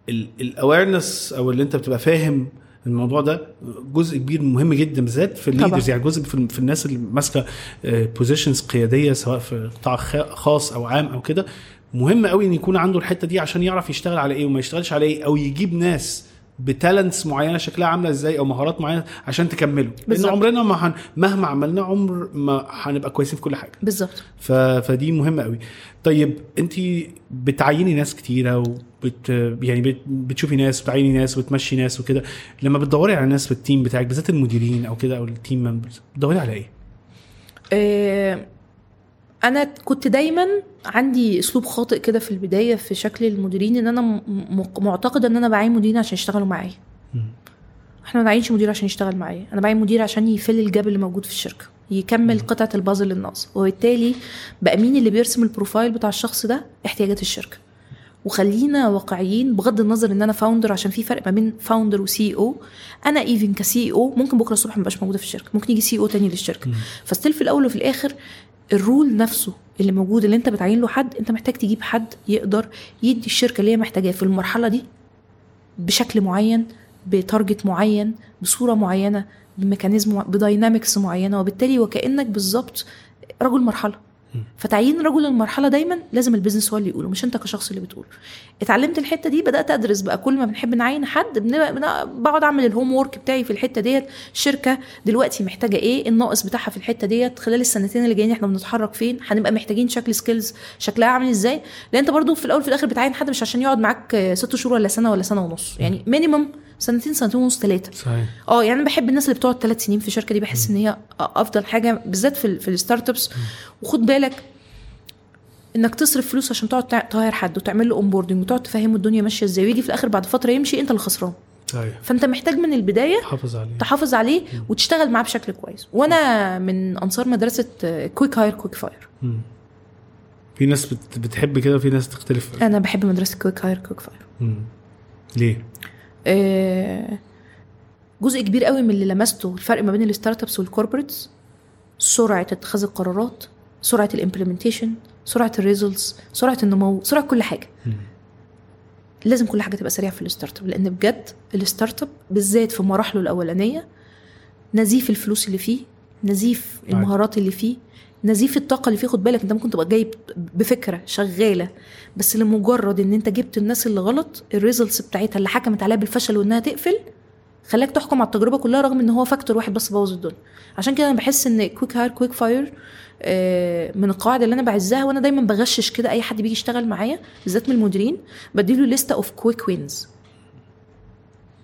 ال awareness أو اللي أنت بتبقى فاهم الموضوع ده جزء كبير مهم جدا بالذات في. ال leaders يعني جزء في, في الناس اللي ماسكة positions قيادية سواء في قطاع خاص أو عام أو كده مهم قوي إن يكون عنده الحتة دي عشان يعرف يشتغل على إيه وما يشتغلش على إيه أو يجيب ناس ب talents معينة شكلها عاملة إزاي أو مهارات معينة عشان تكمله. لأن بالظبط. عمرنا ما هن... مهما عملنا عمر ما هنبقى كويسين في كل حاجة. بالظبط. ف... فدي مهمة قوي. طيب أنت بتعيني ناس كتيرة وبت يعني بت... بتشوفي ناس بتعيني ناس وبتمشي ناس وكده. لما بتدوري على ناس في ال team بتاعك بالذات المديرين أو كده أو ال team members بتدوري على إيه؟ آه، أنا كنت دايما عندي أسلوب خاطئ كده في البداية في شكل المديرين إن أنا معتقده إن أنا بعين مديرين عشان يشتغلوا معايا. إحنا ما بعينش مدير عشان يشتغل معايا أنا بعين مدير عشان ي fill ال gap اللي موجود في الشركة يكمل قطعة البازل الناقصه وبالتالي بقى مين اللي بيرسم ال profile بتاع الشخص ده؟ احتياجات الشركة. وخلينا واقعيين بغض النظر إن أنا founder عشان في فرق ما بين founder و CEO أنا even ك CEO ممكن بكرة الصبح ما بقاش موجودة في الشركة ممكن يجي CEO تاني للشركة. ف still في الأول وفي الآخر ال role نفسه اللي موجود اللي انت بتعين له حد انت محتاج تجيب حد يقدر يدي الشركة اللي هي محتاجاه في المرحلة دي بشكل معين ب target معين بصورة معينة ب mechanism ب dynamics معينة وبالتالي وكأنك بالظبط رجل مرحلة. فتعيين رجل المرحلة دايما لازم ال business هو اللي يقوله مش أنت كشخص اللي بتقوله. اتعلمت الحتة دي بدأت أدرس بقى كل ما بنحب نعين حد بقعد أعمل ال homework بتاعي في الحتة ديت. الشركة دلوقتي محتاجة إيه؟ الناقص بتاعها في الحتة ديت. خلال السنتين اللي جايين إحنا بنتحرك فين؟ هنبقى محتاجين شكل skills شكلها عامل إزاي؟ لأن أنت برضو في الأول وفي الآخر بتعين حد مش عشان يقعد معاك ست شهور ولا سنة ولا سنة ونص. يعني minimum سنتين سنتين ونص ثلاثة صحيح. آه يعني أنا بحب الناس اللي بتقعد ثلاث سنين في الشركة دي بحس إن هي أفضل حاجة بالذات في في ال startups وخد بالك إنك تصرف فلوس عشان تقعد ت hire حد وتعمل له onboarding وتقعد تفهمه الدنيا ماشية إزاي ويجي في الآخر بعد فترة يمشي أنت اللي خسران. صحيح. فأنت محتاج من البداية حافظ عليه. تحافظ عليه وتشتغل معاه بشكل كويس. وأنا من أنصار مدرسة quick hire quick fire. في ناس بت... بتحب كده وفي ناس تختلف. أنا بحب مدرسة quick hire quick fire مم. ليه؟ آه، جزء كبير قوي من اللي لمسته الفرق ما بين ال startups وال corporates سرعة اتخاذ القرارات سرعة ال implementation سرعة ال results سرعة النمو سرعة كل حاجة. لازم كل حاجة تبقى سريعة في ال startup لأن بجد ال startup بالذات في مراحله الأولانية نزيف الفلوس اللي فيه نزيف المهارات اللي فيه نزيف الطاقة اللي فيه خد بالك انت ممكن تبقى جايب بفكرة شغالة بس لمجرد ان انت جبت الناس اللي غلط ال results بتاعتها اللي حكمت عليها بالفشل وانها تقفل خلاك تحكم على التجربة كلها رغم ان هو factor واحد بس بوظ الدنيا. عشان كده أنا بحس ان quick hire quick fire من القواعد اللي أنا بعزها وأنا دايما بغشش كده اي حد بيجي يشتغل معايا بالذات من المديرين بديله لسته of quick wins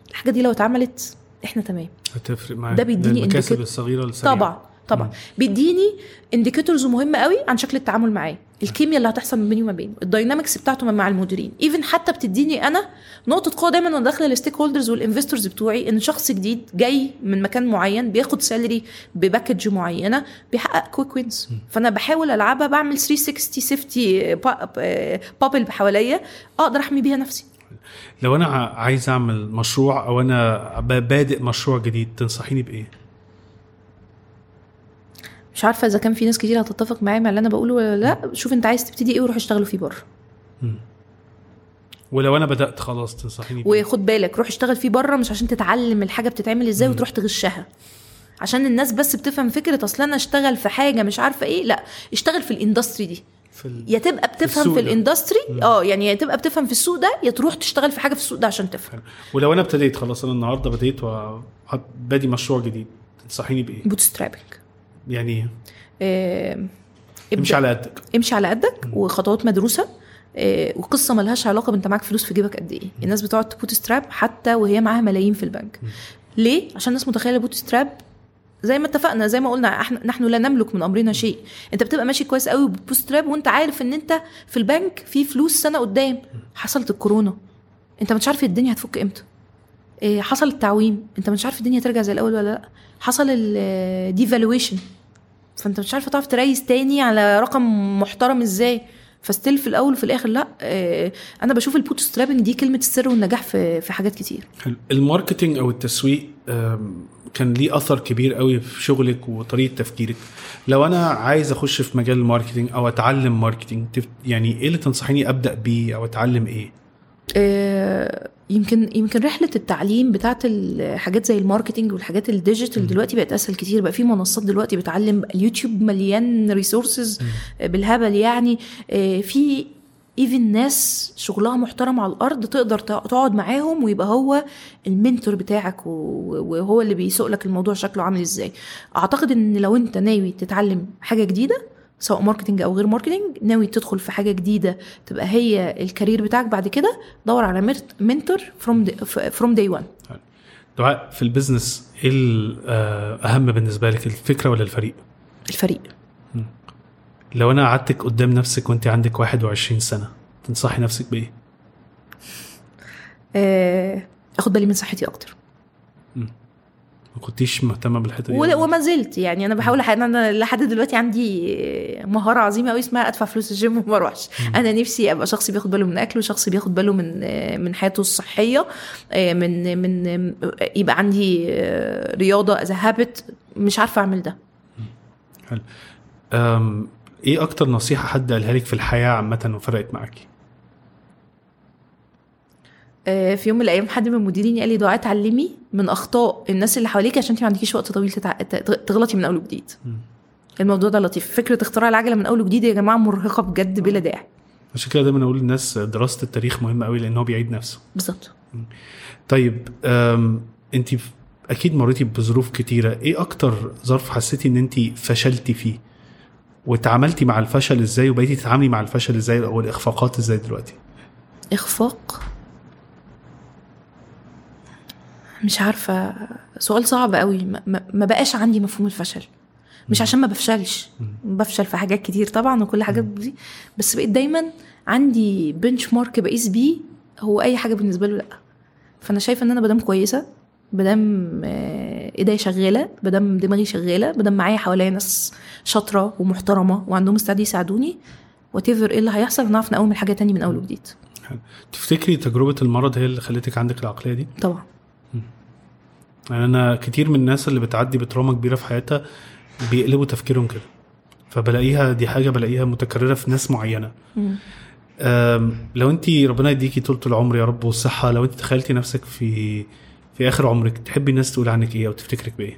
الحاجة دي لو اتعملت إحنا تمام. هتفرق معاك. ده بيديني المكاسب. الصغيرة السريعه طبعا. طبعا. بيديني indicators مهمه قوي عن شكل التعامل معاه. الكيمياء اللي هتحصل ما بيني وما بينه. ال dynamics بتاعته مع المديرين. even حتى بتديني أنا نقطة قوة دايما وأنا داخله ال stakeholders وال investors بتوعي إن شخص جديد جاي من مكان معين بياخد salary ب package معينة بيحقق quick wins فأنا بحاول ألعبها بعمل 360 safety bubble حواليا أقدر أحمي بيها نفسي. لو أنا عايز أعمل مشروع أو أنا بادئ مشروع جديد تنصحيني بإيه؟ مش عارفة إذا كان في ناس كتير هتتفق معايا مع اللي أنا بقوله ولا لأ. شوف أنت عايز تبتدي إيه وروح اشتغلوا فيه بره. ولو أنا بدأت خلاص تنصحيني وخد بالك روح اشتغل فيه بره مش عشان تتعلم الحاجة بتتعمل إزاي وتروح تغشها. عشان الناس بس بتفهم فكرة أصل أنا اشتغل في حاجة مش عارفة إيه لأ اشتغل في الاندستري دي. في ال... يا تبقى بتفهم في ده. ال industry آه يعني يا تبقى بتفهم في السوق ده يا تروح تشتغل في حاجة في السوق ده عشان تفهم. ولو أنا ابتديت خلاص أنا النهارده بديت وبادي مشروع جديد تنصحيني بإيه؟ bootstrapping يعني إيه امشي على قدك. امشي على قدك وخطوات مدروسة. آه، وقصة ملهاش علاقة بانت معاك فلوس في جيبك قد إيه. الناس بتقعد ت bootstrap حتى وهي معاها ملايين في البنك. ليه؟ عشان الناس متخيلة bootstrap زي ما اتفقنا زي ما قلنا إحنا نحن لا نملك من أمرنا شيء. انت بتبقى ماشي كويس قوي ب bootstrap وانت عارف ان انت في البنك في فلوس سنة قدام. حصلت الكورونا. انت مش عارف الدنيا هتفك إمتى. إيه، حصل التعويم. انت مش عارف الدنيا ترجع زي الأول ولا لأ. حصل ال devaluation فأنت مش عارف تعرف ت raise تاني على رقم محترم إزاي. ف still في الأول وفي الآخر لأ آه، أنا بشوف ال bootstrapping دي كلمة السر والنجاح في في حاجات كتير. حلو. ال marketing أو التسويق كان ليه أثر كبير قوي في شغلك وطريقة تفكيرك. لو أنا عايز أخش في مجال ال marketing أو أتعلم marketing تف- يعني إيه اللي تنصحيني أبدأ بيه أو أتعلم إيه؟ آه، يمكن يمكن رحلة التعليم بتاعت الحاجات زي ال marketing والحاجات ال digital دلوقتي بقت أسهل كتير. بقى في منصات دلوقتي بتعلم اليوتيوب مليان resources بالهبل يعني. آه، في even ناس شغلها محترم على الأرض تقدر تق- تقعد معاهم ويبقى هو ال mentor بتاعك وهو اللي بيسوق لك الموضوع شكله عامل إزاي. أعتقد إن لو أنت ناوي تتعلم حاجة جديدة سواء marketing أو غير marketing ناوي تدخل في حاجة جديدة تبقى هي ال career بتاعك بعد كده دور على mentor from from day 1 دعاء في ال business إيه الاهم بالنسبة لك الفكرة ولا الفريق؟ الفريق. لو أنا قعدتك قدام نفسك وأنت عندك 21 سنة تنصحي نفسك بإيه؟ آه، آخد بالي من صحتي أكتر. ما كنتيش مهتمة بالحتة دي وما زلت يعني أنا بحاول أنا لحد دلوقتي عندي مهارة عظيمة قوي اسمها أدفع فلوس الجيم وما أروحش. أنا نفسي أبقى شخص بياخد باله من اكله شخص بياخد باله من من حياته الصحية من من يبقى عندي رياضة از هابت مش عارفة أعمل ده. حلو. إيه أكتر نصيحة حد قالها لك في الحياة عامة وفرقت معاكي؟ آه، في يوم من الأيام حد من مديريني قال لي دعاء اتعلمي من أخطاء الناس اللي حواليك عشان انت ما عندكيش وقت طويل تتع... تغلطي من أول وجديد. الموضوع ده لطيف. فكرة اختراع العجلة من أول وجديد يا جماعة مرهقة بجد بلا داعي. عشان كده دايما أقول للناس دراسة التاريخ مهمة قوي لأن هو بيعيد نفسه. بالظبط. طيب انت أكيد مريتي بظروف كتيرة. إيه أكتر ظرف حسيتي إن انت فشلتي فيه؟ وتعاملتي مع الفشل إزاي؟ وبقيتي تتعاملي مع الفشل إزاي؟ أو الاخفاقات إزاي دلوقتي؟ إخفاق؟ مش عارفة سؤال صعب قوي. ما- بقاش عندي مفهوم الفشل. مش عشان ما بفشلش. بفشل في حاجات كتير طبعا وكل حاجات دي بس بقيت دايما عندي بنش مارك بقيس بيه هو أي حاجة بالنسبة له لأ. فأنا شايفة إن أنا بدام كويسة بدام آه، ايديا شغالة بدام دماغي شغالة بدام معايا حواليا ناس شاطرة ومحترمة وعندهم استعداد يساعدوني وات إيه اللي هيحصل نعرف نقوم حاجة تاني من أول وجديد. تفتكري تجربة المرض هي اللي خلتك عندك العقلية دي؟ طبعا. يعني أنا كتير من الناس اللي بتعدي بتروما كبيرة في حياتها بيقلبوا تفكيرهم كده. فبلاقيها دي حاجة بلاقيها متكررة في ناس معينة. لو انت ربنا يديكي طولة العمر يا رب والصحة لو انت تخيلتي نفسك في في آخر عمرك تحبي الناس تقول عنك إيه أو تفتكرك بإيه؟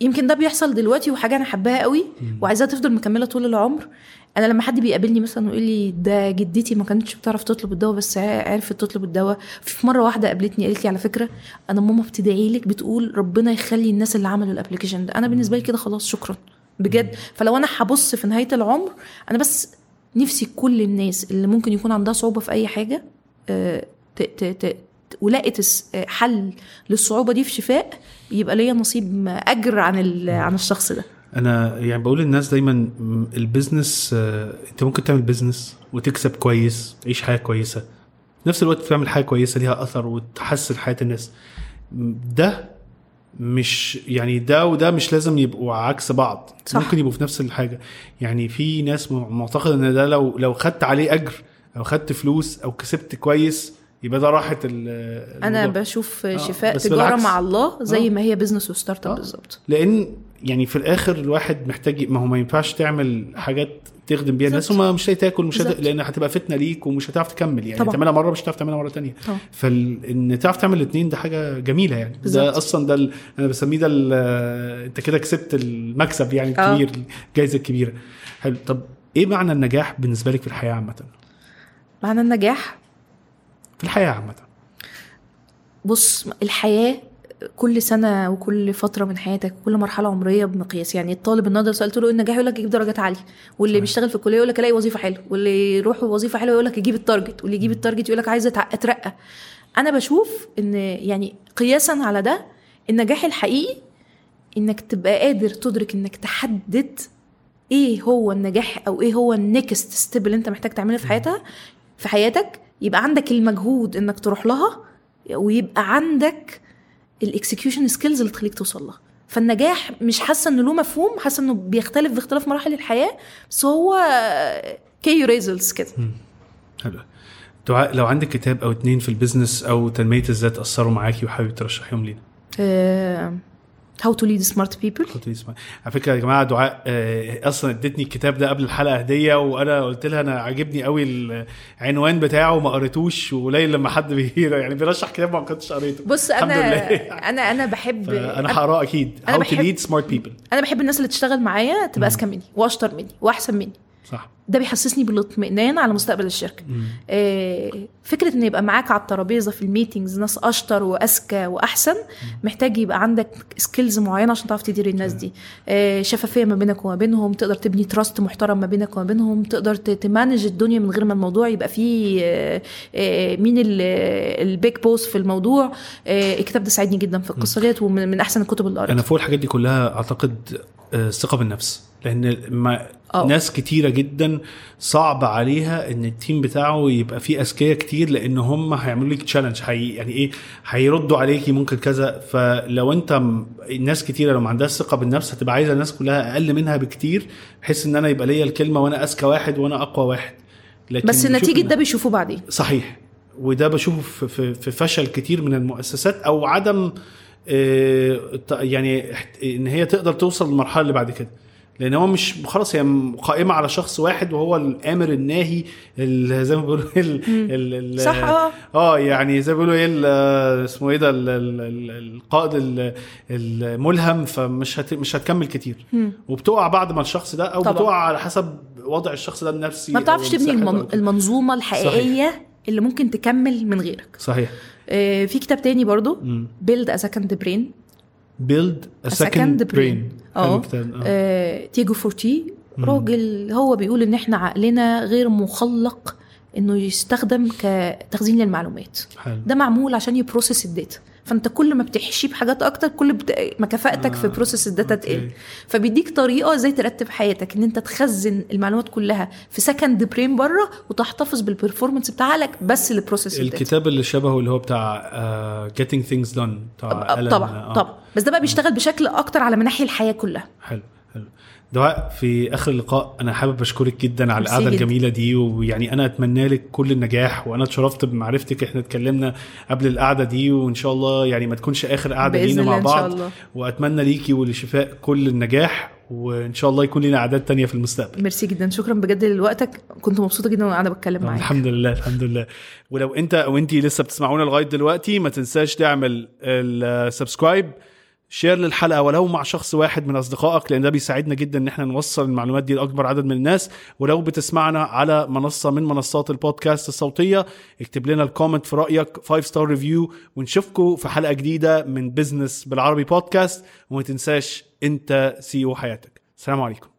يمكن ده بيحصل دلوقتي وحاجة أنا حباها قوي وعايزاها تفضل مكملة طول العمر. أنا لما حد بيقابلني مثلا ويقول لي ده جدتي ما كانتش بتعرف تطلب الدواء بس عرفت تطلب الدواء. في مرة واحدة قابلتني قالت لي على فكرة أنا ماما بتدعي لك بتقول ربنا يخلي الناس اللي عملوا ال application ده. أنا بالنسبة لي كده خلاص شكرا. بجد. فلو أنا هبص في نهاية العمر أنا بس نفسي كل الناس اللي ممكن يكون عندها صعوبة في أي حاجة آه، ت- ت- ت- ولقت حل للصعوبة دي في شفاء يبقى ليا نصيب أجر عن ال- عن الشخص ده. أنا يعني بقول للناس دايما ال business آه، أنت ممكن تعمل business وتكسب كويس تعيش حياة كويسة في نفس الوقت تعمل حاجة كويسة ليها أثر وتحسن حياة الناس ده مش يعني ده وده مش لازم يبقوا عكس بعض صح. ممكن يبقوا في نفس الحاجة يعني في ناس معتقدة إن ده لو لو خدت عليه أجر أو خدت فلوس أو كسبت كويس يبقى ده راحت ال- أنا. بشوف آه، شفاء بس تجارة بالعكس. مع الله زي آه. ما هي business و startup آه. بالظبط لأن يعني في الآخر الواحد محتاج ما هو ما ينفعش تعمل حاجات تخدم بيها الناس. وما مش هتاكل مش هت... لأن هتبقى فتنة ليك ومش هتعرف تكمل يعني طبعا. تعملها مرة مش هتعرف تعملها مرة تانية طبعا. فان تعرف تعمل الاثنين ده حاجة جميلة يعني بالظبط. ده أصلا ده ال... أنا بسميه ده ال... أنت كده كسبت المكسب يعني آه. الكبير الجائزه الكبيرة حلو طب إيه معنى النجاح بالنسبة لك في الحياة عامة معنى النجاح في الحياة عامة بص الحياة كل سنة وكل فترة من حياتك كل مرحلة عمرية بمقياس. يعني الطالب النهارده سالت له إيه النجاح يقول لك يجيب درجات عالية. واللي. بيشتغل في الكلية يقول لك الاقي وظيفة حلوة. واللي يروح وظيفة حلوة يقول لك يجيب ال target واللي يجيب ال target يقول لك عايز أترقى. أنا بشوف إن يعني قياسا على ده النجاح الحقيقي إنك تبقى قادر تدرك إنك تحدد إيه هو النجاح أو إيه هو ال next step اللي أنت محتاج تعمله في حياتها في حياتك. يبقى عندك المجهود إنك تروح لها ويبقى عندك ال execution skills اللي تخليك توصل لها. فالنجاح مش حاسة إنه له مفهوم حاسة إنه بيختلف باختلاف مراحل الحياة بس هو key results كده. حلو. لو عندك كتاب أو اتنين في ال business أو تنمية الذات أثروا معاكي وحابب ترشحيهم لينا؟ how to lead smart people على فكرة يا جماعة دعاء آه، أصلا ادتني الكتاب ده قبل الحلقة هدية وأنا قلت لها أنا عاجبني قوي العنوان بتاعه ما قريتوش وقليل لما حد بي يعني بيرشح كتاب ما كنتش قريته. بص أنا. أنا أنا بحب أنا هقرأه أكيد. to بحب- lead smart people. أنا بحب الناس اللي تشتغل معايا تبقى أذكى مني وأشطر مني وأحسن مني. صح. ده بيحسسني بالاطمئنان على مستقبل الشركة. آه، فكرة إن يبقى معاك على الترابيزه في ال meetings ناس أشطر وأذكى وأحسن محتاج يبقى عندك skills معينة عشان تعرف تدير الناس دي. آه، شفافية ما بينك وما بينهم تقدر تبني trust محترم ما بينك وما بينهم تقدر ت manage الدنيا من غير ما الموضوع يبقى فيه آه، آه، مين ال big boss في الموضوع. آه، الكتاب ده ساعدني جدا في القصة ديت ومن من أحسن الكتب اللي قريتها. أنا فوق الحاجات دي كلها أعتقد آه، الثقه بالنفس. لأن ما أه. ناس كتيرة جدا صعب عليها إن ال team بتاعه يبقى فيه أذكياء كتير لأن هم هيعملوا لك challenge هي يعني إيه؟ هيردوا عليكي ممكن كذا. فلو أنت الناس كتيرة لو ما عندهاش ثقة بالنفس هتبقى عايزة الناس كلها أقل منها بكتير بحيث إن أنا يبقى ليا الكلمة وأنا أذكى واحد وأنا أقوى واحد. لكن بس نتيجه ده بيشوفوه بعدين. صحيح. وده بشوفه في- في فشل كتير من المؤسسات أو عدم آه، يعني إن هي تقدر توصل للمرحلة اللي بعد كده. لأن هو مش خلاص هي قائمة على شخص واحد وهو الآمر الناهي ال- زي ما بيقولوا ال صح آه آه يعني زي ما بيقولوا إيه اسمه إيه ده ال- ال- ال- القائد ال- الملهم فمش هت مش هتكمل كتير. وبتقع بعد ما الشخص ده أو طبعا. بتقع على حسب وضع الشخص ده النفسي ما بتعرفش تبني. المنظومة الحقيقية اللي ممكن تكمل من غيرك صحيح آه، في كتاب تاني برضو. build a second brain build a A second second brain. brain. حلو آه. تياجو فورتي. راجل هو بيقول إن إحنا عقلنا غير مخلق إنه يستخدم كتخزين للمعلومات. حلو. ده معمول عشان ي process ال data. فانت كل ما بتحشيه بحاجات أكتر كل بت... ما كفاءتك آه، في process ال data. تقل. فبيديك طريقة إزاي ترتب حياتك إن أنت تخزن المعلومات كلها في second brain بره وتحتفظ بال performance بتاع عقلك ب process ال data. الكتاب اللي شبهه اللي هو بتاع Getting Things Done بتاع ألان، طبعا آه. طبعا. بس ده بقى بيشتغل بشكل أكتر على مناحي الحياة كلها. حلو حلو. دعاء في آخر اللقاء. أنا حابب أشكرك جدا على القعدة. الجميلة دي ويعني أنا أتمنى لك كل النجاح وأنا اتشرفت بمعرفتك. إحنا اتكلمنا قبل القعدة دي وإن شاء الله يعني ما تكونش آخر قعدة لينا مع بعض. الله. وأتمنى ليكي ولشفاء كل النجاح وإن شاء الله يكون لنا أعداد تانية في المستقبل. ميرسي جدا. شكرا بجد لوقتك. كنت مبسوطة جدا وأنا بتكلم معاك. الحمد لله الحمد لله. ولو أنت أو انت لسه بتسمعونا لغاية دلوقتي ما تنساش تعمل ال subscribe share للحلقة ولو مع شخص واحد من أصدقائك لأن ده بيساعدنا جدا إن إحنا نوصل المعلومات دي لأكبر عدد من الناس. ولو بتسمعنا على منصة من منصات البودكاست الصوتية اكتب لنا ال comment في رأيك 5 star review ونشوفكم في حلقة جديدة من بزنس بالعربي بودكاست وما تنساش أنت سي حياتك. السلام عليكم.